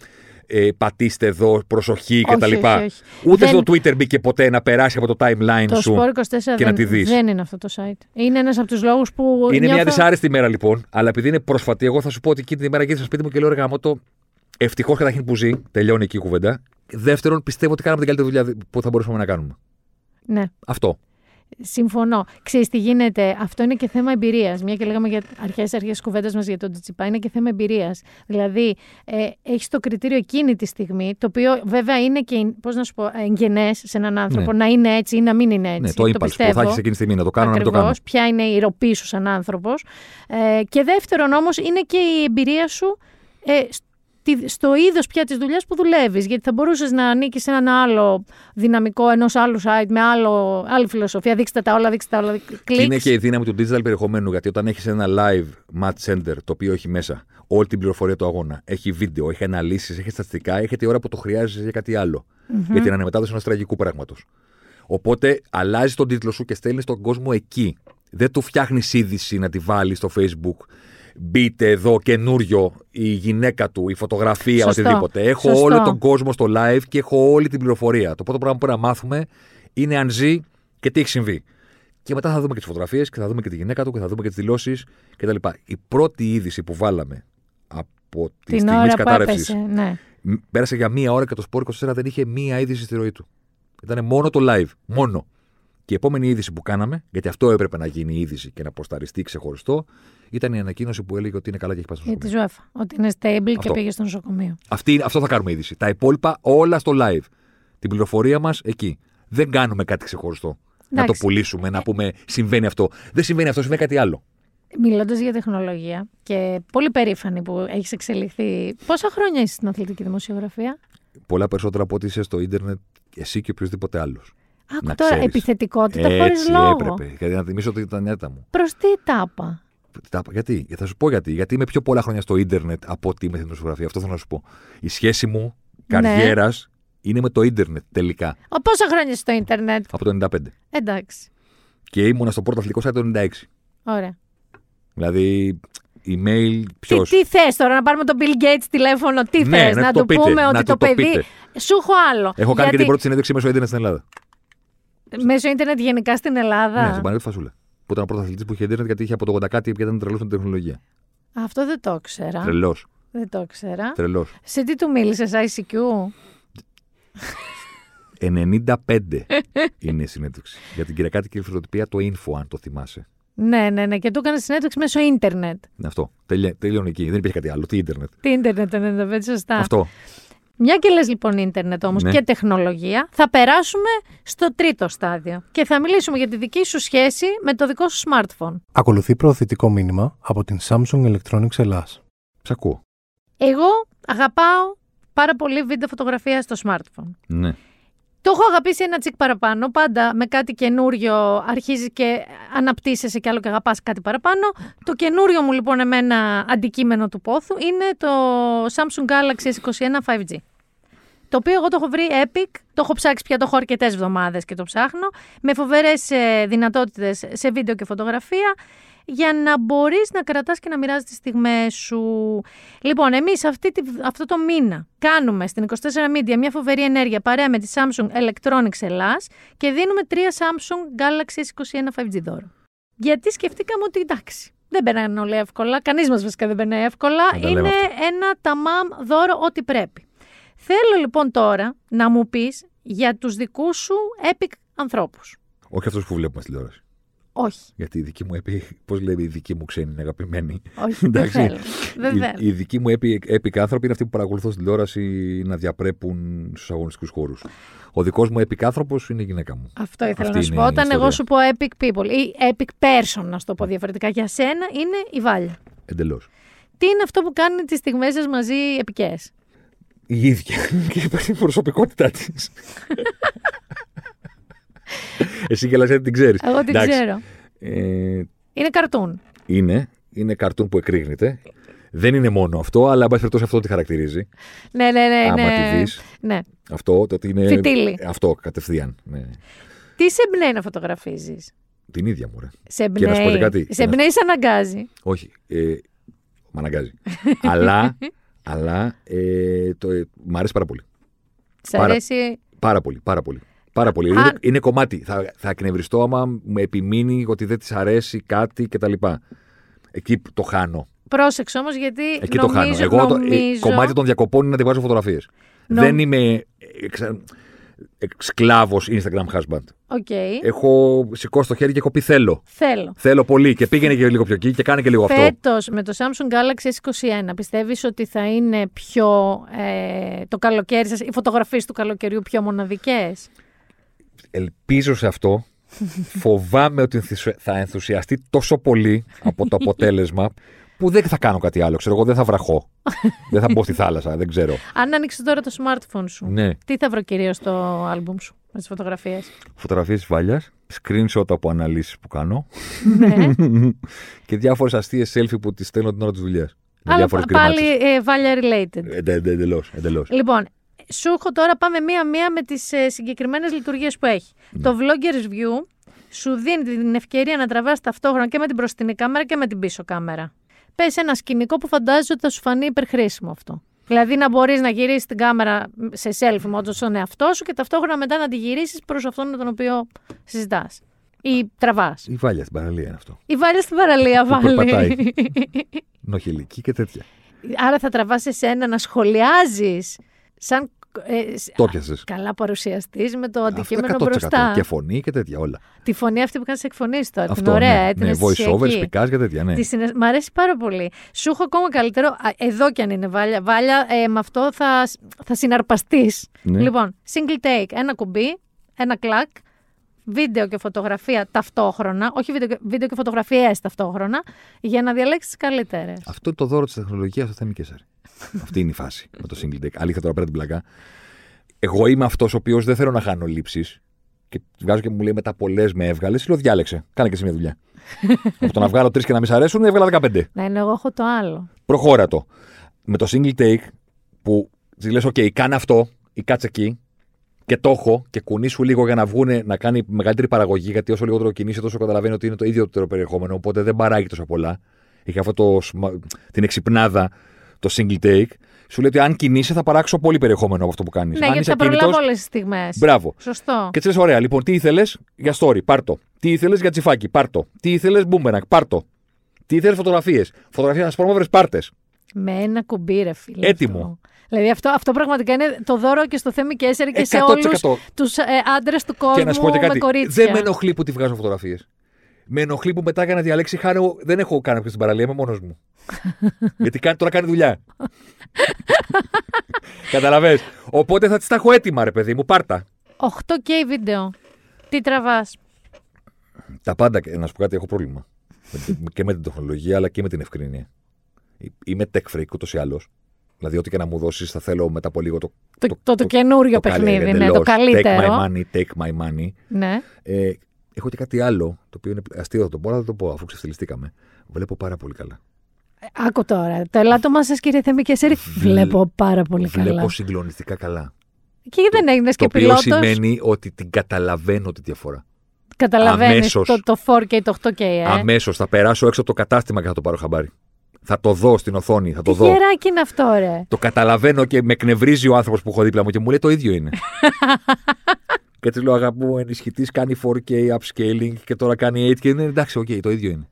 Ε, πατήστε εδώ, προσοχή Όχι, κτλ. όχι, όχι. Ούτε Δεν- στο Twitter μπήκε ποτέ να περάσει από το timeline Το σου. Sport 24 και να δεν, τη δεις. δεν είναι αυτό το site. Είναι ένας από τους λόγους που. Είναι μια νιώθω... δυσάρεστη μέρα λοιπόν, αλλά επειδή είναι πρόσφατη, εγώ θα σου πω ότι εκείνη τη μέρα γύρισα στο σπίτι μου και λέω ρε γάμο το. Ευτυχώς καταρχήν που ζει, τελειώνει εκεί η κουβέντα. Δεύτερον, πιστεύω ότι κάναμε την καλύτερη δουλειά που θα μπορούσαμε να κάνουμε. Ναι. Αυτό. Συμφωνώ. Ξέρεις τι γίνεται, αυτό είναι και θέμα εμπειρίας. Μια και λέγαμε για αρχές αρχές κουβέντας μας για τον Τζιτσιπά, είναι και θέμα εμπειρίας. Δηλαδή, ε, έχεις το κριτήριο εκείνη τη στιγμή, το οποίο βέβαια είναι και, πώς να σου πω, εγγενές σε έναν άνθρωπο, Ναι. να είναι έτσι ή να μην είναι έτσι. ναι, το impulse που θα έχεις εκείνη τη στιγμή να το κάνω, να μην το κάνω. Ακριβώς, ποια είναι η ροπή σου σαν άνθρωπος. Ε, και δεύτερον όμως είναι και η εμπειρία σου ε, τη- στο είδος πια της δουλειάς που δουλεύεις. Γιατί θα μπορούσες να ανήκεις σε ένα άλλο δυναμικό ενός άλλου site με άλλο, άλλη φιλοσοφία. Δείξτε τα όλα, δείξτε τα όλα. Και Κλικς. είναι και η δύναμη του digital περιεχομένου. Γιατί όταν έχεις ένα live match center το οποίο έχει μέσα όλη την πληροφορία του αγώνα, έχει βίντεο, έχει αναλύσεις, έχει στατιστικά, έχει τη ώρα που το χρειάζεσαι για κάτι άλλο. Για την αναμετάδοση ενός τραγικού πράγματος. Οπότε αλλάζει τον τίτλο σου και στέλνεις τον κόσμο εκεί. Δεν του φτιάχνεις είδηση να τη βάλεις στο Facebook. Μπείτε εδώ καινούριο η γυναίκα του, η φωτογραφία, Σωστό. οτιδήποτε. Έχω Σωστό. όλο τον κόσμο στο live και έχω όλη την πληροφορία. Το πρώτο πράγμα που πρέπει να μάθουμε είναι αν ζει και τι έχει συμβεί. Και μετά θα δούμε και τις φωτογραφίες και θα δούμε και τη γυναίκα του και θα δούμε και τις δηλώσεις κτλ. Η πρώτη είδηση που βάλαμε από τη Την στιγμή ώρα της που κατάρρευσης έπεσε. Ναι. Μ, Πέρασε για μία ώρα και το Sport 24 δεν είχε μία είδηση στη ροή του. Ήταν μόνο το live. Μόνο. Και η επόμενη είδηση που κάναμε, γιατί αυτό έπρεπε να γίνει είδηση και να προσταριστεί ξεχωριστό, ήταν η ανακοίνωση που έλεγε ότι είναι καλά και έχει πάει στο Για τη νοσοκομείο. UEFA. Ότι είναι stable και Αυτό. πήγε στο νοσοκομείο. Αυτή, αυτό θα κάνουμε είδηση. Τα υπόλοιπα όλα στο live. Την πληροφορία μας εκεί. Δεν κάνουμε κάτι ξεχωριστό. Να το Εντάξει. πουλήσουμε, να πούμε συμβαίνει αυτό. Δεν συμβαίνει αυτό, συμβαίνει κάτι άλλο. Μιλώντας για τεχνολογία και πολύ περήφανη που έχεις εξελιχθεί. Πόσα χρόνια είσαι στην αθλητική δημοσιογραφία; Πολλά περισσότερα από ότι είσαι στο ίντερνετ εσύ και οποιοδήποτε άλλος. Άκου Να τώρα, ξέρεις. επιθετικότητα χωρίς Έτσι λόγο. έπρεπε. Γιατί να θυμίσω ότι ήταν έτα μου. Προς τι τάπα; Τα- Γιατί, γιατί θα σου πω γιατί. Γιατί είμαι πιο πολλά χρόνια στο ίντερνετ από ότι είμαι στην δημοσιογραφία. Αυτό θέλω να σου πω. Η σχέση μου Ναι. καριέρας είναι με το ίντερνετ τελικά. Ο, πόσα χρόνια είσαι στο ίντερνετ; Από το 95. Εντάξει. Και ήμουνα στο πρώτο αθλητικό site το 96. Ωραία. Δηλαδή, email, ποιος; Τι, τι θες τώρα, να πάρουμε τον Bill Gates τηλέφωνο, τι Ναι, θες, να να, του το του πείτε, πούμε να ότι του το, το παιδί. πείτε. Σου έχω άλλο. Έχω κάνει και Γιατί την πρώτη συνέντευξη μέσω ίντερνετ στην Ελλάδα. Μέσω ίντερνετ γενικά στην Ελλάδα; Ναι, στον Παναγιώτη Φασούλα. Που ήταν ο πρώτος αθλητής που είχε ίντερνετ γιατί είχε από το 80 κάτι και ήταν τρελός με την τεχνολογία. Αυτό δεν το ήξερα. Τρελός. Δεν το ήξερα. Τρελός. Σε τι του μίλησες, ICQ. 95 είναι η συνέντευξη. Για την κυριακάτικη φιλοσοφία το info, αν το θυμάσαι. Ναι, ναι, ναι. Και του έκανε συνέντευξη μέσω ίντερνετ. Είναι αυτό. Τελει- Τελειώνει εκεί. Δεν υπήρχε κάτι άλλο. Τι ίντερνετ. Τι ίντερνετ το 95, σωστά. Αυτό. Μια και λες λοιπόν ίντερνετ όμως Ναι. και τεχνολογία, θα περάσουμε στο τρίτο στάδιο και θα μιλήσουμε για τη δική σου σχέση με το δικό σου smartphone. Ακολουθεί προωθητικό μήνυμα από την Samsung Electronics Ελλάς. Σ' ακούω. Εγώ αγαπάω πάρα πολύ βίντεο φωτογραφίας στο smartphone. Ναι. Το έχω αγαπήσει ένα τσικ παραπάνω. Πάντα με κάτι καινούριο αρχίζεις και αναπτύσσεσαι κι άλλο και αγαπάς κάτι παραπάνω. Το καινούριο μου λοιπόν εμένα αντικείμενο του πόθου είναι το Samsung Galaxy S21 5G. Το οποίο εγώ το έχω βρει epic, το έχω ψάξει πια, το έχω αρκετές εβδομάδες και το ψάχνω, με φοβερές δυνατότητες σε βίντεο και φωτογραφία, για να μπορείς να κρατάς και να μοιράζεις τις στιγμές σου. Λοιπόν, εμείς αυτό το μήνα κάνουμε στην 24 Media μια φοβερή ενέργεια παρέα με τη Samsung Electronics Ελλάς και δίνουμε τρία Samsung Galaxy S21 5G δώρο. Γιατί σκεφτήκαμε ότι εντάξει, δεν περνάνε όλα εύκολα, κανείς μας βασικά δεν περνάει εύκολα. Να τα λέμε Είναι ένα ταμάμ δώρο ό,τι πρέπει. Θέλω λοιπόν τώρα να μου πεις για τους δικούς σου epic ανθρώπους. Όχι αυτούς που βλέπουμε στην τηλεόραση. Όχι, Γιατί η δική μου επί. Πώς λέμε, η δική μου ξένη είναι αγαπημένη. όχι, δεν Εντάξει. θέλω. Δεν Οι, θέλω. οι δικοί μου έπι, epic άνθρωποι είναι αυτοί που παρακολουθώ στην τηλεόραση να διαπρέπουν στους αγωνιστικούς χώρους. Ο δικός μου epic άνθρωπος είναι η γυναίκα μου. Αυτό ήθελα Αυτή να σου είναι πω. η Όταν ιστορία. εγώ σου πω epic people ή epic person, να σου το πω διαφορετικά, για σένα είναι η Βάλια. Εντελώς. Τι είναι αυτό που κάνει τις στιγμές σας μαζί επικές; Η ίδια. [laughs] και υπάρχει η προσωπικότητά της. [laughs] Εσύ γελάς γιατί την ξέρεις. Εγώ την ξέρω. Ε, Είναι καρτούν. είναι. Είναι καρτούν που εκρήγνεται. Δεν είναι μόνο αυτό, αλλά εν πάση περιπτώσει αυτό τη χαρακτηρίζει. Ναι, ναι, ναι. Άμα ναι. τη δεις. ναι. Αυτό το ότι είναι. Φιτίλι. Αυτό κατευθείαν. Ναι. Τι σε εμπνέει να φωτογραφίζεις; Την ίδια μου, ρε. Σε Και να σου πω και εμπνέει. κάτι. Σε εμπνέει, σε αναγκάζει. Όχι. Ε, μ' αναγκάζει. αλλά αλλά ε, το, ε, μ' αρέσει πάρα πολύ. Σε Πάρα- αρέσει. Πάρα πολύ, πάρα πολύ. Πάρα πολύ. Αν- Είναι, είναι κομμάτι. Θα, θα εκνευριστώ άμα μου επιμείνει ότι δεν της αρέσει κάτι κτλ. Εκεί που το χάνω. Πρόσεξε όμως γιατί. Εκεί νομίζω, το χάνω. Εγώ το, ε, νομίζω... κομμάτι των διακοπών είναι να τη βάζω φωτογραφίες. Νο- Δεν είμαι εξ, σκλάβο Instagram husband. OK. Έχω σηκώσει το χέρι και έχω πει θέλω. Θέλω. Θέλω πολύ και πήγαινε και λίγο πιο εκεί και κάνε και λίγο αυτό. Φέτος με το Samsung Galaxy S21 πιστεύεις ότι θα είναι πιο ε, το καλοκαίρι σας, οι φωτογραφίες του καλοκαιριού πιο μοναδικές; Ελπίζω σε αυτό. [laughs] Φοβάμαι ότι ενθουσια- θα ενθουσιαστεί τόσο πολύ από το αποτέλεσμα που δεν θα κάνω κάτι άλλο. Ξέρω εγώ, δεν θα βραχώ. δεν θα μπω στη θάλασσα, δεν ξέρω. Αν ανοίξει τώρα το smartphone σου, Ναι. τι θα βρω κυρίως στο άλμπουμ σου με τις φωτογραφίες; Φωτογραφίες βάλια, screenshot από αναλύσεις που κάνω ναι. [laughs] και διάφορες αστείες selfie που τις στέλνω την ώρα της δουλειάς. Με Αλλά διάφορες πάλι ε, βάλια related. Εντελώς. Εντελώς. Λοιπόν, σου έχω τώρα πάμε μία-μία με τις ε, συγκεκριμένες λειτουργίες που έχει. Ναι. Το Vloggers View σου δίνει την ευκαιρία να τραβάς ταυτόχρονα και με την μπροστινή κάμερα και με την πίσω κάμερα. Πες ένα σκηνικό που φαντάζεσαι ότι θα σου φανεί υπερχρήσιμο αυτό. Δηλαδή να μπορείς να γυρίσεις την κάμερα σε selfie mode στον εαυτό σου και ταυτόχρονα μετά να τη γυρίσεις προς αυτόν με τον οποίο συζητάς. Ή τραβάς. Η βάλια στην παραλία είναι αυτό. Ή βάλει στην παραλία, Που βάλει. περπατάει. [laughs] Νοχελική και τέτοια. Άρα θα τραβάς εσένα να σχολιάζεις σαν ε, σ- Το πιασε. καλά παρουσιαστής με το Αυτό αντικείμενο 100%. μπροστά. Και φωνή και τέτοια όλα. Τη φωνή αυτή που κάνει εκφωνήσει τώρα. Αυτό την ωραία, ναι. ε, την ναι, voice over, αισθησιακή. σπικάς και τέτοια. Ναι. Τη συνε- Μ' αρέσει πάρα πολύ. Σου έχω ακόμα καλύτερο. α, Εδώ κι αν είναι βάλια. Βάλια, ε, με αυτό θα, θα συναρπαστείς. Ναι. Λοιπόν, single take. Ένα κουμπί, ένα κλακ, βίντεο και φωτογραφία ταυτόχρονα. Όχι βίντεο, και- βίντεο και φωτογραφίε ταυτόχρονα. Για να διαλέξεις τι καλύτερες. Αυτό είναι το δώρο της τεχνολογίας στο θέμα Κέσσαρη. Αυτή είναι η φάση με το single take. Αλήθεια τώρα πέρα την πλακά. Εγώ είμαι αυτός ο οποίος δεν θέλω να χάνω λήψεις. Και βγάζω και μου λέει μετά πολλές με έβγαλες. Λέω διάλεξε. Κάνε και εσύ μια δουλειά. [laughs] Από το να βγάλω τρεις και να μην σ' αρέσουν, έβγαλα 15. Ναι, ενώ εγώ έχω το άλλο. Προχώρα το. Με το single take που της λες: OK, κάνε αυτό ή κάτσε εκεί και το έχω και κουνήσου λίγο για να βγούνε να κάνει μεγαλύτερη παραγωγή. Γιατί όσο λιγότερο κινείσαι, τόσο καταλαβαίνει ότι είναι το ίδιο το περιεχόμενο. Οπότε δεν παράγει τόσο πολλά. Έχει αυτό το, σμα- την εξυπνάδα, το single take. Σου λέει ότι αν κινείσαι θα παράξω πολύ περιεχόμενο από αυτό που κάνεις. Ναι, αν γιατί είσαι θα προλάβω ακίνητος, όλες τις στιγμές. Μπράβο. Σωστό. Και τη λε: Ωραία, λοιπόν, τι ήθελες; Για story, πάρτο. Τι ήθελες; Για τσιφάκι, πάρτο. Τι ήθελες; Boomerang, πάρτο. Τι ήθελες; Φωτογραφίες. Φωτογραφίες να σπρώμαυρε πάρτες. Με ένα κουμπί, ρε φίλε. Έτοιμο. αυτό. Δηλαδή αυτό, αυτό πραγματικά είναι το δώρο και στο Θέμη Κέσσερη και σε 100%. όλους τους ε, άντρες του κόσμου Και να σου πω και με κάτι. κορίτσια. Δεν με ενοχλεί που τη βγάζω φωτογραφίες. Με ενοχλεί που μετά για να διαλέξει χάρη. Δεν έχω κάνει αυτή στην παραλία, είμαι μόνος μου. [laughs] Γιατί κάνει, τώρα κάνει δουλειά. Καταλαβες. Οπότε θα τι τα έχω έτοιμα, ρε παιδί μου, πάρτα. 8K βίντεο. Τι τραβάς; Τα πάντα, και να σου πω κάτι, έχω πρόβλημα. Με την- και με την τεχνολογία, αλλά και με την ευκρίνεια. Είμαι tech freak ούτως ή άλλως. Δηλαδή, ό,τι και να μου δώσεις, θα θέλω μετά από λίγο το. Το, το, το, καινούριο το παιχνίδι, καλύτερο, ναι, το εντελώς. καλύτερο. Take my money, take my money. Ναι. Ε, έχω και κάτι άλλο, το οποίο είναι αστείο, θα το πω, αλλά θα το πω, αφού ξεφτυλιστήκαμε. Βλέπω πάρα πολύ καλά. Ε, Άκου τώρα. Το ελάττωμά σας, κύριε Θέμη Κέσσερη, βλέπω πάρα πολύ Βλέπω καλά. συγκλονιστικά καλά. Και δεν έγινες το και οποίο πιλότος. σημαίνει ότι την καταλαβαίνω τη διαφορά. Καταλαβαίνεις αμέσως. το, το 4K, το 8K, ε; Αμέσως θα περάσω έξω από το κατάστημα και θα το πάρω χαμπάρι. Θα το δω στην οθόνη, θα το Τι δω. γεράκι είναι αυτό, ρε; Το καταλαβαίνω και με εκνευρίζει ο άνθρωπος που έχω δίπλα μου και μου λέει το ίδιο είναι. [laughs] και τη λέω αγαπού, ενισχυτής κάνει 4K upscaling και τώρα κάνει 8K. Ναι, εντάξει, οκ, το ίδιο είναι.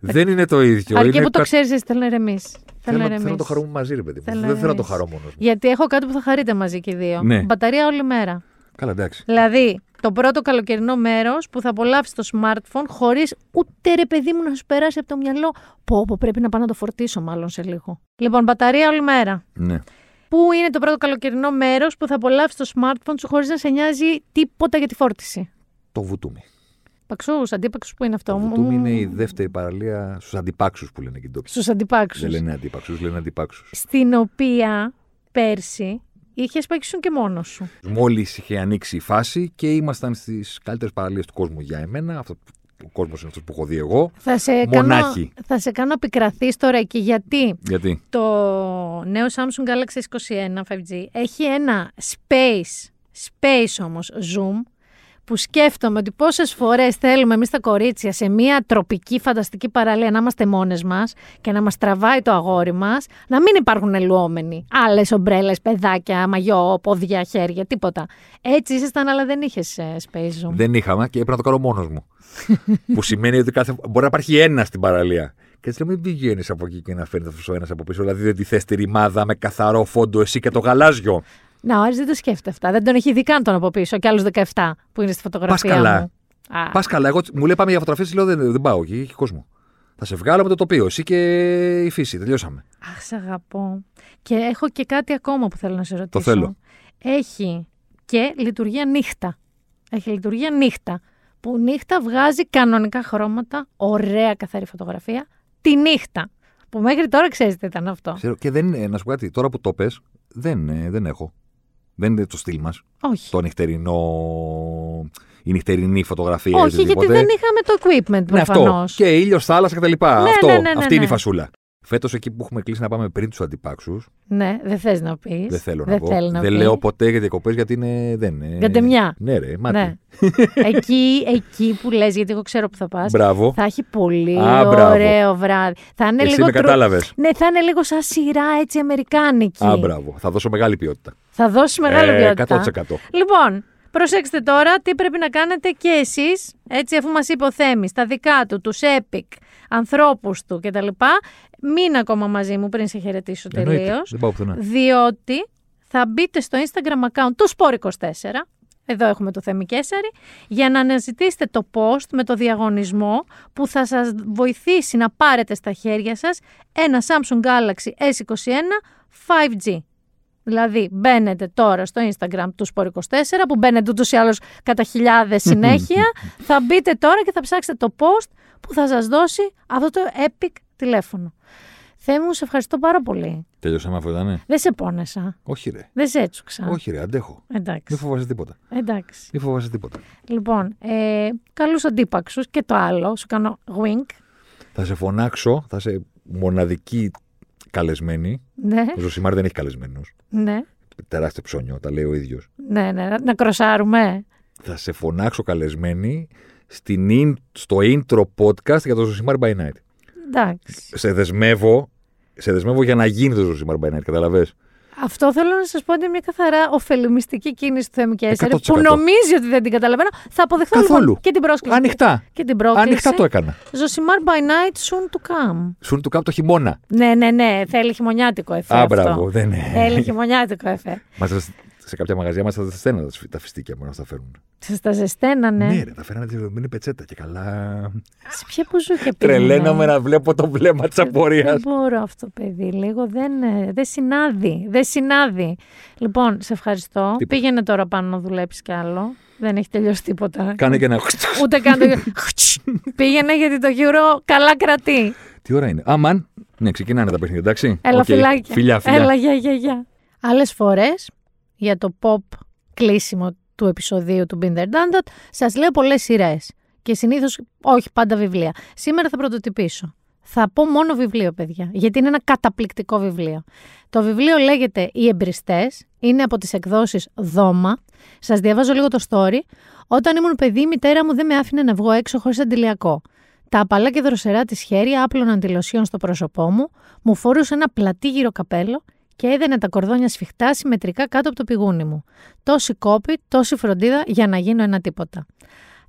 Δεν είναι το ίδιο. Αρκεί είναι που το κα- ξέρεις, εσύ θέλω να ηρεμήσεις. Θέλω, να- θέλω να το χαρούμε μαζί, ρε παιδί μου. Θέλω να Δεν θέλω να το ηρεμήσεις. χαρώ μόνος μου. Γιατί έχω κάτι που θα χαρείτε μαζί και οι δύο. Ναι. Μπαταρία όλη μέρα. Καλά, εντάξει. Δηλαδή, το πρώτο καλοκαιρινό μέρος που θα απολαύσει το smartphone χωρίς ούτε ρε παιδί μου να σου περάσει από το μυαλό. Πω, πω, πρέπει να πάω να το φορτίσω μάλλον σε λίγο. Λοιπόν, μπαταρία όλη μέρα. Ναι. Πού είναι το πρώτο καλοκαιρινό μέρος που θα απολαύσεις το smartphone σου χωρίς να σε νοιάζει τίποτα για τη φόρτιση; Το βουτούμι. Παξούς, αντίπαξους που είναι αυτό; Το βουτούμι είναι η δεύτερη παραλία στους αντιπάξους που λένε και οι ντόπιοι. Στους αντιπάξους. Δεν λένε αντίπαξου, λένε αντιπάξους. Στην οποία πέρσι είχες παίξουν και μόνος σου. Μόλις είχε ανοίξει η φάση και ήμασταν στις καλύτερες παραλίες του κόσμου για εμένα. Αυτό, ο κόσμος είναι αυτός που έχω δει εγώ. Θα σε, κάνω, Μονάχη. θα σε κάνω επικραθείς τώρα εκεί γιατί Γιατί; το νέο Samsung Galaxy S21 5G έχει ένα space, space όμως zoom που σκέφτομαι ότι πόσες φορές θέλουμε εμείς τα κορίτσια σε μια τροπική φανταστική παραλία να είμαστε μόνες μας και να μας τραβάει το αγόρι μας, να μην υπάρχουν ελουόμενοι. Άλλες ομπρέλες, παιδάκια, μαγιό, πόδια, χέρια, τίποτα. Έτσι ήσασταν αλλά δεν είχες ε, space zoom. Δεν είχαμε και έπρεπε να το κάνω μόνος μου. [laughs] που σημαίνει ότι κάθε... μπορεί να υπάρχει ένας στην παραλία. Και έτσι λέω, μην πηγαίνεις από εκεί και να φέρνεις αυτός ο ένας από πίσω. Δηλαδή δεν τη θες τη ρημάδα με καθαρό φόντο εσύ και το γαλάζιο. Να, ο Άρης δεν το σκέφτεται αυτά. Δεν τον έχει δει καν τον από πίσω και άλλου 17 που είναι στη φωτογραφία καλά. μου. Α, Πας καλά. Εγώ μου λέει πάμε για φωτογραφίες, λέω δεν, δεν πάω εκεί, έχει κόσμο. Θα σε βγάλω με το τοπίο. Εσύ και η φύση. Τελειώσαμε. Αχ, σε αγαπώ. Και έχω και κάτι ακόμα που θέλω να σε ρωτήσω. θέλω. Έχει και λειτουργία νύχτα. Έχει λειτουργία νύχτα. Που νύχτα βγάζει κανονικά χρώματα, ωραία καθαρή φωτογραφία, τη νύχτα. Που μέχρι τώρα ξέρεις τι ήταν αυτό. Ξέρω, και δεν, ε, να σου πω κάτι, τώρα που το πες, δεν, ε, δεν έχω. Δεν είναι το στυλ μας. Όχι. Το νυχτερινό. Η νυχτερινή φωτογραφία. ή Όχι, γιατί οτιδήποτε. δεν είχαμε το equipment Ναι, αυτό. προφανώς. Και ήλιος, θάλασσα κτλ. Ναι, αυτό. ναι, ναι, ναι, αυτή είναι η ναι. φασούλα. Φέτος εκεί που έχουμε κλείσει να πάμε πριν τους αντιπάξους. Ναι, δεν θες να πεις. Δεν θέλω να δεν πω. θέλει να δεν πεις. λέω ποτέ για διακοπές γιατί είναι. Δεν είναι. Γαντεμιά. Ναι, ρε, μάτι. Ναι. [laughs] εκεί, εκεί που λες, γιατί εγώ ξέρω που θα πας, Μπράβο. θα έχει πολύ Α, μπράβο. ωραίο βράδυ. Θα είναι Εσύ λίγο με τρου- κατάλαβες. Ναι, θα είναι λίγο σαν σειρά έτσι αμερικάνικη. Α, μπράβο. Θα δώσω μεγάλη ποιότητα. Θα δώσει μεγάλη Ε, ποιότητα. 100%. Λοιπόν, προσέξτε τώρα τι πρέπει να κάνετε και εσείς, έτσι αφού μας είπε ο Θέμης, τα δικά του, τους epic, ανθρώπους του κτλ. Μην ακόμα μαζί μου πριν σε χαιρετήσω Εννοείται. τελείως. Δεν πάω πουθενά. Διότι θα μπείτε στο Instagram account του Sport24, εδώ έχουμε το Θέμη Κέσαρη, για να αναζητήσετε το post με το διαγωνισμό που θα σας βοηθήσει να πάρετε στα χέρια σας ένα Samsung Galaxy S21 5G. Δηλαδή μπαίνετε τώρα στο Instagram του Sport24 που μπαίνετε ούτως ή άλλως κατά χιλιάδες [laughs] συνέχεια θα μπείτε τώρα και θα ψάξετε το post που θα σας δώσει αυτό το epic τηλέφωνο. Θέμη μου, σε ευχαριστώ πάρα πολύ. Τελειώσαμε αυτό, ήταν. Δεν σε πόνεσα. Όχι, ρε. Δεν σε έτσουξα. Όχι, ρε, αντέχω. Εντάξει. Μην φοβάσαι τίποτα. Εντάξει. Μην φοβάσαι τίποτα. Λοιπόν, ε, καλούς αντίπαξους και το άλλο. Σου κάνω wink. Θα σε φωνάξω, θα σε μοναδική καλεσμένη. Ναι, Ο Ζωσιμάρ δεν έχει καλεσμένους. ναι, Τεράστιο ψώνιο, τα λέει ο ίδιος. ναι, ναι. Να- Να κροσάρουμε. Θα σε φωνάξω καλεσμένη στην in- στο intro podcast για το Ζωσιμάρ by Night. Εντάξει. Σε δεσμεύω, σε δεσμεύω για να γίνει το Ζωσιμάρ by Night, καταλαβες; Αυτό θέλω να σας πω ότι είναι μια καθαρά ωφελιμιστική κίνηση του Θέμη Καίσαρη 100%. που νομίζει ότι δεν την καταλαβαίνω. Θα αποδεχθώ Καθόλου. λοιπόν και την πρόσκληση. Ανοιχτά. Και την πρόκληση. Ανοιχτά το έκανα. Ζωσιμάρ by night soon to come. Soon to κάπου το χειμώνα. Ναι, ναι, ναι. Θέλει χειμωνιάτικο εφέ. Α, αυτό. μπράβο, δεν είναι. Θέλει χειμωνιάτικο εφέ. Μας τα- σε κάποια μαγαζιά μας θα τα στέλνουν τα σφι- τα φιστίκια μόνο να τα φέρουν. Σα τα ζεσταίνανε. Ναι, ρε, τα φέρανε τη δεδομένη πετσέτα και καλά. Σε ποια μπουζούκια Τρελαίναμε πήγαινε; να βλέπω το βλέμμα της απορίας. Δεν μπορώ αυτό, παιδί. Λίγο δεν, ε, δεν συνάδει. Δεν συνάδει. Λοιπόν, σε ευχαριστώ. Τίποτα. Πήγαινε τώρα πάνω να δουλέψεις κι άλλο. Δεν έχει τελειώσει τίποτα. Κάνε και ένα. [laughs] Ούτε καν το. [laughs] Πήγαινε γιατί το Euro καλά κρατεί. Τι ώρα είναι; Αμαν. Ναι, ξεκινάνε τα παιχνίδια, εντάξει. Έλα, Οκ. φιλάκια. Φιλιά, φιλιά. Έλα, γεια, γεια, γεια. Άλλες φορές για το pop κλείσιμο του επεισοδίου του Binder Dundot, σας λέω πολλές σειρές. Και συνήθως όχι πάντα βιβλία. Σήμερα θα πρωτοτυπήσω. Θα πω μόνο βιβλίο, παιδιά, γιατί είναι ένα καταπληκτικό βιβλίο. Το βιβλίο λέγεται Οι Εμπρηστές, είναι από τις εκδόσεις Δώμα. Σας διαβάζω λίγο το story. Όταν ήμουν παιδί, η μητέρα μου δεν με άφηνε να βγω έξω χωρίς αντηλιακό. Τα απαλά και δροσερά της χέρια άπλωναν τη λοσιόν στο πρόσωπό μου, μου φορούσε ένα πλατή γύρο καπέλο και έδαινε τα κορδόνια σφιχτά συμμετρικά κάτω από το πηγούνι μου. Τόση κόπη, τόση φροντίδα για να γίνω ένα τίποτα.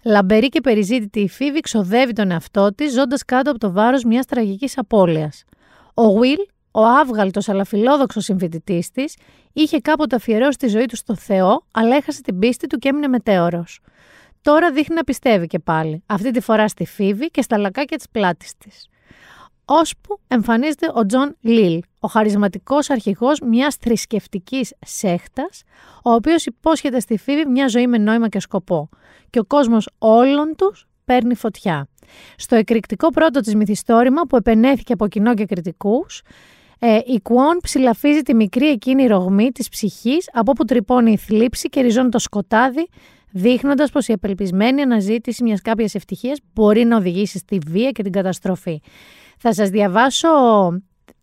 Λαμπερή και περιζήτητη η Φίβη ξοδεύει τον εαυτό της, ζώντας κάτω από το βάρος μιας τραγικής απώλειας. Ο Βουίλ, ο άβγαλτος αλλά φιλόδοξος συμφοιτητής της, είχε κάποτε αφιερώσει τη ζωή του στο Θεό, αλλά έχασε την πίστη του και έμεινε μετέωρος. Τώρα δείχνει να πιστεύει και πάλι, αυτή τη φορά στη Φίβη και στα λακάκια της πλάτης της. Ώσπου εμφανίζεται ο Τζον Λίλ, ο χαρισματικός αρχηγός μιας θρησκευτικής σέχτας, ο οποίος υπόσχεται στη Φίβη μια ζωή με νόημα και σκοπό. Και ο κόσμος όλων τους παίρνει φωτιά. Στο εκρηκτικό πρώτο της μυθιστόρημα που επαινέθηκε από κοινό και κριτικούς, ε, η Κουόν ψηλαφίζει τη μικρή εκείνη ρογμή της ψυχής από όπου τρυπώνει η θλίψη και ριζώνει το σκοτάδι, δείχνοντας πως η απελπισμένη αναζήτηση μιας κάποιας ευτυχίας μπορεί να οδηγήσει στη βία και την καταστροφή. Θα σας διαβάσω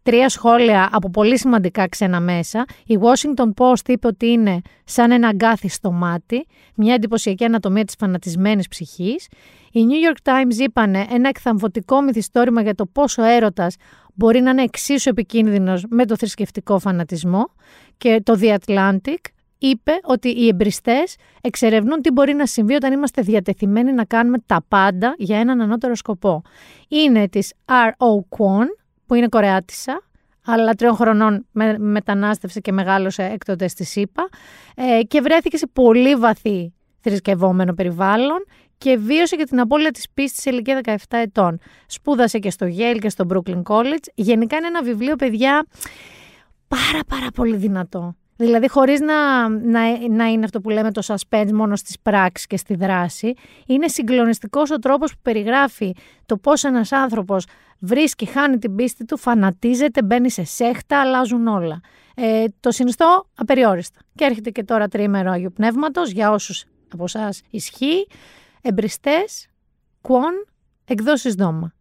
τρία σχόλια από πολύ σημαντικά ξένα μέσα. Η Washington Post είπε ότι είναι σαν ένα αγκάθι στο μάτι, μια εντυπωσιακή ανατομία της φανατισμένης ψυχής. Οι New York Times είπανε ένα εκθαμβωτικό μυθιστόρημα για το πόσο έρωτας μπορεί να είναι εξίσου επικίνδυνος με το θρησκευτικό φανατισμό. Και το The Atlantic είπε ότι οι εμπριστές εξερευνούν τι μπορεί να συμβεί όταν είμαστε διατεθειμένοι να κάνουμε τα πάντα για έναν ανώτερο σκοπό. Είναι της R.O. Kwon, που είναι Κορεάτισσα, αλλά τριών χρονών με, μετανάστευσε και μεγάλωσε έκτοτε στη ΣΥΠΑ ε, και βρέθηκε σε πολύ βαθύ θρησκευόμενο περιβάλλον και βίωσε και την απώλεια της πίστης σε ηλικία 17 ετών. Σπούδασε και στο Yale και στο Brooklyn College. Γενικά είναι ένα βιβλίο, παιδιά, πάρα πάρα πολύ δυνατό. Δηλαδή, χωρίς να, να, να είναι αυτό που λέμε το suspense μόνο στις πράξεις και στη δράση, είναι συγκλονιστικός ο τρόπος που περιγράφει το πώς ένας άνθρωπος βρίσκει, χάνει την πίστη του, φανατίζεται, μπαίνει σε σέχτα, αλλάζουν όλα. Ε, το συνιστώ απεριόριστα. Και έρχεται και τώρα τρίμερο Αγίου Πνεύματος για όσους από εσάς ισχύει. Εμπριστές, κουόν, εκδόσεις δώμα.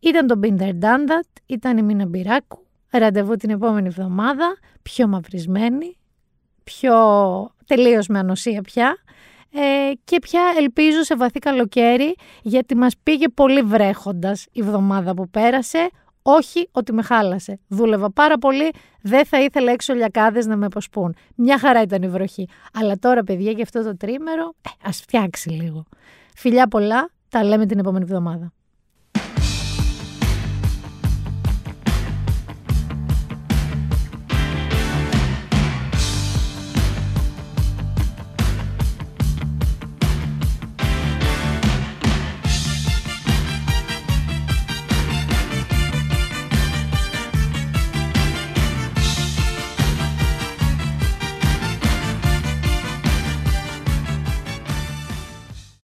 Ήταν το Binder Dandat, ήταν η Μίνα Μπυράκου. Ραντεβού την επόμενη εβδομάδα, πιο μαυρισμένη, πιο τελείως με ανοσία πια ε, και πια ελπίζω σε βαθύ καλοκαίρι γιατί μας πήγε πολύ βρέχοντας η εβδομάδα που πέρασε όχι ότι με χάλασε. Δούλευα πάρα πολύ, δεν θα ήθελα έξω λιακάδες να με αποσπούν. Μια χαρά ήταν η βροχή. Αλλά τώρα παιδιά για αυτό το τρίμερο, ε, ας φτιάξει λίγο. Φιλιά πολλά, τα λέμε την επόμενη εβδομάδα.